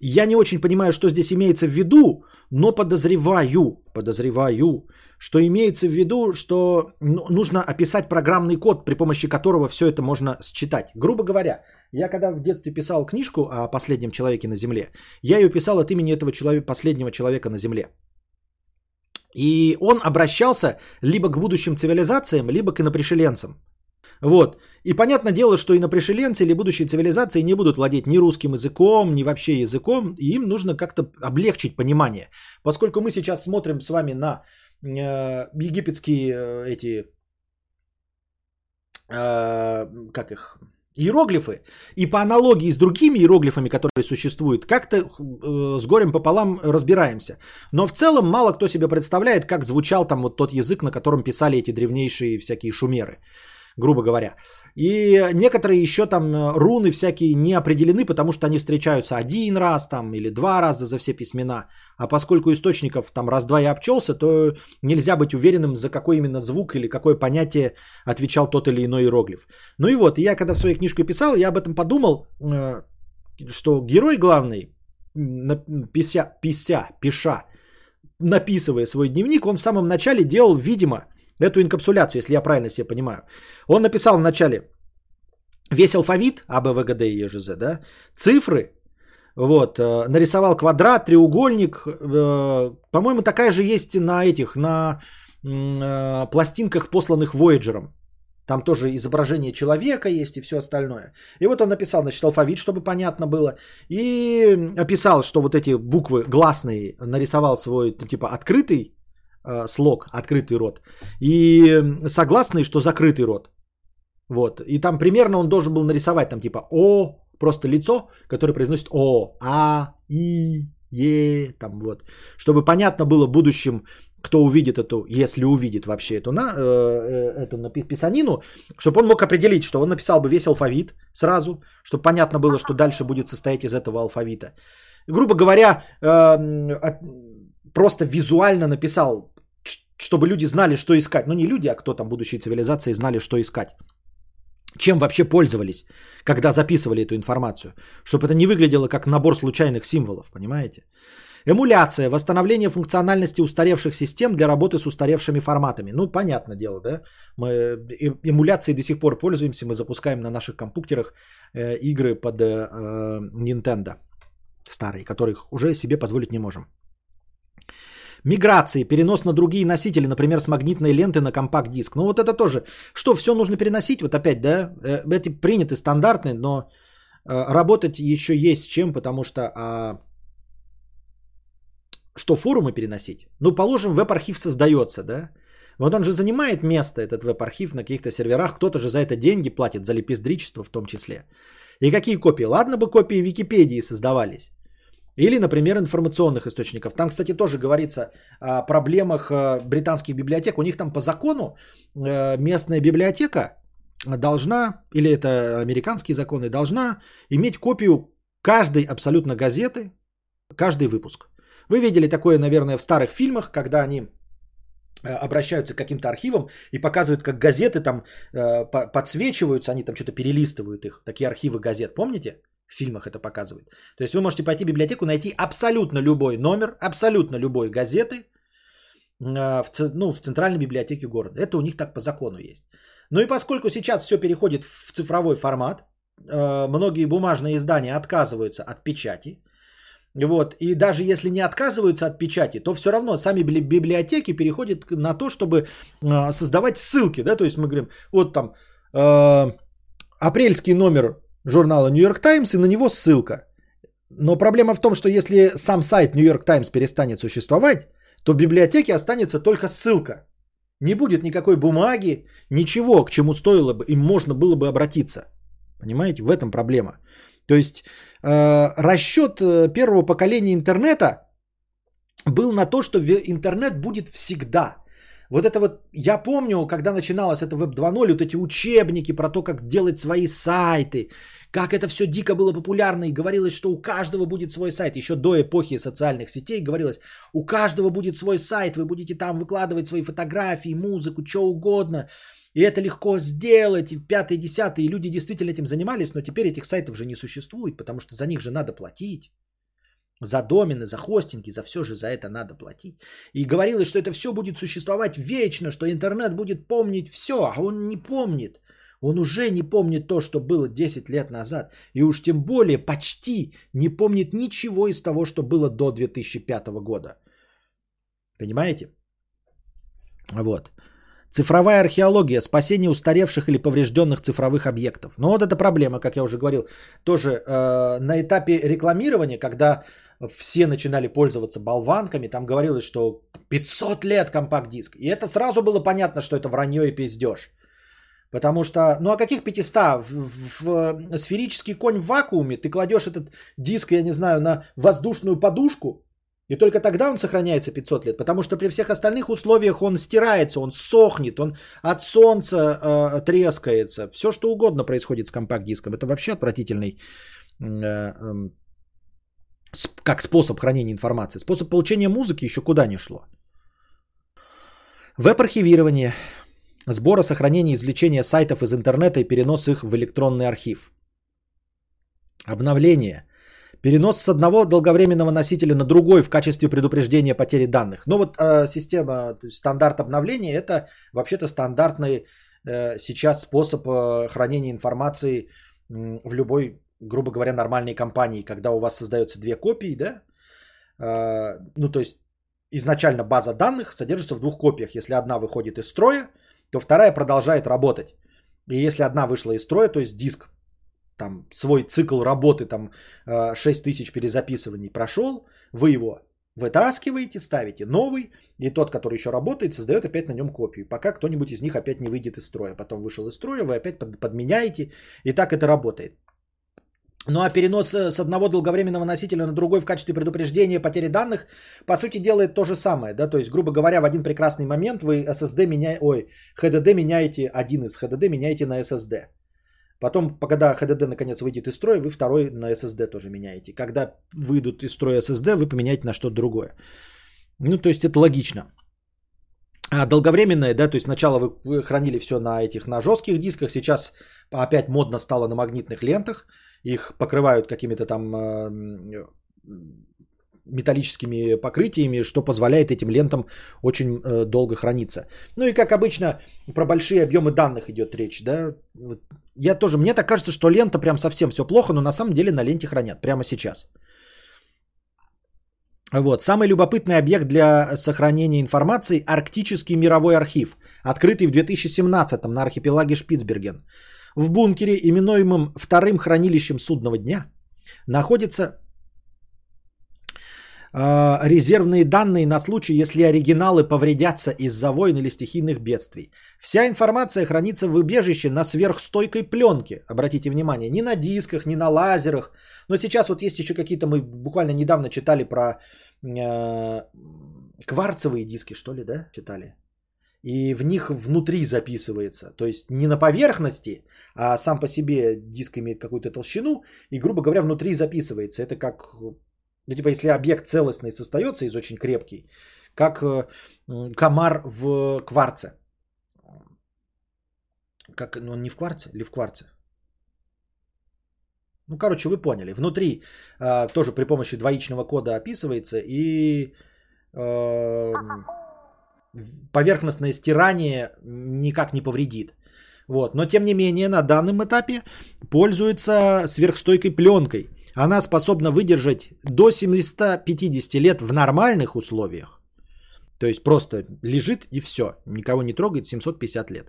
Я не очень понимаю, что здесь имеется в виду, но подозреваю, подозреваю, что имеется в виду, что ну, нужно описать программный код, при помощи которого все это можно считать. Грубо говоря, я когда в детстве писал книжку о последнем человеке на Земле, я ее писал от имени этого человека, последнего человека на Земле. И он обращался либо к будущим цивилизациям, либо к инопришеленцам. Вот. И понятное дело, что и на пришеленцы или будущие цивилизации не будут владеть ни русским языком, ни вообще языком, и им нужно как-то облегчить понимание. Поскольку мы сейчас смотрим с вами на э, египетские э, эти, э, как их, иероглифы, и по аналогии с другими иероглифами, которые существуют, как-то э, с горем пополам разбираемся. Но в целом мало кто себе представляет, как звучал там вот тот язык, на котором писали эти древнейшие всякие шумеры грубо говоря. И некоторые еще там э, руны всякие не определены, потому что они встречаются один раз там или два раза за все письмена. А поскольку источников там раз-два и обчелся, то нельзя быть уверенным, за какой именно звук или какое понятие отвечал тот или иной иероглиф. Ну и вот, я когда в своей книжке писал, я об этом подумал, э, что герой главный, пися, пися, пиша, написывая свой дневник, он в самом начале делал, видимо, Эту инкапсуляцию, если я правильно себе понимаю. Он написал вначале весь алфавит А, В, и Ж, да? Цифры, вот, э, нарисовал квадрат, треугольник. Э, по-моему, такая же есть на этих, на э, пластинках, посланных Voyager. Там тоже изображение человека есть и все остальное. И вот он написал, значит, алфавит, чтобы понятно было. И описал, что вот эти буквы гласные нарисовал свой, типа, открытый слог, открытый рот, и согласный, что закрытый рот. Вот. И там примерно он должен был нарисовать там типа О, просто лицо, которое произносит О, А, И, Е, там вот. Чтобы понятно было будущим, кто увидит эту, если увидит вообще эту, на, э, э эту писанину, чтобы он мог определить, что он написал бы весь алфавит сразу, чтобы понятно было, что дальше будет состоять из этого алфавита. Грубо говоря, э, просто визуально написал чтобы люди знали, что искать. Ну не люди, а кто там, будущие цивилизации, знали, что искать. Чем вообще пользовались, когда записывали эту информацию. Чтобы это не выглядело как набор случайных символов, понимаете? Эмуляция, восстановление функциональности устаревших систем для работы с устаревшими форматами. Ну, понятное дело, да? Мы э, эмуляцией до сих пор пользуемся, мы запускаем на наших компьютерах э, игры под э, Nintendo старые, которых уже себе позволить не можем. Миграции, перенос на другие носители, например, с магнитной ленты на компакт-диск. Ну вот это тоже. Что, все нужно переносить? Вот опять, да? Э, эти приняты стандартные, но э, работать еще есть с чем, потому что... А... Что, форумы переносить? Ну, положим, веб-архив создается, да? Вот он же занимает место, этот веб-архив на каких-то серверах. Кто-то же за это деньги платит, за лепездричество в том числе. И какие копии? Ладно бы копии Википедии создавались. Или, например, информационных источников. Там, кстати, тоже говорится о проблемах э, британских библиотек. У них там по закону э, местная библиотека должна, или это американские законы, должна иметь копию каждой абсолютно газеты, каждый выпуск. Вы видели такое, наверное, в старых фильмах, когда они э, обращаются к каким-то архивам и показывают, как газеты там подсвечиваются, они там что-то перелистывают их, такие архивы газет, помните? В фильмах это показывают. То есть вы можете пойти в библиотеку, найти абсолютно любой номер, абсолютно любой газеты э, в, ну, в центральной библиотеке города. Это у них так по закону есть. Ну и поскольку сейчас все переходит в цифровой формат, э, многие бумажные издания отказываются от печати, вот, и даже если не отказываются от печати, то все равно сами библиотеки переходят на то, чтобы э, создавать ссылки, да, то есть мы говорим, вот там э, апрельский номер журнала New York Times и на него ссылка. Но проблема в том, что если сам сайт New York Times перестанет существовать, то в библиотеке останется только ссылка. Не будет никакой бумаги, ничего, к чему стоило бы, им можно было бы обратиться. Понимаете, в этом проблема. То есть э, расчет э, первого поколения интернета был на то, что интернет будет всегда. Вот это вот, я помню, когда начиналось это Web 2.0, вот эти учебники про то, как делать свои сайты, как это все дико было популярно, и говорилось, что у каждого будет свой сайт. Еще до эпохи социальных сетей говорилось, у каждого будет свой сайт, вы будете там выкладывать свои фотографии, музыку, что угодно. И это легко сделать, и пятый, десятый, и люди действительно этим занимались, но теперь этих сайтов же не существует, потому что за них же надо платить. За домены, за хостинги, за все же за это надо платить. И говорилось, что это все будет существовать вечно, что интернет будет помнить все, а он не помнит. Он уже не помнит то, что было 10 лет назад. И уж тем более почти не помнит ничего из того, что было до 2005 года. Понимаете? Вот. Цифровая археология, спасение устаревших или поврежденных цифровых объектов. Ну вот это проблема, как я уже говорил, тоже э, на этапе рекламирования, когда все начинали пользоваться болванками, там говорилось, что 500 лет компакт-диск. И это сразу было понятно, что это вранье и пиздеж. Потому что, ну а каких 500? В, в, в сферический конь в вакууме ты кладешь этот диск, я не знаю, на воздушную подушку, и только тогда он сохраняется 500 лет, потому что при всех остальных условиях он стирается, он сохнет, он от солнца э, трескается. Все что угодно происходит с компакт-диском. Это вообще отвратительный э, э, как способ хранения информации. Способ получения музыки еще куда не шло. Веб-архивирование. Сбора, сохранения, извлечения сайтов из интернета и перенос их в электронный архив. Обновление. Перенос с одного долговременного носителя на другой в качестве предупреждения потери данных. Ну вот э, система, стандарт обновления это вообще-то стандартный э, сейчас способ э, хранения информации э, в любой, грубо говоря, нормальной компании, когда у вас создается две копии, да, э, ну то есть изначально база данных содержится в двух копиях. Если одна выходит из строя, то вторая продолжает работать. И если одна вышла из строя, то есть диск там свой цикл работы, там 6000 э, перезаписываний прошел, вы его вытаскиваете, ставите новый, и тот, который еще работает, создает опять на нем копию, пока кто-нибудь из них опять не выйдет из строя. Потом вышел из строя, вы опять подменяете, и так это работает. Ну а перенос э, с одного долговременного носителя на другой в качестве предупреждения потери данных, по сути, делает то же самое. Да? То есть, грубо говоря, в один прекрасный момент вы SSD меняете, ой, HDD меняете, один из HDD меняете на SSD. Потом, когда HDD наконец выйдет из строя, вы второй на SSD тоже меняете. Когда выйдут из строя SSD, вы поменяете на что-то другое. Ну, то есть это логично. А долговременное, да, то есть сначала вы хранили все на этих, на жестких дисках, сейчас опять модно стало на магнитных лентах, их покрывают какими-то там э, металлическими покрытиями, что позволяет этим лентам очень э, долго храниться. Ну и как обычно про большие объемы данных идет речь, да. Я тоже, мне так кажется, что лента прям совсем все плохо, но на самом деле на ленте хранят прямо сейчас. Вот. Самый любопытный объект для сохранения информации – Арктический мировой архив, открытый в 2017 на архипелаге Шпицберген. В бункере, именуемом вторым хранилищем судного дня, находится а, резервные данные на случай, если оригиналы повредятся из-за войн или стихийных бедствий. Вся информация хранится в убежище на сверхстойкой пленке. Обратите внимание, ни на дисках, ни на лазерах. Но сейчас вот есть еще какие-то, мы буквально недавно читали про э, кварцевые диски, что ли, да, читали. И в них внутри записывается. То есть не на поверхности, а сам по себе диск имеет какую-то толщину. И, грубо говоря, внутри записывается. Это как Ну, типа, если объект целостный создается из очень крепкий, как э, комар в кварце. Как, ну, он не в кварце или в кварце? Ну, короче, вы поняли. Внутри э, тоже при помощи двоичного кода описывается и э, поверхностное стирание никак не повредит. Вот. Но тем не менее на данном этапе пользуется сверхстойкой пленкой. Она способна выдержать до 750 лет в нормальных условиях. То есть просто лежит и все. Никого не трогает 750 лет.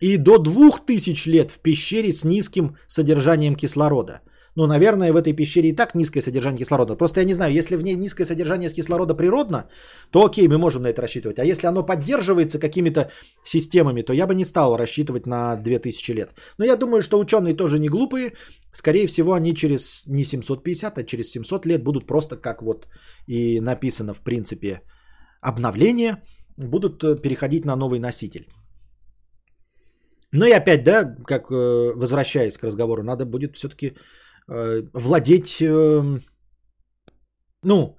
И до 2000 лет в пещере с низким содержанием кислорода. Ну, наверное, в этой пещере и так низкое содержание кислорода. Просто я не знаю, если в ней низкое содержание кислорода природно, то окей, мы можем на это рассчитывать. А если оно поддерживается какими-то системами, то я бы не стал рассчитывать на 2000 лет. Но я думаю, что ученые тоже не глупые. Скорее всего, они через не 750, а через 700 лет будут просто как вот и написано в принципе обновление, будут э, переходить на новый носитель. Ну и опять, да, как э, возвращаясь к разговору, надо будет все-таки владеть, эм, ну,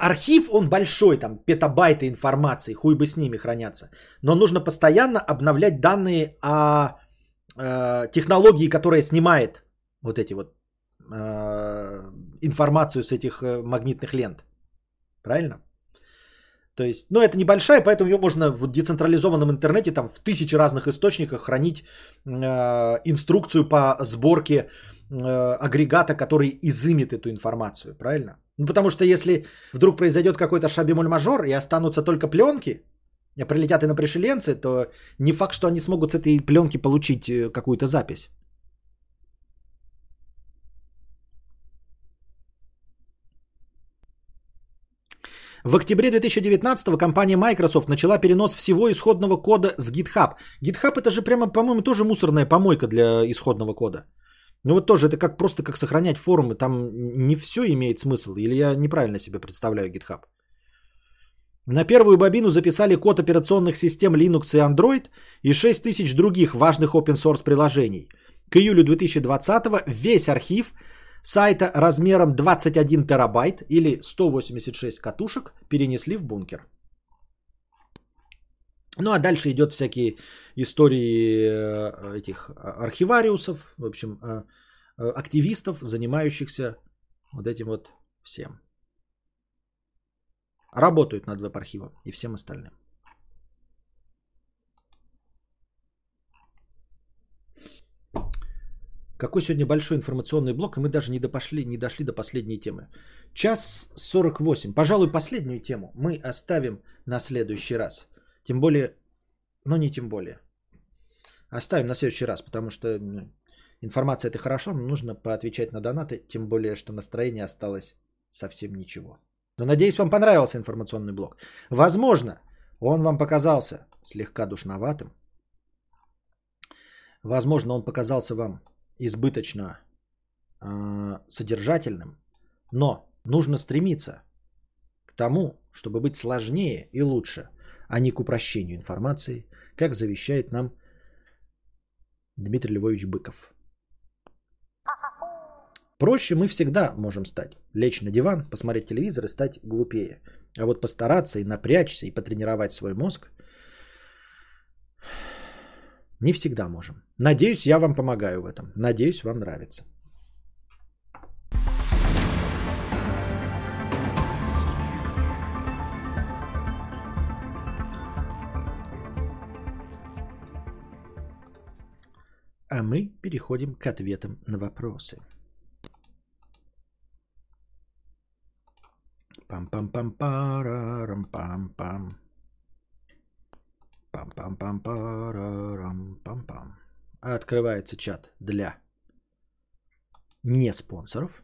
архив, он большой, там петабайты информации, хуй бы с ними хранятся. Но нужно постоянно обновлять данные о э, технологии, которая снимает вот эти вот э, информацию с этих э, магнитных лент. Правильно? То есть, ну, это небольшая, поэтому ее можно в децентрализованном интернете, там, в тысячи разных источниках хранить э, инструкцию по сборке Э, агрегата, который изымет эту информацию, правильно? Ну, потому что если вдруг произойдет какой-то шабимуль-мажор и останутся только пленки, и прилетят и на пришеленцы, то не факт, что они смогут с этой пленки получить э, какую-то запись. В октябре 2019 компания Microsoft начала перенос всего исходного кода с GitHub. GitHub это же прямо, по-моему, тоже мусорная помойка для исходного кода. Ну вот тоже это как просто как сохранять форумы, там не все имеет смысл, или я неправильно себе представляю GitHub. На первую бобину записали код операционных систем Linux и Android и 6000 других важных open source приложений. К июлю 2020 весь архив сайта размером 21 терабайт или 186 катушек перенесли в бункер. Ну а дальше идет всякие истории э, этих архивариусов, в общем, э, э, активистов, занимающихся вот этим вот всем. Работают над веб-архивом и всем остальным. Какой сегодня большой информационный блок, и мы даже не, допошли, не дошли до последней темы. Час 48. Пожалуй, последнюю тему мы оставим на следующий раз. Тем более, но не тем более. Оставим на следующий раз, потому что информация это хорошо, но нужно поотвечать на донаты, тем более, что настроение осталось совсем ничего. Но надеюсь, вам понравился информационный блок. Возможно, он вам показался слегка душноватым. Возможно, он показался вам избыточно э, содержательным. Но нужно стремиться к тому, чтобы быть сложнее и лучше, а не к упрощению информации, как завещает нам Дмитрий Львович Быков. Проще мы всегда можем стать. Лечь на диван, посмотреть телевизор и стать глупее. А вот постараться и напрячься, и потренировать свой мозг не всегда можем. Надеюсь, я вам помогаю в этом. Надеюсь, вам нравится. А мы переходим к ответам на вопросы. Пам-пам-пам-парам-пам-пам. Пам-пам-пам-парам-пам-пам. Открывается чат для не спонсоров.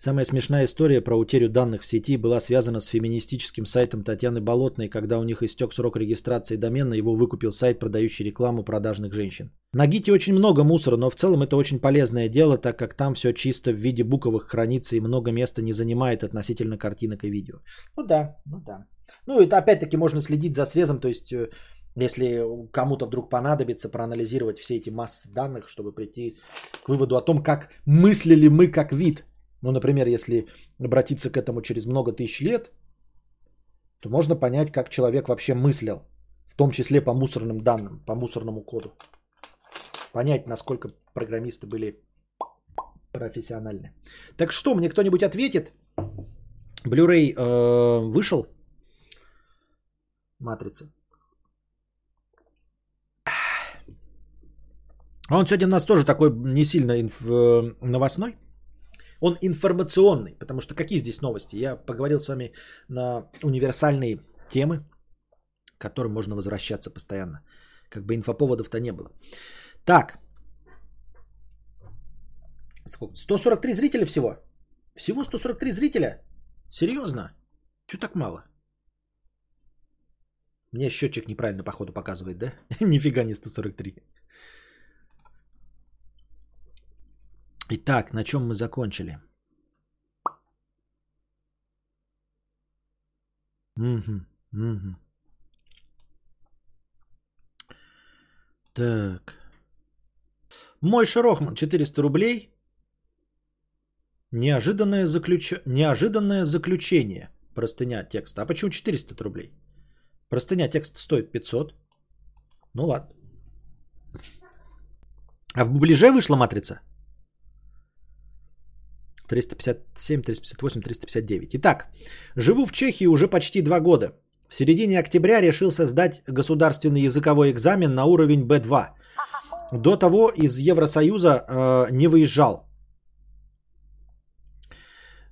Самая смешная история про утерю данных в сети была связана с феминистическим сайтом Татьяны Болотной, когда у них истек срок регистрации домена, его выкупил сайт, продающий рекламу продажных женщин. На Гите очень много мусора, но в целом это очень полезное дело, так как там все чисто в виде буковых хранится и много места не занимает относительно картинок и видео. Ну да, ну да. Ну это опять-таки можно следить за срезом, то есть э, если кому-то вдруг понадобится проанализировать все эти массы данных, чтобы прийти к выводу о том, как мыслили мы как вид Ну, например, если обратиться к этому через много тысяч лет, то можно понять, как человек вообще мыслил, в том числе по мусорным данным, по мусорному коду. Понять, насколько программисты были профессиональны. Так что, мне кто-нибудь ответит? Blu-ray э, вышел? Матрица. Он сегодня у нас тоже такой не сильно инф- э, новостной. Он информационный, потому что какие здесь новости? Я поговорил с вами на универсальные темы, к которым можно возвращаться постоянно. Как бы инфоповодов-то не было. Так. Сколько? 143 зрителя всего? Всего 143 зрителя? Серьезно? Чего так мало? Мне счетчик неправильно, походу, показывает, да? Нифига не 143. Итак, на чем мы закончили? Угу, угу. Так. Мой Шерохман, 400 рублей. Неожиданное, заключ... Неожиданное заключение. Простыня текста. А почему 400 рублей? Простыня текста стоит 500. Ну ладно. А в буближе вышла матрица? 357, 358, 359. Итак, живу в Чехии уже почти два года. В середине октября решил сдать государственный языковой экзамен на уровень B2. До того из Евросоюза э, не выезжал.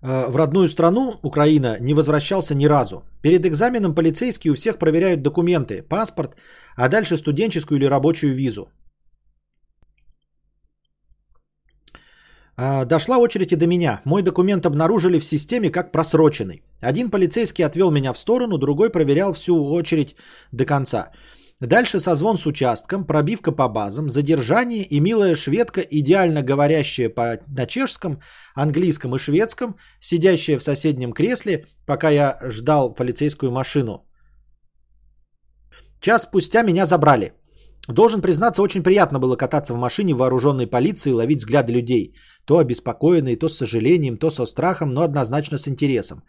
Э, в родную страну, Украина, не возвращался ни разу. Перед экзаменом полицейские у всех проверяют документы, паспорт, а дальше студенческую или рабочую визу. Дошла очередь и до меня. Мой документ обнаружили в системе как просроченный. Один полицейский отвел меня в сторону, другой проверял всю очередь до конца. Дальше созвон с участком, пробивка по базам, задержание и милая шведка, идеально говорящая по, на чешском, английском и шведском, сидящая в соседнем кресле, пока я ждал полицейскую машину. Час спустя меня забрали. Должен признаться, очень приятно было кататься в машине вооруженной полиции и ловить взгляды людей. То обеспокоенные, то с сожалением, то со страхом, но однозначно с интересом.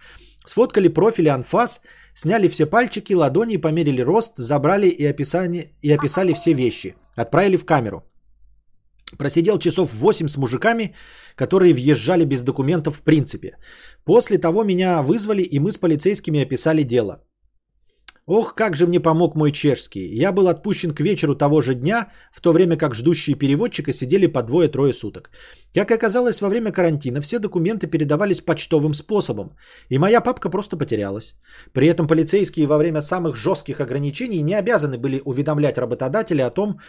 Сфоткали профили анфас, сняли все пальчики, ладони, померили рост, забрали и, описали, и описали все вещи. Отправили в камеру. Просидел часов 8 с мужиками, которые въезжали без документов в принципе. После того меня вызвали, и мы с полицейскими описали дело. Ох, как же мне помог мой чешский. Я был отпущен к вечеру того же дня, в то время как ждущие переводчика сидели по двое-трое суток. Как оказалось, во время карантина все документы передавались почтовым способом, и моя папка просто потерялась. При этом полицейские во время самых жестких ограничений не обязаны были уведомлять работодателя о том,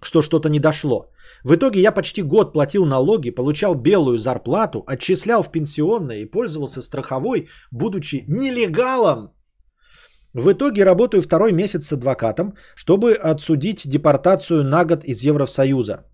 что что-то не дошло. В итоге я почти год платил налоги, получал белую зарплату, отчислял в пенсионное и пользовался страховой, будучи нелегалом. В итоге работаю второй месяц с адвокатом, чтобы отсудить депортацию на год из Евросоюза.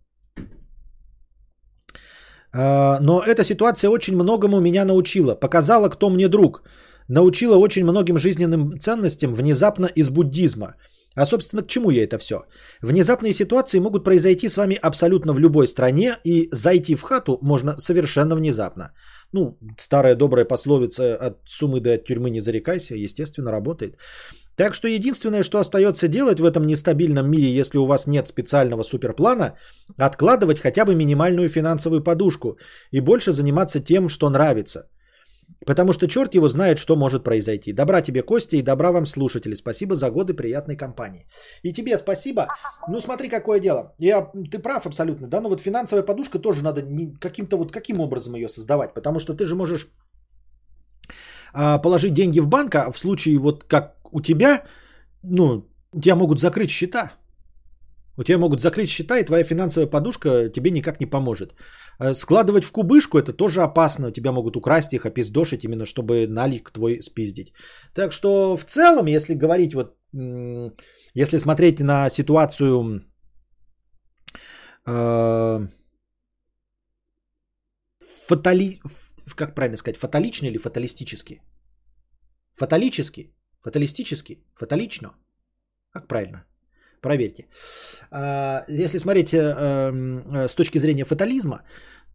А, но эта ситуация очень многому меня научила. Показала, кто мне друг. Научила очень многим жизненным ценностям внезапно из буддизма. А собственно, к чему я это все? Внезапные ситуации могут произойти с вами абсолютно в любой стране, и зайти в хату можно совершенно внезапно. Ну, старая добрая пословица от сумы до тюрьмы не зарекайся, естественно, работает. Так что единственное, что остается делать в этом нестабильном мире, если у вас нет специального суперплана, откладывать хотя бы минимальную финансовую подушку и больше заниматься тем, что нравится – Потому что черт его знает, что может произойти. Добра тебе, Костя, и добра вам, слушатели. Спасибо за годы приятной компании. И тебе спасибо. Ну, смотри, какое дело. Я, ты прав абсолютно, да? Но вот финансовая подушка тоже надо каким-то вот каким образом ее создавать. Потому что ты же можешь а, положить деньги в банк, а в случае вот как у тебя, ну, тебя могут закрыть счета. У тебя могут закрыть счета, и твоя финансовая подушка тебе никак не поможет. Э, складывать в кубышку это тоже опасно. Тебя могут украсть их, опиздошить именно, чтобы налик твой спиздить. Так что в целом, если говорить вот, если смотреть на ситуацию э, фатали, как правильно сказать, фаталично или фаталистически? Фаталически? Фаталистически? Фаталично? Как правильно? Проверьте. А, если смотреть э, э, с точки зрения фатализма,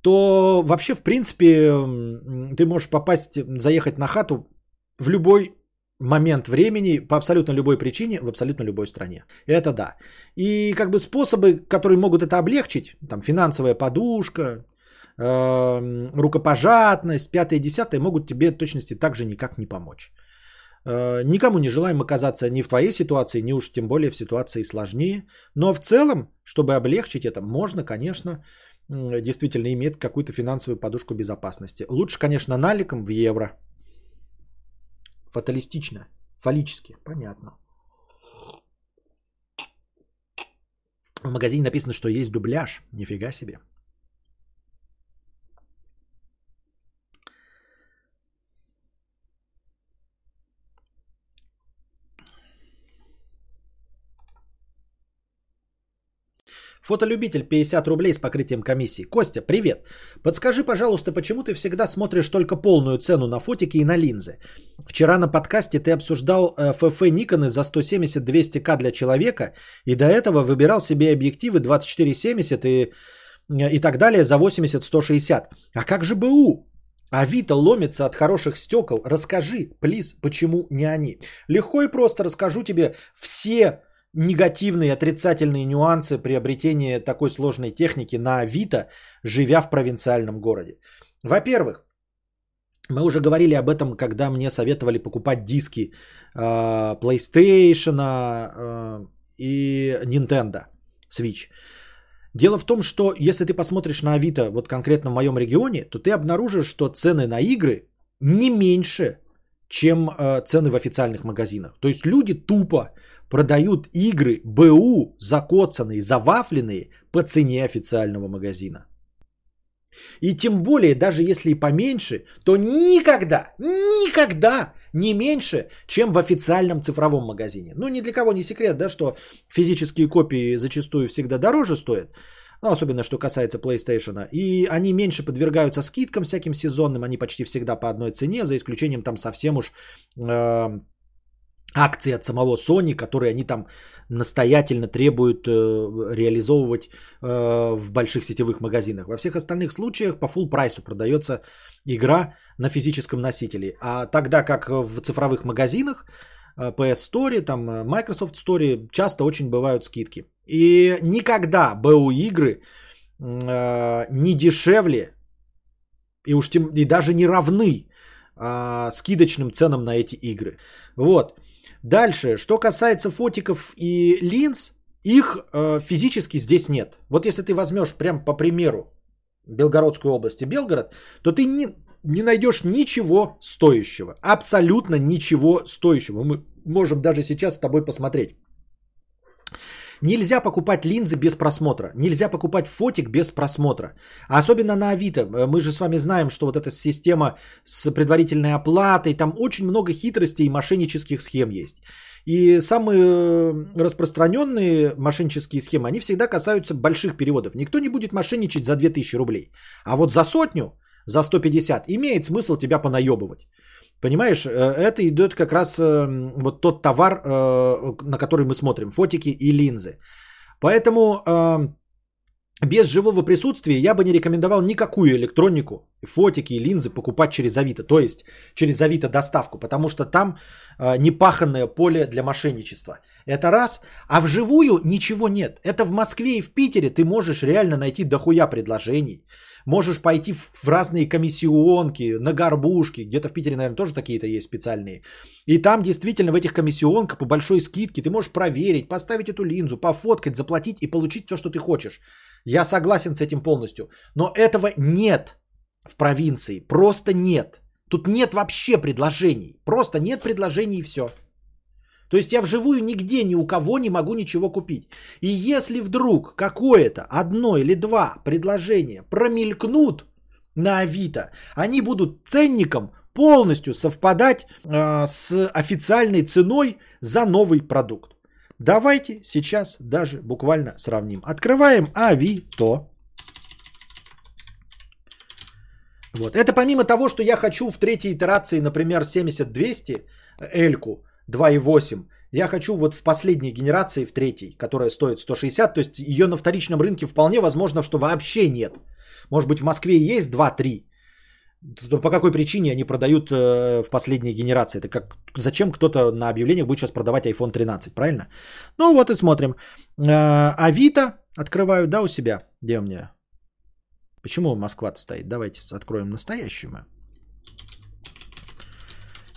то вообще, в принципе, ты можешь попасть, заехать на хату в любой момент времени, по абсолютно любой причине, в абсолютно любой стране. Это да. И как бы способы, которые могут это облегчить, там финансовая подушка, э, рукопожатность, пятое, десятое, могут тебе точности также никак не помочь. Э, никому не желаем оказаться ни в твоей ситуации, ни уж тем более в ситуации сложнее. Но в целом, чтобы облегчить это, можно, конечно, действительно иметь какую-то финансовую подушку безопасности. Лучше, конечно, наликом в евро. Фаталистично. Фаллически. Понятно. В магазине написано, что есть дубляж. Нифига себе. Фотолюбитель 50 рублей с покрытием комиссии. Костя, привет. Подскажи, пожалуйста, почему ты всегда смотришь только полную цену на фотики и на линзы? Вчера на подкасте ты обсуждал ФФ э, Никоны за 170-200к для человека и до этого выбирал себе объективы 24-70 и, э, и так далее за 80-160. А как же БУ? Авито ломится от хороших стекол. Расскажи, плиз, почему не они? Легко и просто расскажу тебе все негативные, отрицательные нюансы приобретения такой сложной техники на Авито, живя в провинциальном городе. Во-первых, мы уже говорили об этом, когда мне советовали покупать диски э, PlayStation э, и Nintendo Switch. Дело в том, что если ты посмотришь на Авито, вот конкретно в моем регионе, то ты обнаружишь, что цены на игры не меньше, чем э, цены в официальных магазинах. То есть люди тупо продают игры БУ закоцанные, завафленные по цене официального магазина. И тем более, даже если и поменьше, то никогда, никогда не меньше, чем в официальном цифровом магазине. Ну, ни для кого не секрет, да, что физические копии зачастую всегда дороже стоят, ну, особенно что касается PlayStation. И они меньше подвергаются скидкам всяким сезонным, они почти всегда по одной цене, за исключением там совсем уж э, акции от самого Sony, которые они там настоятельно требуют э, реализовывать э, в больших сетевых магазинах. Во всех остальных случаях по full прайсу продается игра на физическом носителе. А тогда как в цифровых магазинах, э, PS Store, там э, Microsoft Store часто очень бывают скидки. И никогда БУ игры э, не дешевле и уж тем и даже не равны э, скидочным ценам на эти игры. Вот. Дальше, что касается фотиков и линз, их э, физически здесь нет. Вот если ты возьмешь прям по примеру Белгородской области Белгород, то ты не, не найдешь ничего стоящего. Абсолютно ничего стоящего. Мы можем даже сейчас с тобой посмотреть. Нельзя покупать линзы без просмотра. Нельзя покупать фотик без просмотра. А особенно на Авито. Мы же с вами знаем, что вот эта система с предварительной оплатой, там очень много хитростей и мошеннических схем есть. И самые э, распространенные мошеннические схемы, они всегда касаются больших переводов. Никто не будет мошенничать за 2000 рублей. А вот за сотню, за 150 имеет смысл тебя понаебывать. Понимаешь, э, это идет как раз э, вот тот товар, э, на который мы смотрим, фотики и линзы. Поэтому без живого присутствия я бы не рекомендовал никакую электронику, фотики и линзы покупать через Авито, то есть через Авито доставку, потому что там непаханное поле для мошенничества. Это раз. А вживую ничего нет. Это в Москве и в Питере ты можешь реально найти дохуя предложений. Можешь пойти в разные комиссионки, на горбушки. Где-то в Питере, наверное, тоже такие-то есть специальные. И там действительно в этих комиссионках по большой скидке ты можешь проверить, поставить эту линзу, пофоткать, заплатить и получить все, что ты хочешь. Я согласен с этим полностью. Но этого нет в провинции. Просто нет. Тут нет вообще предложений. Просто нет предложений и все. То есть я вживую нигде ни у кого не могу ничего купить. И если вдруг какое-то одно или два предложения промелькнут на Авито, они будут ценником полностью совпадать э, с официальной ценой за новый продукт. Давайте сейчас даже буквально сравним. Открываем Авито. Вот. Это помимо того, что я хочу в третьей итерации, например, 70-200 Эльку, 2.8. Я хочу вот в последней генерации, в третьей, которая стоит 160, то есть ее на вторичном рынке вполне возможно, что вообще нет. Может быть, в Москве есть 2-3. То по какой причине они продают э, в последней генерации? Это как зачем кто-то на объявлениях будет сейчас продавать iPhone 13, правильно? Ну вот и смотрим. Э, Авито открываю, да, у себя. Где у меня? Почему Москва стоит? Давайте откроем настоящую.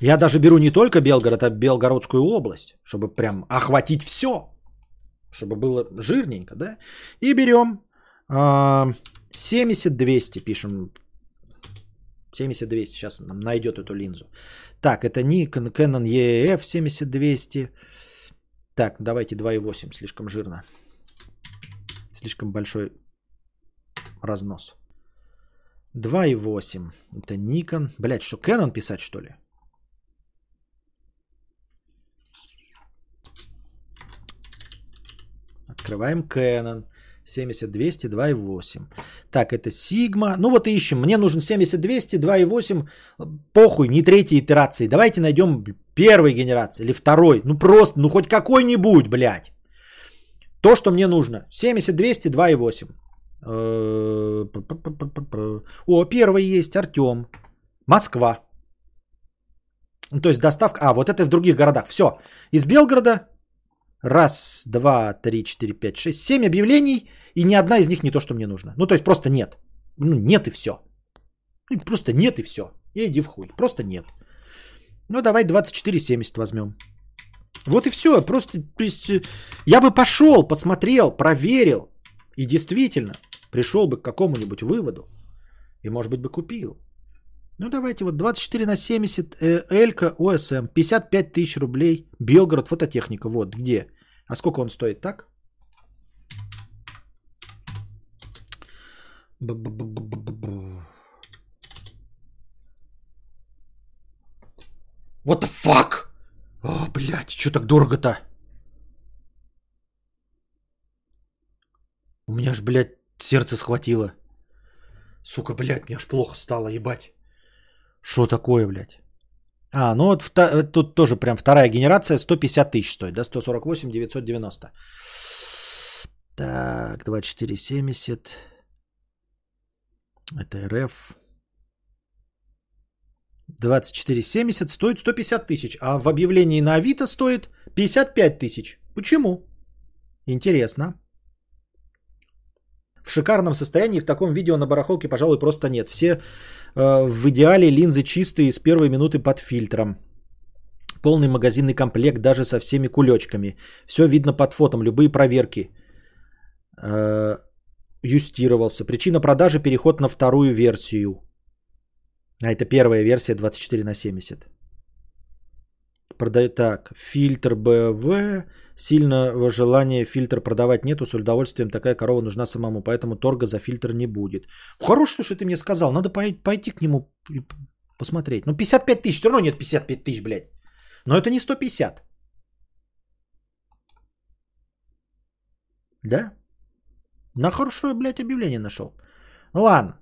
Я даже беру не только Белгород, а Белгородскую область, чтобы прям охватить все, чтобы было жирненько, да? И берем э, 70-200, пишем 70-200, сейчас нам найдет эту линзу. Так, это Nikon Canon EF 70-200. Так, давайте 2.8, слишком жирно. Слишком большой разнос. 2.8. Это Nikon. Блять, что, Canon писать, что ли? Открываем Canon. 70-200, 2.8. Так, это Sigma. Ну вот ищем. Мне нужен 70-200, 2.8. Похуй, не третьей итерации. Давайте найдем первой генерации или второй. Ну просто, ну хоть какой-нибудь, блядь. То, что мне нужно. 70-200, 2.8. Э, о, первый есть, Артем. Москва. Ну, то есть доставка... А, вот это в других городах. Все. Из Белгорода Раз, два, три, четыре, пять, шесть, семь объявлений, и ни одна из них не то, что мне нужно. Ну, то есть просто нет. Ну, нет и все. Ну, просто нет и все. И иди в хуй. Просто нет. Ну, давай 24,70 возьмем. Вот и все. Просто, то есть, э, я бы пошел, посмотрел, проверил. И действительно, пришел бы к какому-нибудь выводу. И, может быть, бы купил. Ну, давайте вот 24 на 70, э, Элька, ОСМ, 55 тысяч рублей, Белгород, фототехника, вот где. А сколько он стоит, так? What the fuck? О, блядь, что так дорого-то? У меня ж, блядь, сердце схватило. Сука, блядь, мне аж плохо стало, ебать. Что такое, блядь? А, ну вот тут тоже прям вторая генерация 150 тысяч стоит, да, 148 990. Так, 2470. Это РФ. 2470 стоит 150 тысяч, а в объявлении на Авито стоит 55 тысяч. Почему? Интересно. В шикарном состоянии в таком видео на барахолке, пожалуй, просто нет. Все Э, в идеале линзы чистые с первой минуты под фильтром. Полный магазинный комплект даже со всеми кулечками. Все видно под фотом, любые проверки. Э, юстировался. Причина продажи переход на вторую версию. А это первая версия 24 на 70. Продает так. Фильтр БВ. Сильно желания фильтр продавать нету. С удовольствием такая корова нужна самому. Поэтому торга за фильтр не будет. Хорошо, что ты мне сказал. Надо пойти к нему посмотреть. Ну 55 тысяч. Все равно нет 55 тысяч, блядь. Но это не 150. Да? На хорошее, блядь, объявление нашел. Ладно.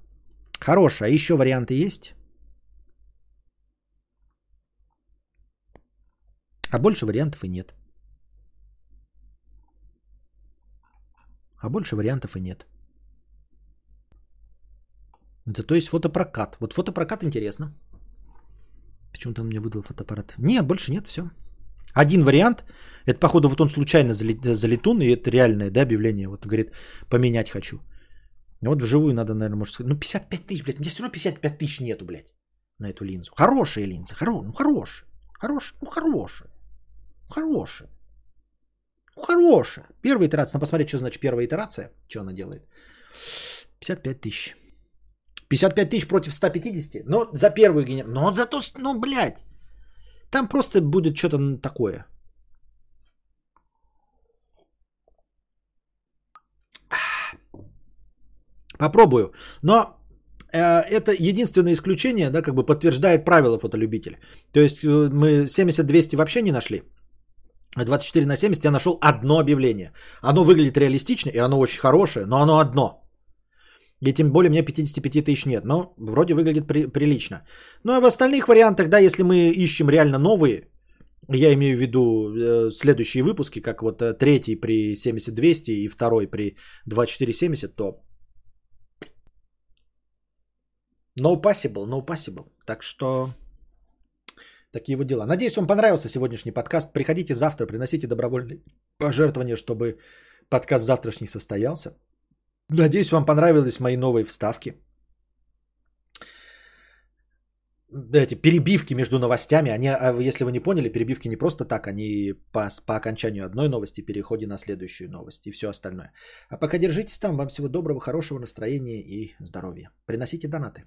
Хорошее. А еще варианты есть? А больше вариантов и нет. А больше вариантов и нет. Это то есть фотопрокат. Вот фотопрокат интересно. Почему-то он мне выдал фотоаппарат. Нет, больше нет, все. Один вариант. Это, походу, вот он случайно залетун, и это реальное да, объявление. Вот говорит, поменять хочу. Вот вживую надо, наверное, может сказать. Ну, 55 тысяч, блядь. Мне все равно 55 тысяч нету, блядь, на эту линзу. Хорошая линза. Хоро... Ну, хорошая. Хорошая. Ну, хорошая. Хорошая. Хорошая. Первая итерация. Надо посмотреть, что значит первая итерация. Что она делает. 55 тысяч. 55 тысяч против 150. Но за первую генерацию. Но зато, ну, блядь. Там просто будет что-то такое. Попробую. Но э, это единственное исключение, да, как бы подтверждает правила фотолюбителя. То есть э, мы 70-200 вообще не нашли. 24 на 70 я нашел одно объявление. Оно выглядит реалистично, и оно очень хорошее, но оно одно. И тем более мне 55 тысяч нет, но вроде выглядит при, прилично. Ну а в остальных вариантах, да, если мы ищем реально новые, я имею в виду э, следующие выпуски, как вот э, третий при 70-200 и второй при 24-70, то No possible, no possible. Так что такие вот дела. Надеюсь, вам понравился сегодняшний подкаст. Приходите завтра, приносите добровольные пожертвования, чтобы подкаст завтрашний состоялся. Надеюсь, вам понравились мои новые вставки. Эти перебивки между новостями, они, а если вы не поняли, перебивки не просто так, они по, по окончанию одной новости переходе на следующую новость и все остальное. А пока держитесь там, вам всего доброго, хорошего настроения и здоровья. Приносите донаты.